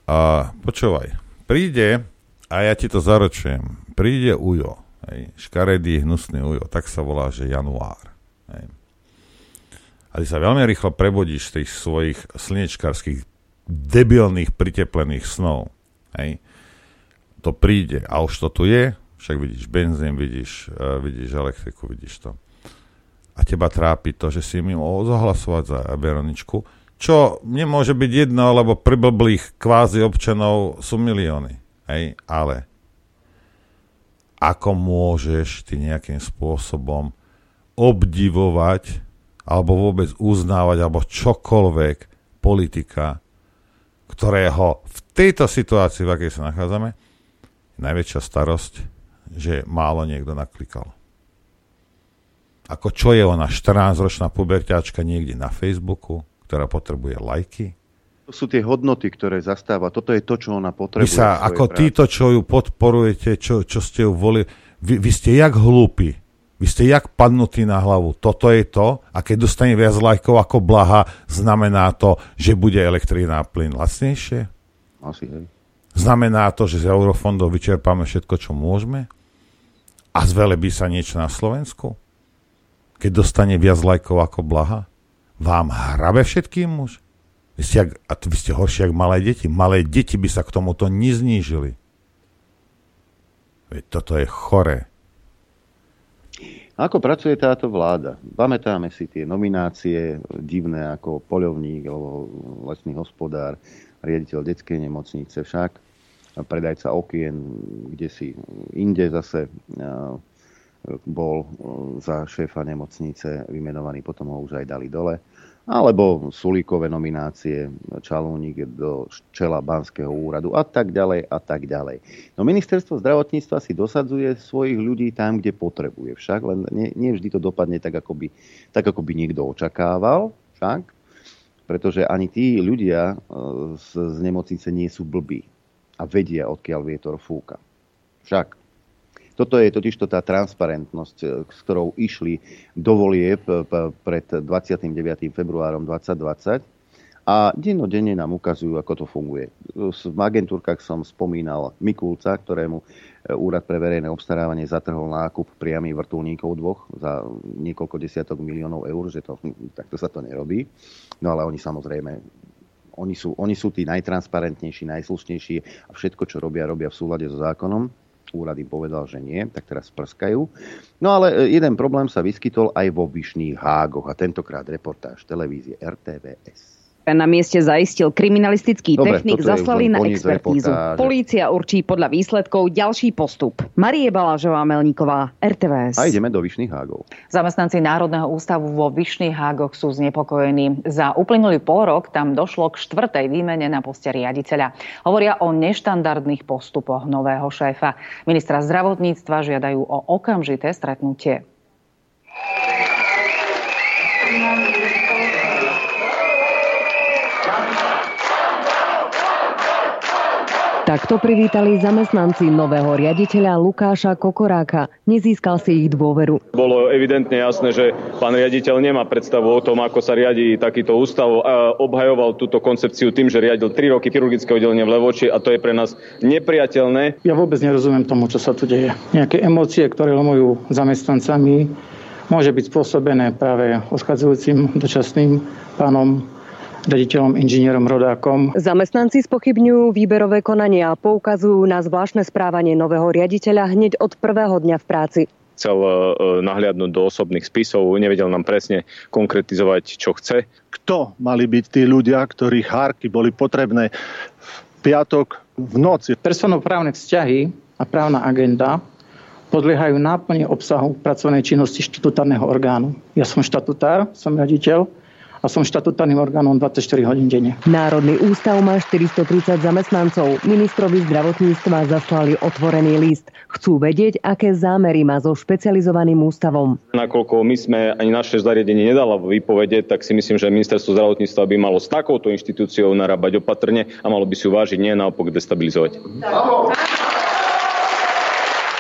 A počúvaj, príde, a ja ti to zaročujem, príde Ujo, hej, škaredý, hnusný Ujo, tak sa volá, že január. A ty sa veľmi rýchlo prebudíš z tých svojich slnečkarských debilných priteplených snov. Hej. To príde a už to tu je, však vidíš benzín, vidíš, uh, vidíš elektriku, vidíš to a teba trápi to, že si mi mohol zahlasovať za Veroničku, čo nemôže byť jedno, lebo priblblých kvázi občanov sú milióny. Hej, ale ako môžeš ty nejakým spôsobom obdivovať alebo vôbec uznávať alebo čokoľvek politika, ktorého v tejto situácii, v akej sa nachádzame, najväčšia starosť, že málo niekto naklikal. Ako čo je ona, 14-ročná puberťačka niekde na Facebooku, ktorá potrebuje lajky? To sú tie hodnoty, ktoré zastáva. Toto je to, čo ona potrebuje. Vy sa, ako práci. títo, čo ju podporujete, čo, čo ste ju volili, vy, vy ste jak hlúpi. Vy ste jak padnutí na hlavu. Toto je to. A keď dostane viac lajkov ako blaha, znamená to, že bude elektrina a plyn lacnejšie? Asi, hej. Znamená to, že z eurofondov vyčerpáme všetko, čo môžeme? A zvelebí sa niečo na Slovensku? keď dostane viac lajkov ako Blaha? Vám hrabe všetkým muž? Vy ste, jak, a vy ste horšie ako malé deti. Malé deti by sa k tomuto neznížili. Veď toto je chore. Ako pracuje táto vláda? Pamätáme si tie nominácie divné ako poľovník alebo lesný hospodár, riaditeľ detskej nemocnice však, predajca okien, kde si inde zase bol e, za šéfa nemocnice vymenovaný, potom ho už aj dali dole. Alebo Sulíkové nominácie, Čalúnik do čela Banského úradu a tak ďalej a tak ďalej. No ministerstvo zdravotníctva si dosadzuje svojich ľudí tam, kde potrebuje však, len nie, nie vždy to dopadne tak, ako by, tak, ako by niekto očakával však, pretože ani tí ľudia e, z, z nemocnice nie sú blbí a vedia, odkiaľ vietor fúka. Však toto je totiž tá transparentnosť, e, s ktorou išli do volieb e, pred 29. februárom 2020 a dennodenne nám ukazujú, ako to funguje. V agentúrkach som spomínal Mikulca, ktorému e, Úrad pre verejné obstarávanie zatrhol nákup priamých vrtulníkov dvoch za niekoľko desiatok miliónov eur, že to, takto sa to nerobí. No ale oni samozrejme oni sú, oni sú tí najtransparentnejší, najslušnejší a všetko, čo robia, robia v súlade so zákonom úrad im povedal, že nie, tak teraz prskajú. No ale e, jeden problém sa vyskytol aj vo Vyšných hágoch a tentokrát reportáž televízie RTVS. Na mieste zaistil kriminalistický Dobre, technik, zaslali na expertízu. reportáže. Polícia určí podľa výsledkov ďalší postup. Marie Balážová Melníková, RTVS. A ideme do Vyšných hágov. Zamestnanci Národného ústavu vo Vyšných Hágoch sú znepokojení. Za uplynulý pol rok tam došlo k štvrtej výmene na poste riaditeľa. Hovoria o neštandardných postupoch nového šéfa. Ministra zdravotníctva žiadajú o okamžité stretnutie. Takto privítali zamestnanci nového riaditeľa Lukáša Kokoráka. Nezískal si ich dôveru. Bolo evidentne jasné, že pán riaditeľ nemá predstavu o tom, ako sa riadi takýto ústav. A obhajoval túto koncepciu tým, že riadil 3 roky chirurgické oddelenie v Levoči a to je pre nás nepriateľné. Ja vôbec nerozumiem tomu, čo sa tu deje. Nejaké emócie, ktoré lomujú zamestnancami, môže byť spôsobené práve odchádzajúcim dočasným pánom riaditeľom, inžinierom, rodákom. Zamestnanci spochybňujú výberové konania a poukazujú na zvláštne správanie nového riaditeľa hneď od prvého dňa v práci. Chcel e, nahliadnúť do osobných spisov, nevedel nám presne konkretizovať, čo chce. Kto mali byť tí ľudia, ktorých hárky boli potrebné v piatok v noci? Personoprávne vzťahy a právna agenda podliehajú náplne obsahu pracovnej činnosti štatutárneho orgánu. Ja som štatutár, som riaditeľ a som štatutárnym orgánom 24 hodín denne. Národný ústav má 430 zamestnancov. Ministrovi zdravotníctva zaslali otvorený list. Chcú vedieť, aké zámery má so špecializovaným ústavom. Nakoľko my sme ani naše zariadenie nedala vypovede, tak si myslím, že ministerstvo zdravotníctva by malo s takouto inštitúciou narábať opatrne a malo by si uvážiť, nie naopak destabilizovať.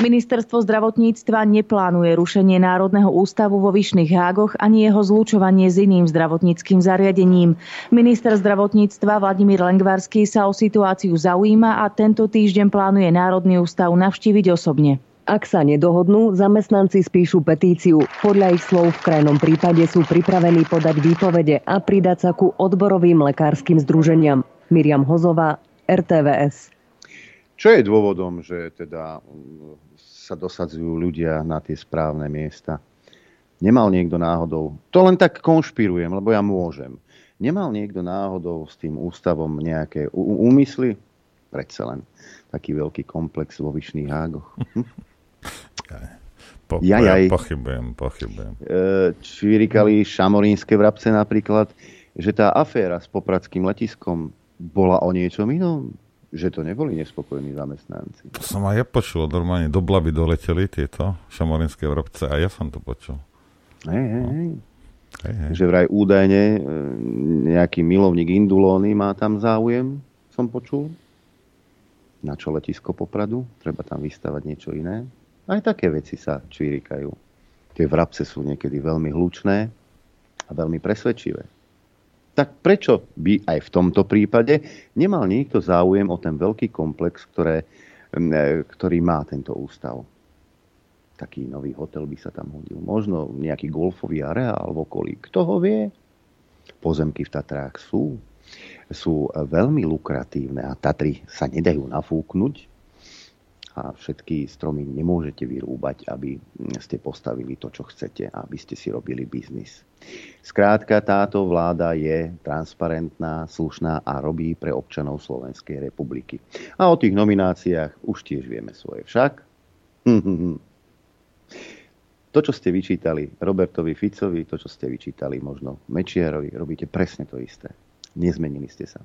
Ministerstvo zdravotníctva neplánuje rušenie Národného ústavu vo Vyšných Hágoch ani jeho zlučovanie s iným zdravotníckým zariadením. Minister zdravotníctva Vladimír Lengvarský sa o situáciu zaujíma a tento týždeň plánuje Národný ústav navštíviť osobne. Ak sa nedohodnú, zamestnanci spíšu petíciu. Podľa ich slov v krajnom prípade sú pripravení podať výpovede a pridať sa ku odborovým lekárskym združeniam. Miriam Hozová, RTVS. Čo je dôvodom, že teda sa dosadzujú ľudia na tie správne miesta? Nemal niekto náhodou, to len tak konšpirujem, lebo ja môžem. Nemal niekto náhodou s tým ústavom nejaké úmysly? Predsa len taký veľký komplex vo Vyšných hágoch. Po, Jajaj. Pochybujem, pochybujem. E, Čvirikali šamorínske vrabce napríklad, že tá aféra s popradským letiskom bola o niečom inom že to neboli nespokojní zamestnanci. To som aj ja počul, normálne do Blavy doleteli tieto šamorinské vrobce a ja som to počul. Hej, hej, hej. Hej, hej. Že vraj údajne e, nejaký milovník Indulóny má tam záujem, som počul. Na čo letisko Popradu, treba tam vystavať niečo iné. Aj také veci sa čvírikajú. Tie vrabce sú niekedy veľmi hlučné a veľmi presvedčivé tak prečo by aj v tomto prípade nemal niekto záujem o ten veľký komplex, ktoré, ktorý má tento ústav? Taký nový hotel by sa tam hodil. Možno nejaký golfový areál v okolí. Kto ho vie? Pozemky v Tatrách sú. Sú veľmi lukratívne a Tatry sa nedajú nafúknuť a všetky stromy nemôžete vyrúbať, aby ste postavili to, čo chcete, aby ste si robili biznis. Skrátka, táto vláda je transparentná, slušná a robí pre občanov Slovenskej republiky. A o tých nomináciách už tiež vieme svoje. Však? To, čo ste vyčítali Robertovi Ficovi, to, čo ste vyčítali možno Mečiarovi, robíte presne to isté. Nezmenili ste sa.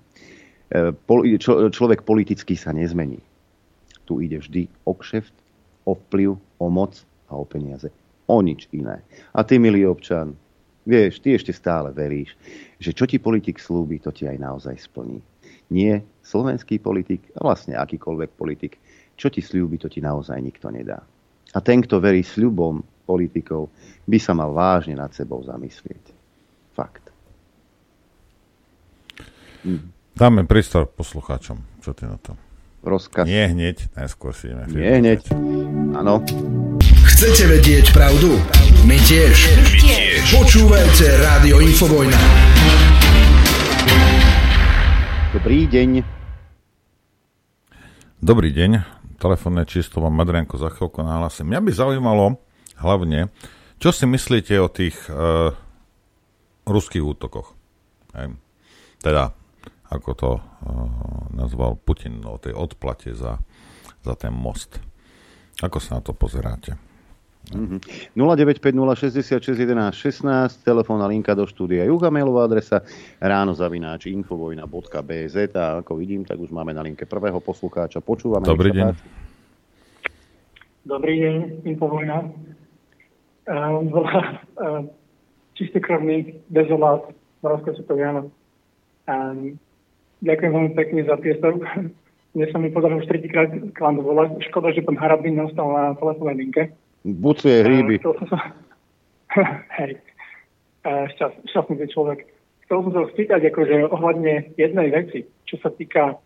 Človek politicky sa nezmení tu ide vždy o kšeft, o vplyv, o moc a o peniaze. O nič iné. A ty, milý občan, vieš, ty ešte stále veríš, že čo ti politik slúbi, to ti aj naozaj splní. Nie slovenský politik a vlastne akýkoľvek politik, čo ti slúbi, to ti naozaj nikto nedá. A ten, kto verí sľubom politikov, by sa mal vážne nad sebou zamyslieť. Fakt. Hm. Dáme prístor poslucháčom. Čo ty na to? Rozkaz. Nie hneď, najskôr si ideme. Nie hneď, áno. Chcete vedieť pravdu? My tiež. My tiež. Počúvajte Rádio Infovojna. Dobrý deň. Dobrý deň. Telefónne číslo vám Madrenko za chvíľku nahlasím. Mňa by zaujímalo hlavne, čo si myslíte o tých uh, ruských útokoch. Hej. teda ako to uh, nazval Putin o tej odplate za, za ten most. Ako sa na to pozeráte? Mm-hmm. 0950661116, telefónna linka do štúdia Juga, mailová adresa ráno zavináč infovojna.bz a ako vidím, tak už máme na linke prvého poslucháča. Počúvame. Dobrý deň. Dobrý deň, Infovojna. Uh, uh, čistokrvný dezolát Moravské Sutoviano. Um, ďakujem veľmi pekne za priestor. Mne sa mi podarilo už tretíkrát k vám dovolať. Škoda, že pán Harabin neostal na telefónnej linke. Bucuje hríby. Hej. Šťast, šťastný človek. Chcel som sa spýtať akože ohľadne jednej veci, čo sa týka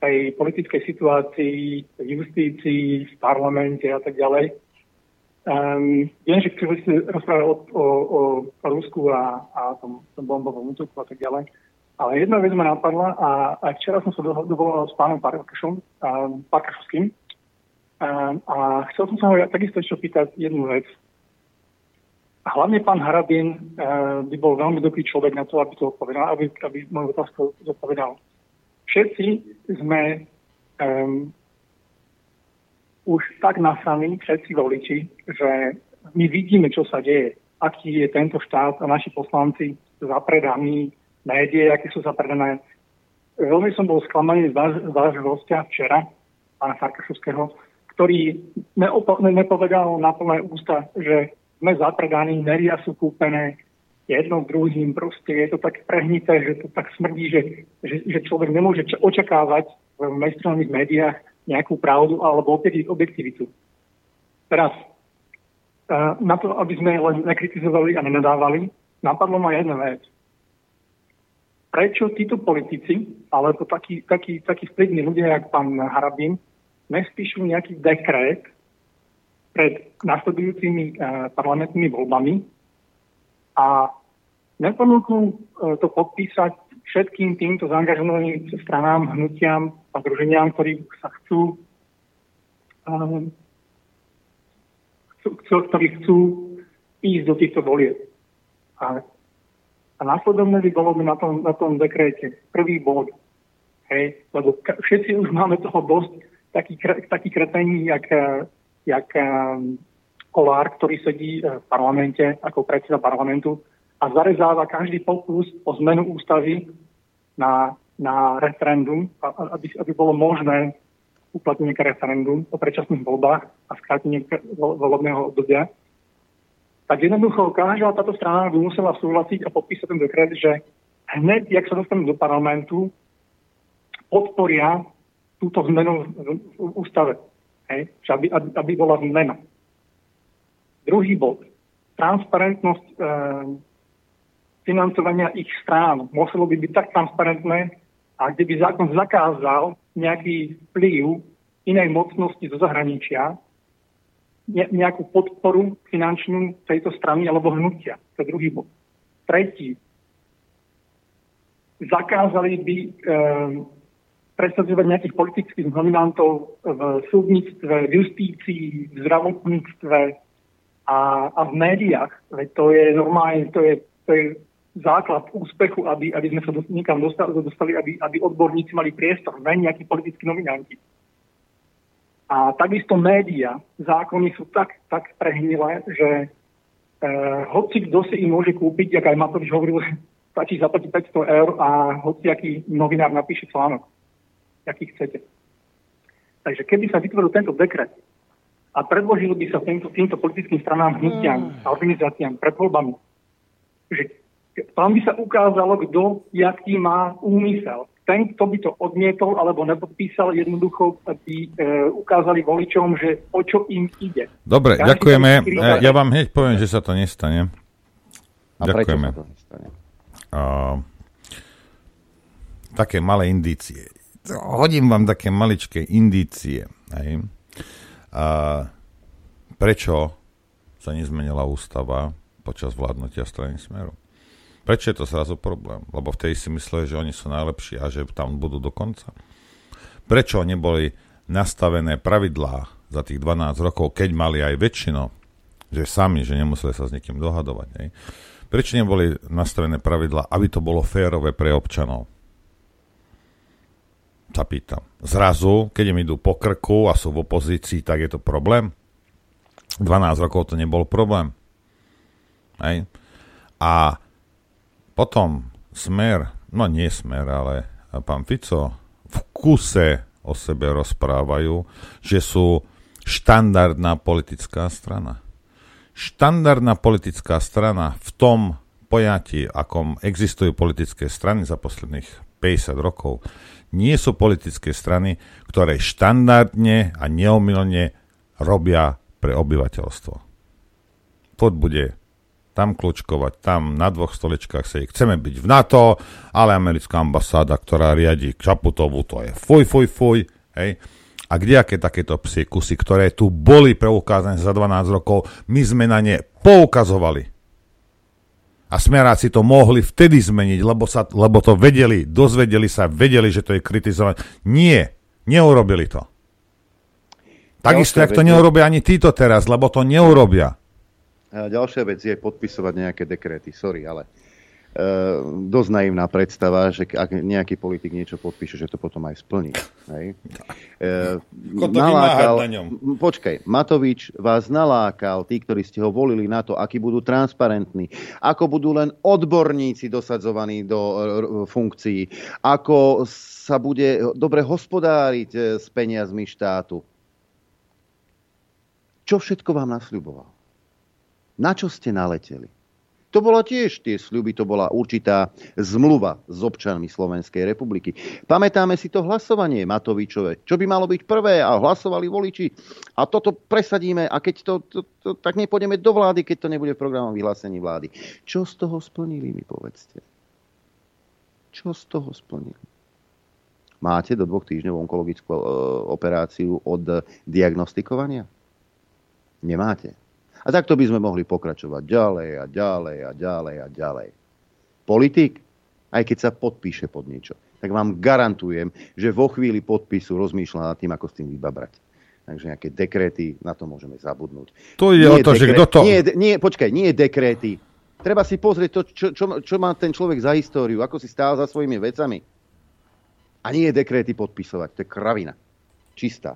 aj politickej situácii, v justícii, v parlamente a tak ďalej. Um, viem, že keď ste rozprávali o, o, o Rusku a, a tom, tom bombovom útoku a tak ďalej, ale jedna vec ma napadla a, a včera som sa dovolal s pánom Parkašom, Parkašovským a, a chcel som sa ho takisto ešte pýtať jednu vec. A hlavne pán Harabin uh, by bol veľmi dobrý človek na to, aby to odpovedal, aby, aby moju otázku zodpovedal. Všetci sme um, už tak nasraní, všetci voliči, že my vidíme, čo sa deje. Aký je tento štát a naši poslanci zapredaní, médiá, aké sú zapredané. Veľmi som bol sklamaný z vášho hostia včera, pána Sarkašovského, ktorý neopo- nepovedal na plné ústa, že sme zapredaní, meria sú kúpené jedno druhým, proste je to tak prehnité, že to tak smrdí, že, že, že človek nemôže očakávať v mainstreamových médiách nejakú pravdu alebo objektivitu. Teraz, na to, aby sme len nekritizovali a nenadávali, napadlo ma jedna vec. Prečo títo politici, alebo takí, takí, takí vplyvní ľudia, jak pán Harabín, nespíšu nejaký dekret pred nasledujúcimi uh, parlamentnými voľbami a neponúknú uh, to podpísať všetkým týmto zaangažovaným stranám, hnutiam a združeniam, ktorí sa chcú, um, chcú, ktorí chcú ísť do týchto volieb. A, a následovne by bolo by na tom, na tom dekréte prvý bod. Hej, lebo všetci už máme toho dosť, taký, taký kretení, jak, eh, jak um, Kolár, ktorý sedí eh, v parlamente ako predseda parlamentu a zarezáva každý pokus o zmenu ústavy na, na referendum, aby, aby bolo možné uplatniť referendum o predčasných voľbách a skrátenie volebného obdobia, tak jednoducho každá táto strana by musela súhlasiť a podpísať ten dekret, že hneď, jak sa dostanú do parlamentu, podporia túto zmenu v ústave. Hej? Aby, aby, aby bola zmena. Druhý bod. Transparentnosť e, financovania ich strán. Muselo by byť tak transparentné, a kde by zákon zakázal nejaký vplyv inej mocnosti zo zahraničia, nejakú podporu finančnú tejto strany alebo hnutia. To je druhý bod. Tretí. Zakázali by e, presadzovať nejakých politických nominantov v súdnictve, v justícii, v zdravotníctve a, a v médiách. Veď to je normálne, to je, to je základ úspechu, aby, aby sme sa do, niekam dostali, dostali aby, aby odborníci mali priestor, ne nejakí politickí nominanti. A takisto média, zákony sú tak, tak prehnilé, že e, hoci kto si ich môže kúpiť, ako aj Matovič hovoril, stačí zaplatiť 500 eur a hoci aký novinár napíše článok aký chcete. Takže keby sa vytvoril tento dekret a predložil by sa týmto, týmto politickým stranám, hnutiam a organizáciám pred voľbami, že tam by sa ukázalo, kto jaký má úmysel. Ten, kto by to odmietol alebo nepodpísal, jednoducho by e, ukázali voličom, že o čo im ide. Dobre, ja ďakujeme. Ja, ja vám hneď poviem, že sa to nestane. A ďakujeme. Prečo sa to nestane? Uh, také malé indície hodím vám také maličké indície. Hej. A prečo sa nezmenila ústava počas vládnutia strany Smeru? Prečo je to zrazu problém? Lebo vtedy si mysleli, že oni sú najlepší a že tam budú do konca. Prečo neboli nastavené pravidlá za tých 12 rokov, keď mali aj väčšinu, že sami, že nemuseli sa s nikým dohadovať. Hej? Prečo neboli nastavené pravidla, aby to bolo férové pre občanov? Sa pýtam. Zrazu, keď im idú po krku a sú v opozícii, tak je to problém? 12 rokov to nebol problém. Hej. A potom smer, no nie smer, ale pán Fico v kuse o sebe rozprávajú, že sú štandardná politická strana. Štandardná politická strana v tom pojatí, akom existujú politické strany za posledných 50 rokov, nie sú politické strany, ktoré štandardne a neomilne robia pre obyvateľstvo. Pod bude tam kľúčkovať, tam na dvoch stoličkách sedieť. Chceme byť v NATO, ale americká ambasáda, ktorá riadi Čaputovú, to je fuj, fuj, fuj. Hej. A kde aké takéto psie kusy, ktoré tu boli preukázané za 12 rokov, my sme na ne poukazovali. A smeráci to mohli vtedy zmeniť, lebo, sa, lebo to vedeli, dozvedeli sa, vedeli, že to je kritizované. Nie, neurobili to. Takisto, jak to neurobia ani títo teraz, lebo to neurobia. A ďalšia vec je podpisovať nejaké dekréty. Sorry, ale uh, dosť naivná predstava, že ak nejaký politik niečo podpíše, že to potom aj splní. Hej? Uh, nalákal, na ňom. Počkaj, Matovič vás nalákal, tí, ktorí ste ho volili na to, akí budú transparentní, ako budú len odborníci dosadzovaní do uh, funkcií, ako sa bude dobre hospodáriť uh, s peniazmi štátu. Čo všetko vám nasľuboval? Na čo ste naleteli? To bola tiež tie sľuby, to bola určitá zmluva s občanmi Slovenskej republiky. Pamätáme si to hlasovanie Matovičové, čo by malo byť prvé a hlasovali voliči. A toto presadíme a keď to, to, to tak nepôjdeme do vlády, keď to nebude v programom vyhlásení vlády. Čo z toho splnili, mi povedzte? Čo z toho splnili? Máte do dvoch týždňov onkologickú e, operáciu od diagnostikovania? Nemáte. A takto by sme mohli pokračovať ďalej a ďalej a ďalej a ďalej. Politik, aj keď sa podpíše pod niečo, tak vám garantujem, že vo chvíli podpisu rozmýšľa nad tým, ako s tým vybabrať. Takže nejaké dekréty, na to môžeme zabudnúť. To ide nie o to, dekret, že kto to... Nie, nie, počkaj, nie je dekréty. Treba si pozrieť to, čo, čo, čo má ten človek za históriu, ako si stál za svojimi vecami. A nie je dekréty podpisovať. To je kravina. Čistá.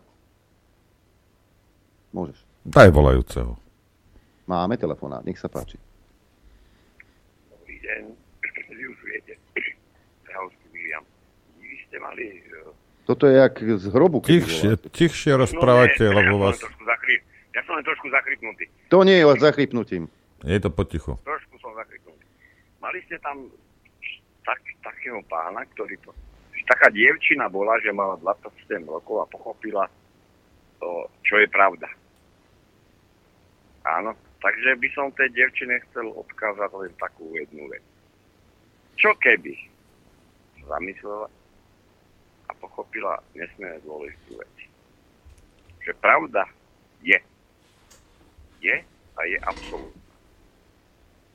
Môžeš. Daj volajúceho. Máme telefonát, nech sa páči. Dobrý deň, vy už viete, Trahovský William. Vy ste mali... E, Toto je jak z hrobu. Tichšie, tichšie rozprávajte, no, lebo ja vás... Som zachryp, ja som len trošku zachrypnutý. To nie je zachrypnutím. Je to potichu. Trošku som zachrypnutý. Mali ste tam tak, takého pána, ktorý to... Taká dievčina bola, že mala 27 rokov a pochopila to, čo je pravda. Áno, Takže by som tej devčine chcel odkázať len takú jednu vec. Čo keby zamyslela a pochopila nesmierne dôležitú vec. Že pravda je. Je a je absolútna.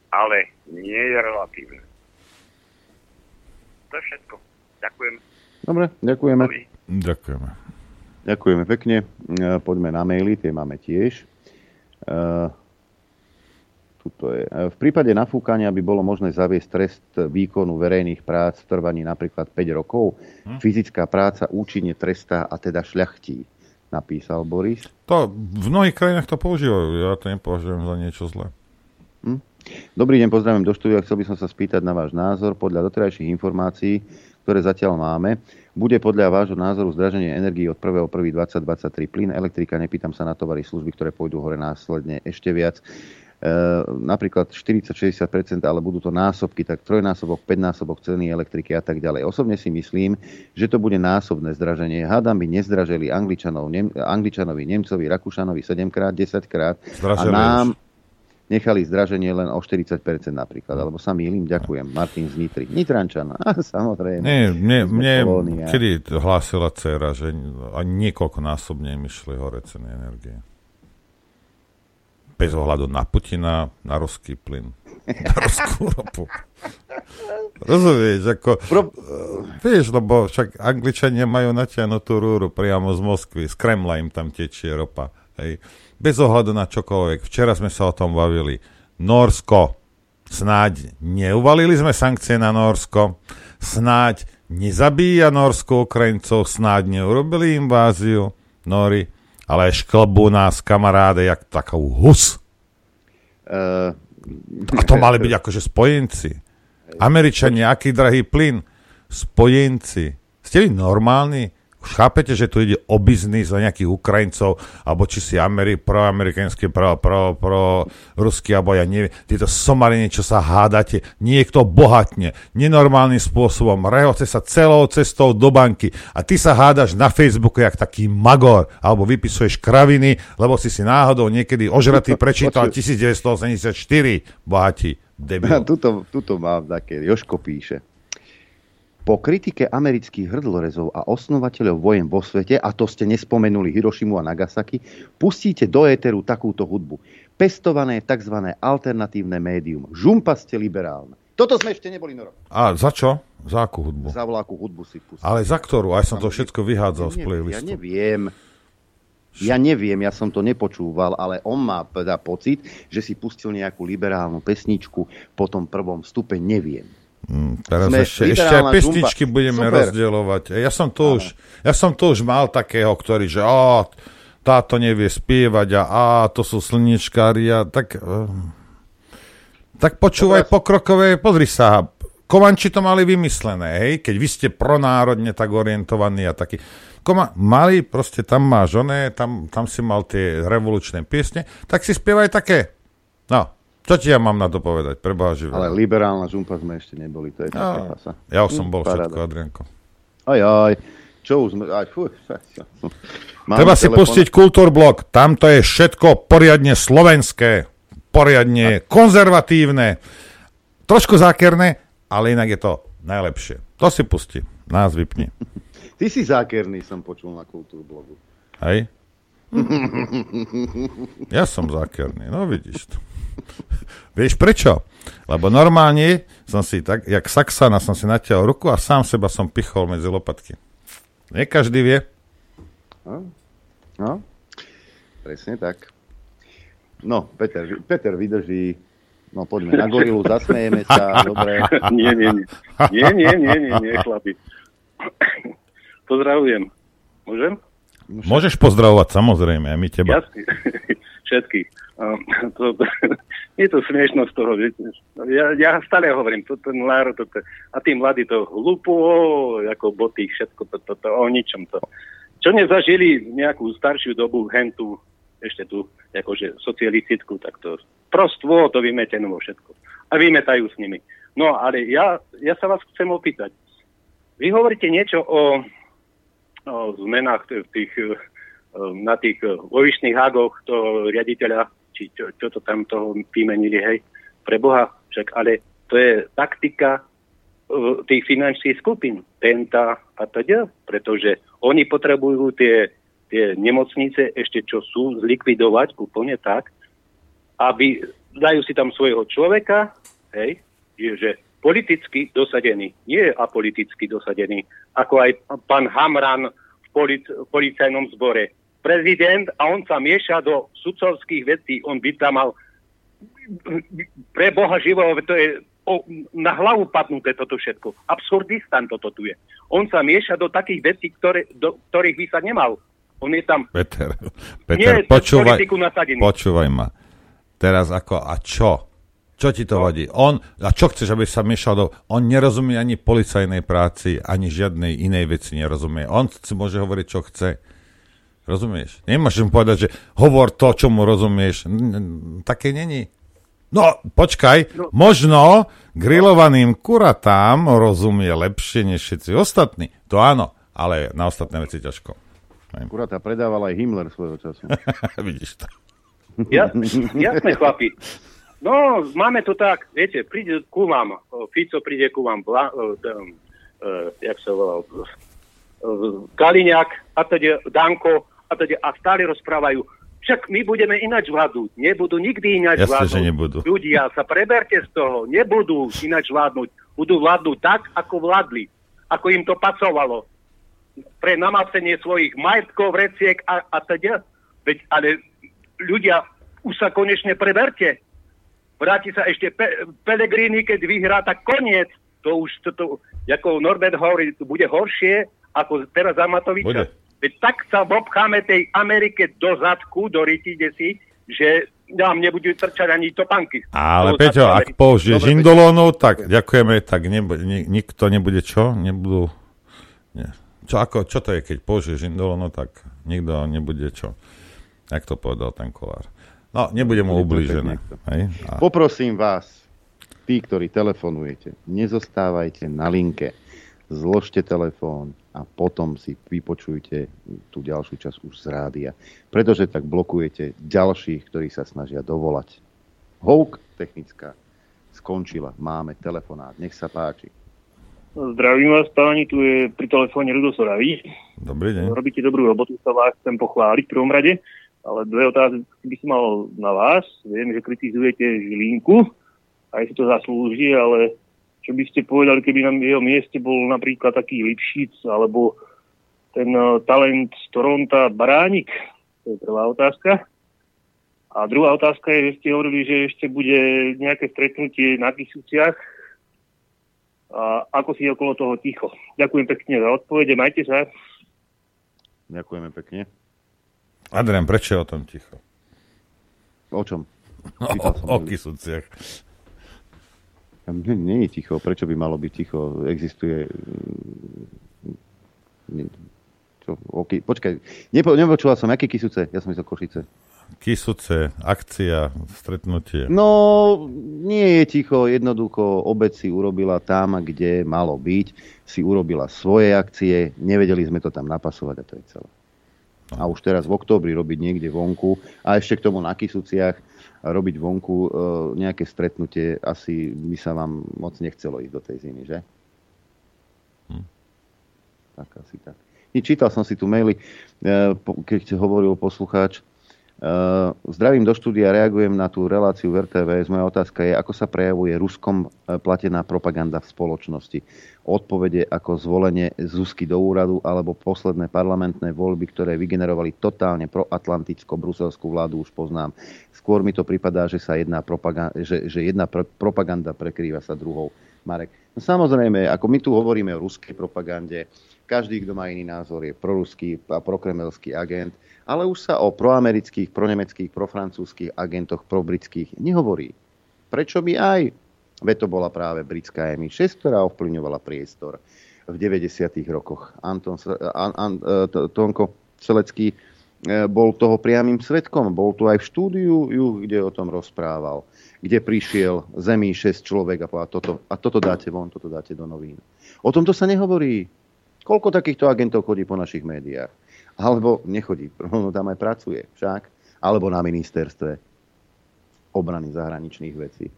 Ale nie je relatívne. To je všetko. Ďakujem. Dobre, ďakujeme. Ďakujeme. Ďakujeme pekne. E, poďme na maily, tie máme tiež. Uh, to je. E, v prípade nafúkania by bolo možné zaviesť trest výkonu verejných prác v trvaní napríklad 5 rokov. Hm? Fyzická práca účinne trestá a teda šľachtí, napísal Boris. To v mnohých krajinách to používajú, ja to nepovažujem za niečo zlé. Hm? Dobrý deň, pozdravím do štúdia. Chcel by som sa spýtať na váš názor. Podľa doterajších informácií, ktoré zatiaľ máme, bude podľa vášho názoru zdraženie energii od 1.1.2023 plyn, elektrika, nepýtam sa na tovary služby, ktoré pôjdu hore následne ešte viac. E, napríklad 40-60%, ale budú to násobky, tak trojnásobok, 5 násobok ceny elektriky a tak ďalej. Osobne si myslím, že to bude násobné zdraženie. Hádam by nezdraželi Angličanov, Nem, Angličanovi, Nemcovi, Rakúšanovi 7 krát, 10 krát a nám nechali zdraženie len o 40% napríklad, alebo sa mýlim, ďakujem. Martin z Nitry. Nitrančan, samozrejme. Nie, mne, mne kedy hlásila dcera, že niekoľkonásobne mi šli hore ceny energie bez ohľadu na Putina, na ruský plyn, na ruskú ropu. Rozumieš, ako... Pro... Vieš, lebo však Angličania majú natiahnutú rúru priamo z Moskvy, z Kremla im tam tečie ropa. Hej. Bez ohľadu na čokoľvek. Včera sme sa o tom bavili. Norsko, snáď neuvalili sme sankcie na Norsko, snáď nezabíja Norsko Ukrajincov, snáď neurobili inváziu Nori, ale šklbú nás kamaráde jak takou hus. Uh, a to mali byť akože spojenci. Američania, aký drahý plyn. Spojenci. Ste vy normálni? Chápete, že tu ide o biznis o nejakých Ukrajincov, alebo či si Ameri- proamerikanský, pro, pro, pro ruský, alebo ja neviem, tieto somaliny, čo sa hádate, niekto bohatne, nenormálnym spôsobom, rehoce sa celou cestou do banky a ty sa hádaš na Facebooku jak taký magor, alebo vypisuješ kraviny, lebo si si náhodou niekedy ožratý prečítal 1984, bohatí, debil. tuto, tuto mám také, Joško píše. Po kritike amerických hrdlorezov a osnovateľov vojen vo svete, a to ste nespomenuli Hirošimu a Nagasaki, pustíte do éteru takúto hudbu. Pestované tzv. alternatívne médium. Žumpa ste liberálne. Toto sme ešte neboli na rok. A za čo? Za akú hudbu? Za voláku hudbu si pustím. Ale za ktorú? Aj som to všetko vyhádzal ja z playlistu. Ja neviem. Ja neviem, ja som to nepočúval, ale on má teda pocit, že si pustil nejakú liberálnu pesničku po tom prvom stupe, neviem. Mm, teraz Sme ešte, ešte aj pesničky žumpa. budeme Super. rozdielovať. Ja som, to už, ja som to už mal takého, ktorý, že á, táto nevie spievať a á, to sú slniečkári a tak... Uh, tak počúvaj Dobre. pokrokové, pozri sa, Kovanči to mali vymyslené, hej, keď vy ste pronárodne tak orientovaní a taký. Koma, mali, proste tam máš oné, tam, tam si mal tie revolučné piesne, tak si spievaj také. No, čo ti ja mám na to povedať? Preboha živého. Ale liberálna žumpa sme ešte neboli, to je taká pasa. Ja už som bol Paráda. všetko, Adrianko. Aj, aj. Čo už sme... Aj, fú, Treba si pustiť kultúrblok. Tam to je všetko poriadne slovenské, poriadne A... konzervatívne, trošku zákerné, ale inak je to najlepšie. To si pusti. Nás vypni. Ty si zákerný, som počul na kultúrblogu. Hej? ja som zákerný, no vidíš to. Vieš prečo? Lebo normálne som si tak, jak Saxana som si natiaľ ruku a sám seba som pichol medzi lopatky. Nie každý vie. No, no presne tak. No, Peter, Peter vydrží. No poďme na gorilu, zasmejeme sa, dobre. Nie, nie, nie. Nie, nie, nie, nie, nie, chlapi. Pozdravujem. Môžem? Môžeš pozdravovať, samozrejme, aj my teba. Jasne. Všetkých. to, to, je to smiešno toho, viete. Ja, ja stále hovorím, to, ten národ, to, a tí mladí to hlúpo, ako boty, všetko to, to, to, o ničom to. Čo nezažili nejakú staršiu dobu, hentu, ešte tu, akože socialistickú, tak to prostvo, to vymetenú všetko. A vymetajú s nimi. No, ale ja, ja sa vás chcem opýtať. Vy hovoríte niečo o, o zmenách v tých, na tých vojišných hágoch toho riaditeľa či čo, čo to tam toho vymenili, hej, pre Boha, však, ale to je taktika uh, tých finančných skupín, Tenta a teda, pretože oni potrebujú tie, tie nemocnice ešte čo sú zlikvidovať úplne tak, aby dajú si tam svojho človeka, hej, že politicky dosadený, nie apoliticky dosadený, ako aj pán Hamran v polic- policajnom zbore prezident a on sa mieša do sudcovských vecí. On by tam mal pre Boha živého, to je o, na hlavu padnuté toto všetko. Absurdistan toto tu je. On sa mieša do takých vecí, ktoré, do ktorých by sa nemal. On je tam... Peter, Peter nie, počúvaj, počúvaj ma. Teraz ako, a čo? Čo ti to no. vadí? On, a čo chceš, aby sa miešal do... On nerozumie ani policajnej práci, ani žiadnej inej veci nerozumie. On si môže hovoriť, čo chce. Rozumieš? Nemôžeš mu povedať, že hovor to, čo mu rozumieš. Také není. No, počkaj, no. možno grillovaným kuratám rozumie lepšie než všetci ostatní. To áno, ale na ostatné veci ťažko. Kurata predával aj Himmler svojho času. Vidíš to. Ja, jasné, chlapi. No, máme to tak, viete, príde ku vám, Fico príde ku vám, bla, uh, uh, jak sa volal, uh, Kaliňák, a teda Danko, a, teda, a stále rozprávajú, však my budeme ináč vládnuť. Nebudú nikdy ináč Jasne, vládnuť. Že nebudú. Ľudia, sa preberte z toho. Nebudú ináč vládnuť. Budú vládnuť tak, ako vládli. Ako im to pasovalo. Pre namasenie svojich majetkov, vreciek a, a teda. Veď, ale ľudia, už sa konečne preberte. vráti sa ešte Pe- Pellegrini, keď vyhrá, tak koniec. To už, to, to, ako Norbert hovorí, bude horšie, ako teraz za Matoviča. Bude. Veď tak sa obcháme tej Amerike do zadku, do ryti, kde si, že nám nebudú trčať ani topanky. Ale Do Peťo, ak použiješ indolónov, tak ďakujeme, tak nebu- ni- nikto nebude čo? Nebudú... Nie. Čo, ako, čo to je, keď použiješ indolónov, tak nikto nebude čo? Jak to povedal ten kolár. No, nebude mu ublížené. Hej? A... Poprosím vás, tí, ktorí telefonujete, nezostávajte na linke. Zložte telefón a potom si vypočujte tú ďalšiu časť už z rádia. Pretože tak blokujete ďalších, ktorí sa snažia dovolať. Houk technická skončila. Máme telefonát. Nech sa páči. Zdravím vás, páni, tu je pri telefóne Rudo Soravý. Dobrý deň. Robíte dobrú robotu, sa vás chcem pochváliť v prvom rade, ale dve otázky by som mal na vás. Viem, že kritizujete Žilinku, aj si to zaslúži, ale čo by ste povedali, keby na jeho mieste bol napríklad taký Lipšic, alebo ten uh, talent z Toronta Baránik? To je prvá otázka. A druhá otázka je, že ste hovorili, že ešte bude nejaké stretnutie na Kisúciach, a ako si okolo toho ticho. Ďakujem pekne za odpovede, majte sa. Ďakujeme pekne. Adrian, prečo je o tom ticho? O čom? O, som o sa. Kisuciach. Nie, nie je ticho. Prečo by malo byť ticho? Existuje... nie- Čo? Okay. Počkaj, Nepo, nepočula som, aké Kisuce? Ja som myslel Košice. Kisuce, akcia, stretnutie. No, nie je ticho, jednoducho obec si urobila tam, kde malo byť, si urobila svoje akcie, nevedeli sme to tam napasovať a to je celé. A už teraz v októbri robiť niekde vonku a ešte k tomu na Kisuciach a robiť vonku e, nejaké stretnutie, asi by sa vám moc nechcelo ísť do tej zimy, že? Tak asi tak. I čítal som si tu maily, e, keď hovoril poslucháč. E, Zdravím do štúdia, reagujem na tú reláciu v RTVS. Moja otázka je, ako sa prejavuje Ruskom e, platená propaganda v spoločnosti. Odpovede ako zvolenie Zuzky do úradu alebo posledné parlamentné voľby, ktoré vygenerovali totálne proatlanticko-bruselskú vládu, už poznám. Skôr mi to pripadá, že, sa jedna, propaganda, že, že jedna pr- propaganda prekrýva sa druhou. Marek. No samozrejme, ako my tu hovoríme o ruskej propagande, každý, kto má iný názor, je proruský a prokremelský agent, ale už sa o proamerických, pronemeckých, profrancúzských agentoch, probritských nehovorí. Prečo by aj? Veď to bola práve britská MI6, ktorá ovplyvňovala priestor v 90. rokoch. Anton, An, An, e, Tonko Selecký e, bol toho priamým svetkom. Bol tu aj v štúdiu, kde o tom rozprával. Kde prišiel zemí 6 človek a povedal, toto, a toto dáte von, toto dáte do novín. O tomto sa nehovorí. Koľko takýchto agentov chodí po našich médiách? Alebo nechodí, no tam aj pracuje však. Alebo na ministerstve obrany zahraničných vecí.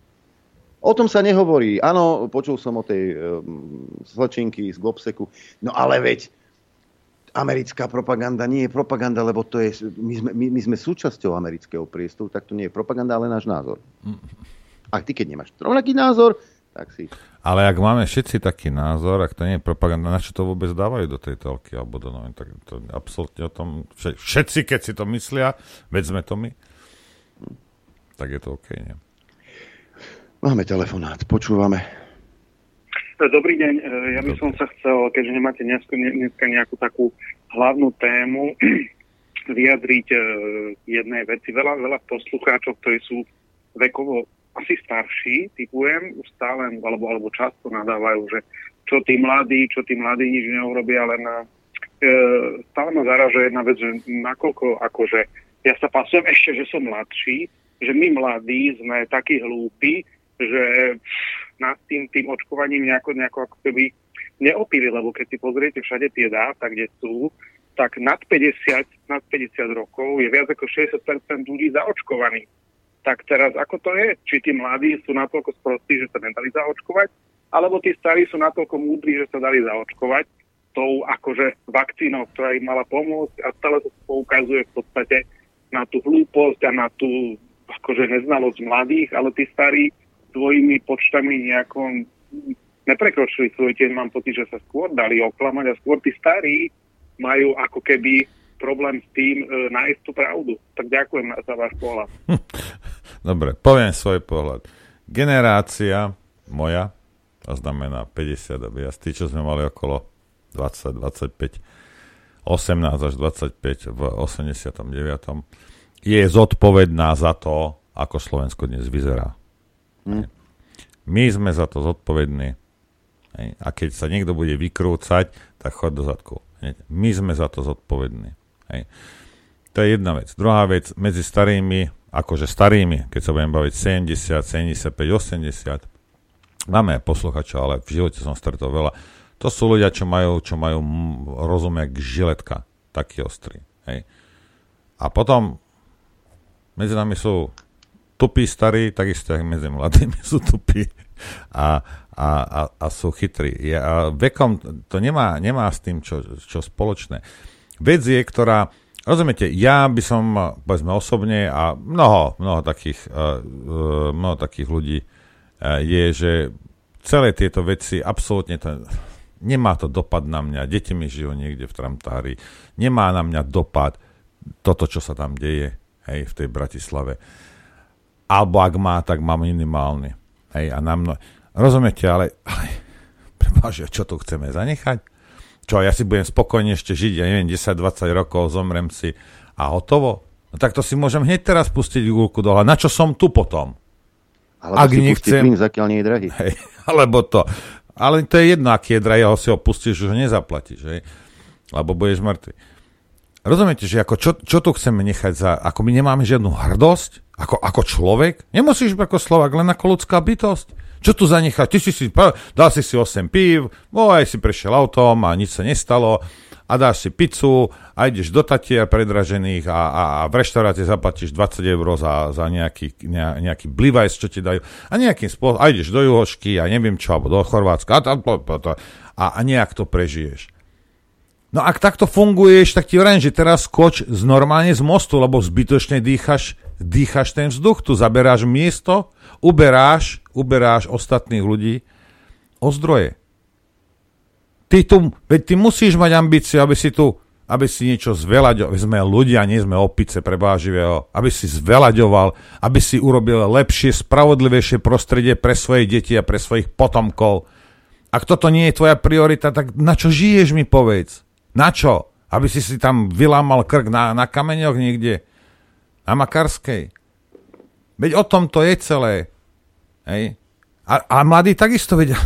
O tom sa nehovorí. Áno, počul som o tej um, slečinky z Globseku. No ale veď americká propaganda nie je propaganda, lebo to je, my, sme, my, my sme súčasťou amerického priestoru, tak to nie je propaganda, ale náš názor. A ty, keď nemáš rovnaký názor, tak si... Ale ak máme všetci taký názor, ak to nie je propaganda, na čo to vôbec dávajú do tej telky alebo do novín, tak to absolútne o tom, vše- všetci, keď si to myslia, veď sme to my, tak je to OK, nie? Máme telefonát, počúvame. Dobrý deň, E, ja by som sa chcel, keďže nemáte dneska, dneska nejakú takú hlavnú tému, vyjadriť e, jednej veci. Veľa, veľa poslucháčov, ktorí sú vekovo asi starší, typujem, stále, alebo, alebo často nadávajú, že čo tí mladí, čo tí mladí nič neurobia, ale na, e, stále ma zaraža jedna vec, že nakoľko akože ja sa pasujem ešte, že som mladší, že my mladí sme takí hlúpi, že nad tým, tým očkovaním nejako, nejako ako keby neopili, lebo keď si pozriete všade tie dáta, kde sú, tak nad 50, nad 50 rokov je viac ako 60% ľudí zaočkovaných. Tak teraz ako to je? Či tí mladí sú natoľko sprostí, že sa nedali zaočkovať, alebo tí starí sú natoľko múdri, že sa dali zaočkovať tou akože vakcínou, ktorá im mala pomôcť a stále to poukazuje v podstate na tú hlúposť a na tú akože neznalosť mladých, ale tí starí svojimi počtami nejako neprekročili svoj tieň. Mám pocit, že sa skôr dali oklamať a skôr tí starí majú ako keby problém s tým e, nájsť tú pravdu. Tak ďakujem za váš pohľad. Dobre, poviem svoj pohľad. Generácia moja, to znamená 50 a viac, tí, čo sme mali okolo 20, 25, 18 až 25 v 89. je zodpovedná za to, ako Slovensko dnes vyzerá. Hmm. My sme za to zodpovední. A keď sa niekto bude vykrúcať, tak chod do zadku. My sme za to zodpovední. To je jedna vec. Druhá vec, medzi starými, akože starými, keď sa budem baviť 70, 75, 80, máme aj posluchačov, ale v živote som stretol veľa to sú ľudia, čo majú, čo majú rozum jak žiletka, taký ostrý. Hej. A potom medzi nami sú tupí starí, takisto ako medzi mladými sú tupí a, a, a, a sú chytrí. A vekom to nemá, nemá s tým čo, čo spoločné. Vec je, ktorá, rozumiete, ja by som, povedzme osobne a mnoho, mnoho takých, uh, uh, mnoho takých ľudí uh, je, že celé tieto veci absolútne to, Nemá to dopad na mňa. Deti mi žijú niekde v Tramtári. Nemá na mňa dopad toto, čo sa tam deje hej, v tej Bratislave. Alebo ak má, tak má minimálny. Hej, a na mno... Rozumiete, ale, ale prepáč, čo tu chceme zanechať? Čo, ja si budem spokojne ešte žiť, ja neviem, 10-20 rokov, zomrem si a hotovo? No tak to si môžem hneď teraz pustiť gulku dole. Na čo som tu potom? Alebo Ak si nechcem... plyn, zakiaľ nie je drahý. Hej, alebo to. Ale to je jedno, aký je drahý, ho si ho pustíš, už ho nezaplatíš, hej? lebo budeš mŕtvy. Rozumiete, že ako čo, čo tu chceme nechať za, ako my nemáme žiadnu hrdosť, ako, ako človek, nemusíš byť ako Slovak, len ako ľudská bytosť. Čo tu zanechať? Ty si si, dal si si 8 pív, aj si prešiel autom a nič sa nestalo a dáš si pizzu a ideš do Tatier predražených a, a, a v reštaurácii zaplatíš 20 eur za, za nejaký, ne, nejaký blivajs, čo ti dajú a nejakým spôsobom, a ideš do Juhošky a neviem čo, alebo do Chorvátska a, a, a, a nejak to prežiješ. No ak takto funguješ, tak ti hovorím, že teraz skoč z normálne z mostu, lebo zbytočne dýchaš, dýchaš ten vzduch, tu zaberáš miesto, uberáš, uberáš ostatných ľudí o zdroje. Ty tu, veď ty musíš mať ambíciu, aby si tu, aby si niečo zvelaďoval, sme ľudia, nie sme opice prebáživého, aby si zvelaďoval, aby si urobil lepšie, spravodlivejšie prostredie pre svoje deti a pre svojich potomkov. Ak toto nie je tvoja priorita, tak na čo žiješ mi povedz? Na čo? Aby si si tam vylámal krk na, na kameňoch niekde? Na Makarskej? Veď o tom to je celé. Hej? A, a mladí takisto vedia.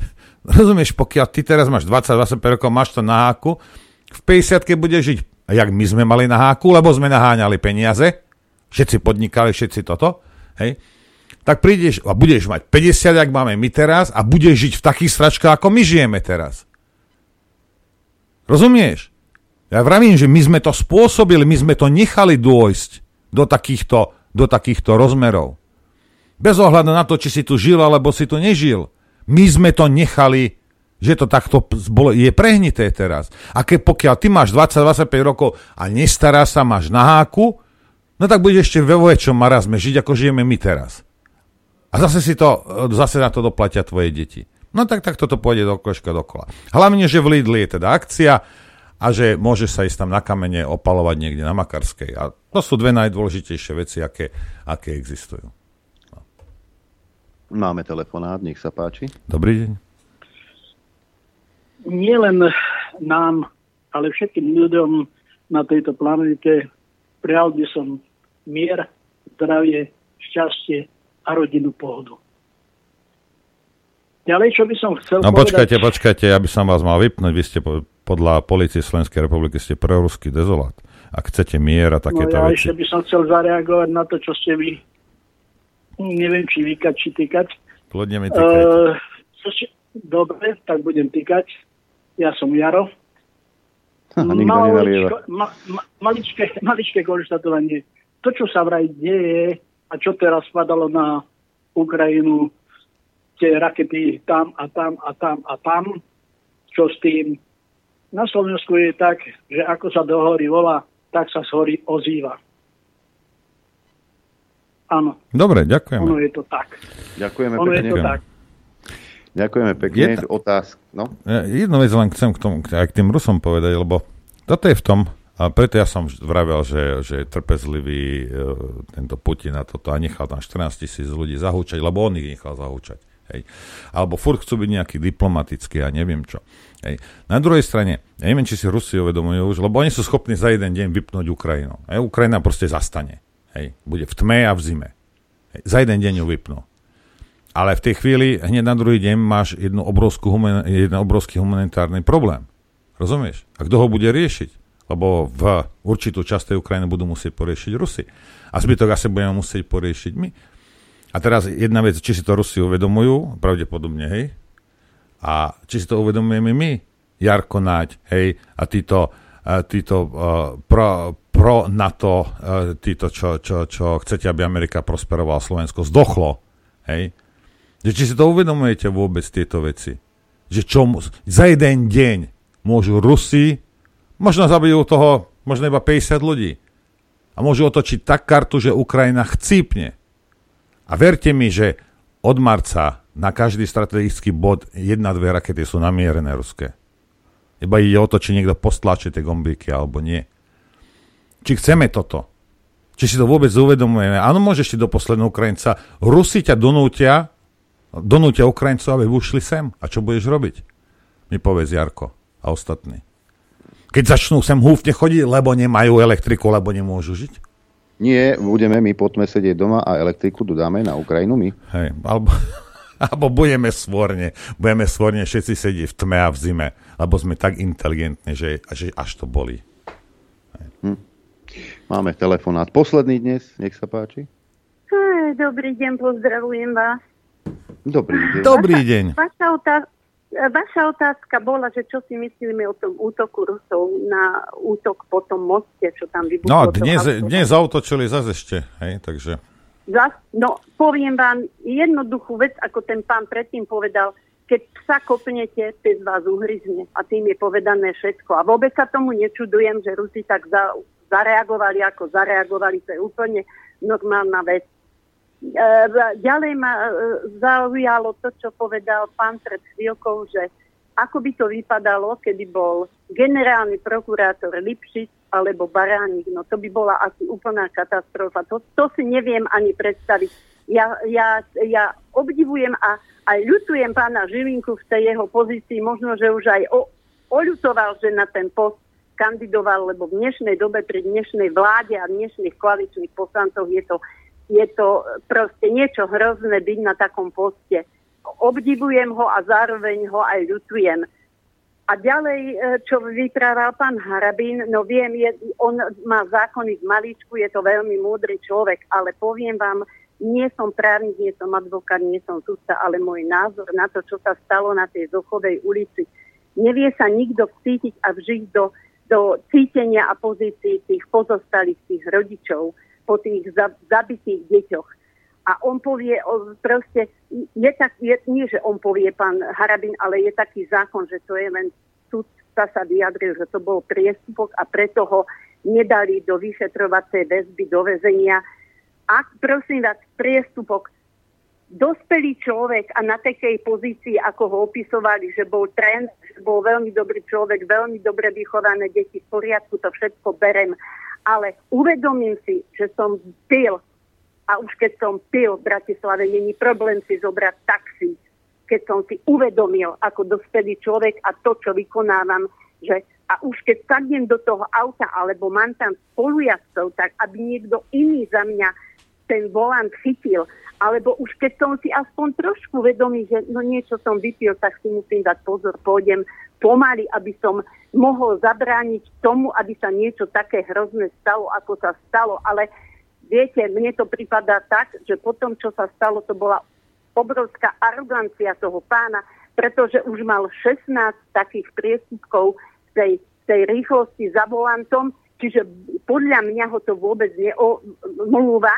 Rozumieš, pokiaľ ty teraz máš 20-25 rokov, máš to na háku, v 50 budeš žiť, jak my sme mali na háku, lebo sme naháňali peniaze, všetci podnikali, všetci toto, hej, tak prídeš a budeš mať 50, jak máme my teraz a budeš žiť v takých stračkách, ako my žijeme teraz. Rozumieš? Ja vravím, že my sme to spôsobili, my sme to nechali dôjsť do takýchto, do takýchto rozmerov. Bez ohľadu na to, či si tu žil, alebo si tu nežil. My sme to nechali, že to takto je prehnité teraz. A keď pokiaľ ty máš 20-25 rokov a nestará sa, máš na háku, no tak budeš ešte ve väčšom marazme žiť, ako žijeme my teraz. A zase si to, zase na to doplatia tvoje deti. No tak, tak toto pôjde do koška dokola. Hlavne, že v Lidli je teda akcia a že môže sa ísť tam na kamene opalovať niekde na Makarskej. A to sú dve najdôležitejšie veci, aké, aké existujú. Máme telefonát, nech sa páči. Dobrý deň. Nie len nám, ale všetkým ľuďom na tejto planete prijal by som mier, zdravie, šťastie a rodinu pohodu. Ďalej, čo by som chcel No povedať... počkajte, počkajte, ja by som vás mal vypnúť. Vy ste podľa policie Slovenskej republiky ste proruský dezolát. Ak chcete mier a takéto no, ja veci. ešte by som chcel zareagovať na to, čo ste vy neviem, či vykať, či tykať. Kľudne mi Uh, dobre, tak budem tykať. Ja som Jaro. Maličko, ma, ma, maličké, maličké konštatovanie. To, čo sa vraj deje a čo teraz spadalo na Ukrajinu, tie rakety tam a tam a tam a tam, čo s tým. Na Slovensku je tak, že ako sa do hory volá, tak sa z hory ozýva. Áno. Dobre, ďakujeme. Ono je to tak. Ďakujeme ono pekne. Je to tak. Ďakujeme pekne. Jedna, Otázka. No? Jednu vec len chcem k tomu, aj k tým Rusom povedať, lebo toto je v tom, A preto ja som vravel, že, že je trpezlivý e, tento Putin na toto a nechal tam 14 tisíc ľudí zahúčať, lebo on ich nechal zahúčať. Hej. Alebo furt chcú byť nejaký diplomatický a neviem čo. Hej. Na druhej strane, ja neviem, či si Rusi uvedomujú už, lebo oni sú schopní za jeden deň vypnúť Ukrajinu. Hej. Ukrajina proste zastane. Hej. Bude v tme a v zime. Hej. Za jeden deň ju vypnú. Ale v tej chvíli, hneď na druhý deň máš jednu obrovskú, jeden obrovský humanitárny problém. Rozumieš? A kto ho bude riešiť? lebo v určitú časť tej Ukrajiny budú musieť poriešiť Rusy. A zbytok asi budeme musieť poriešiť my. A teraz jedna vec, či si to Rusi uvedomujú, pravdepodobne, hej, a či si to uvedomujeme my, Jarko Náď, hej, a títo, títo uh, pro, pro NATO, uh, títo, čo, čo, čo chcete, aby Amerika prosperovala, Slovensko zdochlo, hej, že či si to uvedomujete vôbec tieto veci, že čo, za jeden deň môžu Rusi Možno zabijú toho možno iba 50 ľudí. A môžu otočiť tak kartu, že Ukrajina chcípne. A verte mi, že od marca na každý strategický bod jedna, dve rakety sú namierené ruské. Iba ide o to, či niekto postlačí tie gombíky alebo nie. Či chceme toto. Či si to vôbec uvedomujeme. Áno, môžeš ti do posledného Ukrajinca. Rusi ťa donútia, donútia Ukrajincov, aby ušli sem. A čo budeš robiť? Mi povedz Jarko a ostatní keď začnú sem húfne chodiť, lebo nemajú elektriku, lebo nemôžu žiť? Nie, budeme my poďme sedieť doma a elektriku dodáme na Ukrajinu my. Hej, alebo, alebo budeme svorne, budeme svorne všetci sedieť v tme a v zime, lebo sme tak inteligentní, že, že až to boli. Hm. Máme telefonát. Posledný dnes, nech sa páči. Dobrý deň, pozdravujem vás. Dobrý deň. Dobrý deň. Vaša, otázka, Vaša otázka bola, že čo si myslíme o tom útoku Rusov na útok po tom moste, čo tam vybuchlo. No a dnes, dnes zautočili zase ešte, hej, takže... Zas, no, poviem vám jednoduchú vec, ako ten pán predtým povedal, keď sa kopnete, z vás uhryzne. A tým je povedané všetko. A vôbec sa tomu nečudujem, že Rusi tak za, zareagovali, ako zareagovali. To je úplne normálna vec. E, ďalej ma e, zaujalo to, čo povedal pán pred chvíľkou, že ako by to vypadalo, keby bol generálny prokurátor Lipšic alebo Baránik. No to by bola asi úplná katastrofa. To, to si neviem ani predstaviť. Ja, ja, ja obdivujem a aj ľutujem pána Žilinku v tej jeho pozícii. Možno, že už aj o, oľutoval, že na ten post kandidoval, lebo v dnešnej dobe pri dnešnej vláde a dnešných koaličných poslancov je to je to proste niečo hrozné byť na takom poste. Obdivujem ho a zároveň ho aj ľutujem. A ďalej, e, čo vyprával pán Harabín, no viem, je, on má zákony z maličku, je to veľmi múdry človek, ale poviem vám, nie som právnik, nie som advokát, nie som sudca, ale môj názor na to, čo sa stalo na tej Zochovej ulici, nevie sa nikto vcítiť a vžiť do, do cítenia a pozícií tých pozostalých tých rodičov po tých zabitých deťoch. A on povie, proste, je tak, je, nie že on povie pán Harabin, ale je taký zákon, že to je len sudca sa vyjadril, že to bol priestupok a preto ho nedali do vyšetrovacej väzby, do väzenia. Ak, prosím vás, priestupok, dospelý človek a na takej pozícii, ako ho opisovali, že bol trend, bol veľmi dobrý človek, veľmi dobre vychované deti, v poriadku, to všetko berem ale uvedomím si, že som pil. A už keď som pil v Bratislave, není problém si zobrať taxi, keď som si uvedomil ako dospelý človek a to, čo vykonávam, že a už keď sadnem do toho auta alebo mám tam spolujazcov, tak aby niekto iný za mňa ten volant chytil, alebo už keď som si aspoň trošku vedomý, že no niečo som vypil, tak si musím dať pozor, pôjdem pomaly, aby som mohol zabrániť tomu, aby sa niečo také hrozné stalo, ako sa stalo. Ale viete, mne to prípada tak, že po tom, čo sa stalo, to bola obrovská arogancia toho pána, pretože už mal 16 takých priestupkov tej, tej rýchlosti za volantom, čiže podľa mňa ho to vôbec neomlúva.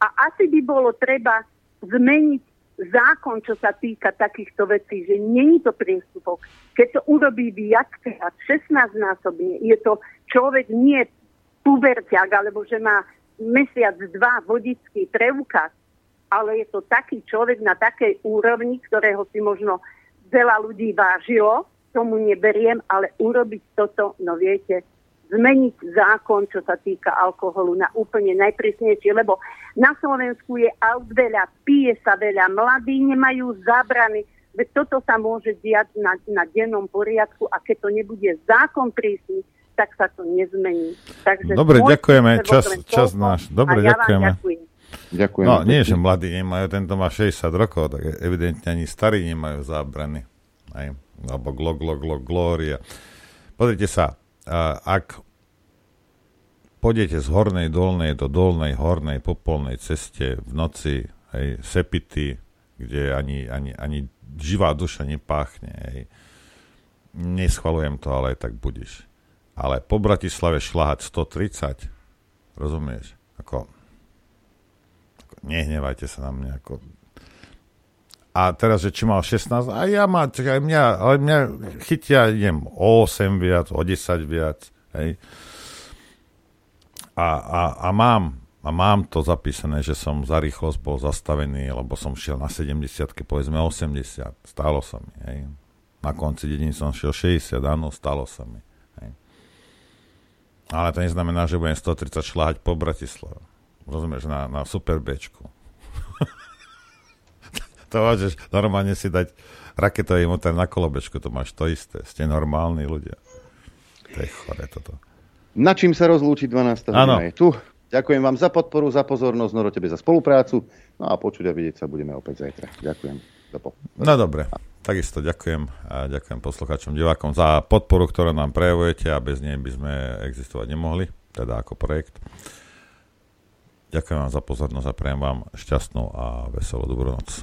A asi by bolo treba zmeniť zákon, čo sa týka takýchto vecí, že není to priestupok. Keď to urobí viackrát, 16 násobne, je to človek nie puberťak, alebo že má mesiac, dva vodický preukaz, ale je to taký človek na takej úrovni, ktorého si možno veľa ľudí vážilo, tomu neberiem, ale urobiť toto, no viete, zmeniť zákon, čo sa týka alkoholu na úplne najprísnejšie, lebo na Slovensku je aut veľa, pije sa veľa, mladí nemajú zábrany, veď toto sa môže diať na, na dennom poriadku a keď to nebude zákon prísny, tak sa to nezmení. Takže Dobre, ďakujeme. Čas, čas náš. Dobre, ja ďakujeme. ďakujem. Ďakujem. No, nie, že mladí nemajú, tento má 60 rokov, tak evidentne ani starí nemajú zábrany. Aj, alebo glo, glo, glo, glória. Pozrite sa, ak pôjdete z hornej dolnej do dolnej hornej popolnej ceste v noci, hej, sepity, kde ani, ani, ani živá duša nepáchne, hej, neschvalujem to, ale aj tak budeš. Ale po Bratislave šľahať 130, rozumieš? Ako, nehnevajte sa na mňa. Ako... A teraz, že či mal 16, a ja má, čakaj, mňa, ale mňa chytia, idem o 8 viac, o 10 viac, hej. A, a, a mám, a mám to zapísané, že som za rýchlosť bol zastavený, lebo som šiel na 70, povedzme 80, stalo sa mi, hej. Na konci dediny som šiel 60, áno, stalo sa mi. Hej. Ale to neznamená, že budem 130 šláhať po Bratislave rozumieš, na, na super Bčku. To môžeš normálne si dať raketový motor na kolobečku, to máš to isté. Ste normálni ľudia. To je chore toto. Na čím sa rozlúčiť 12. Áno. je tu. Ďakujem vám za podporu, za pozornosť, Noro tebe za spoluprácu. No a počuť a vidieť sa budeme opäť zajtra. Ďakujem. Po... No dobre, takisto ďakujem a ďakujem poslucháčom, divákom za podporu, ktorú nám prejavujete a bez nej by sme existovať nemohli, teda ako projekt. Ďakujem vám za pozornosť a prajem vám šťastnú a veselú dobrú noc.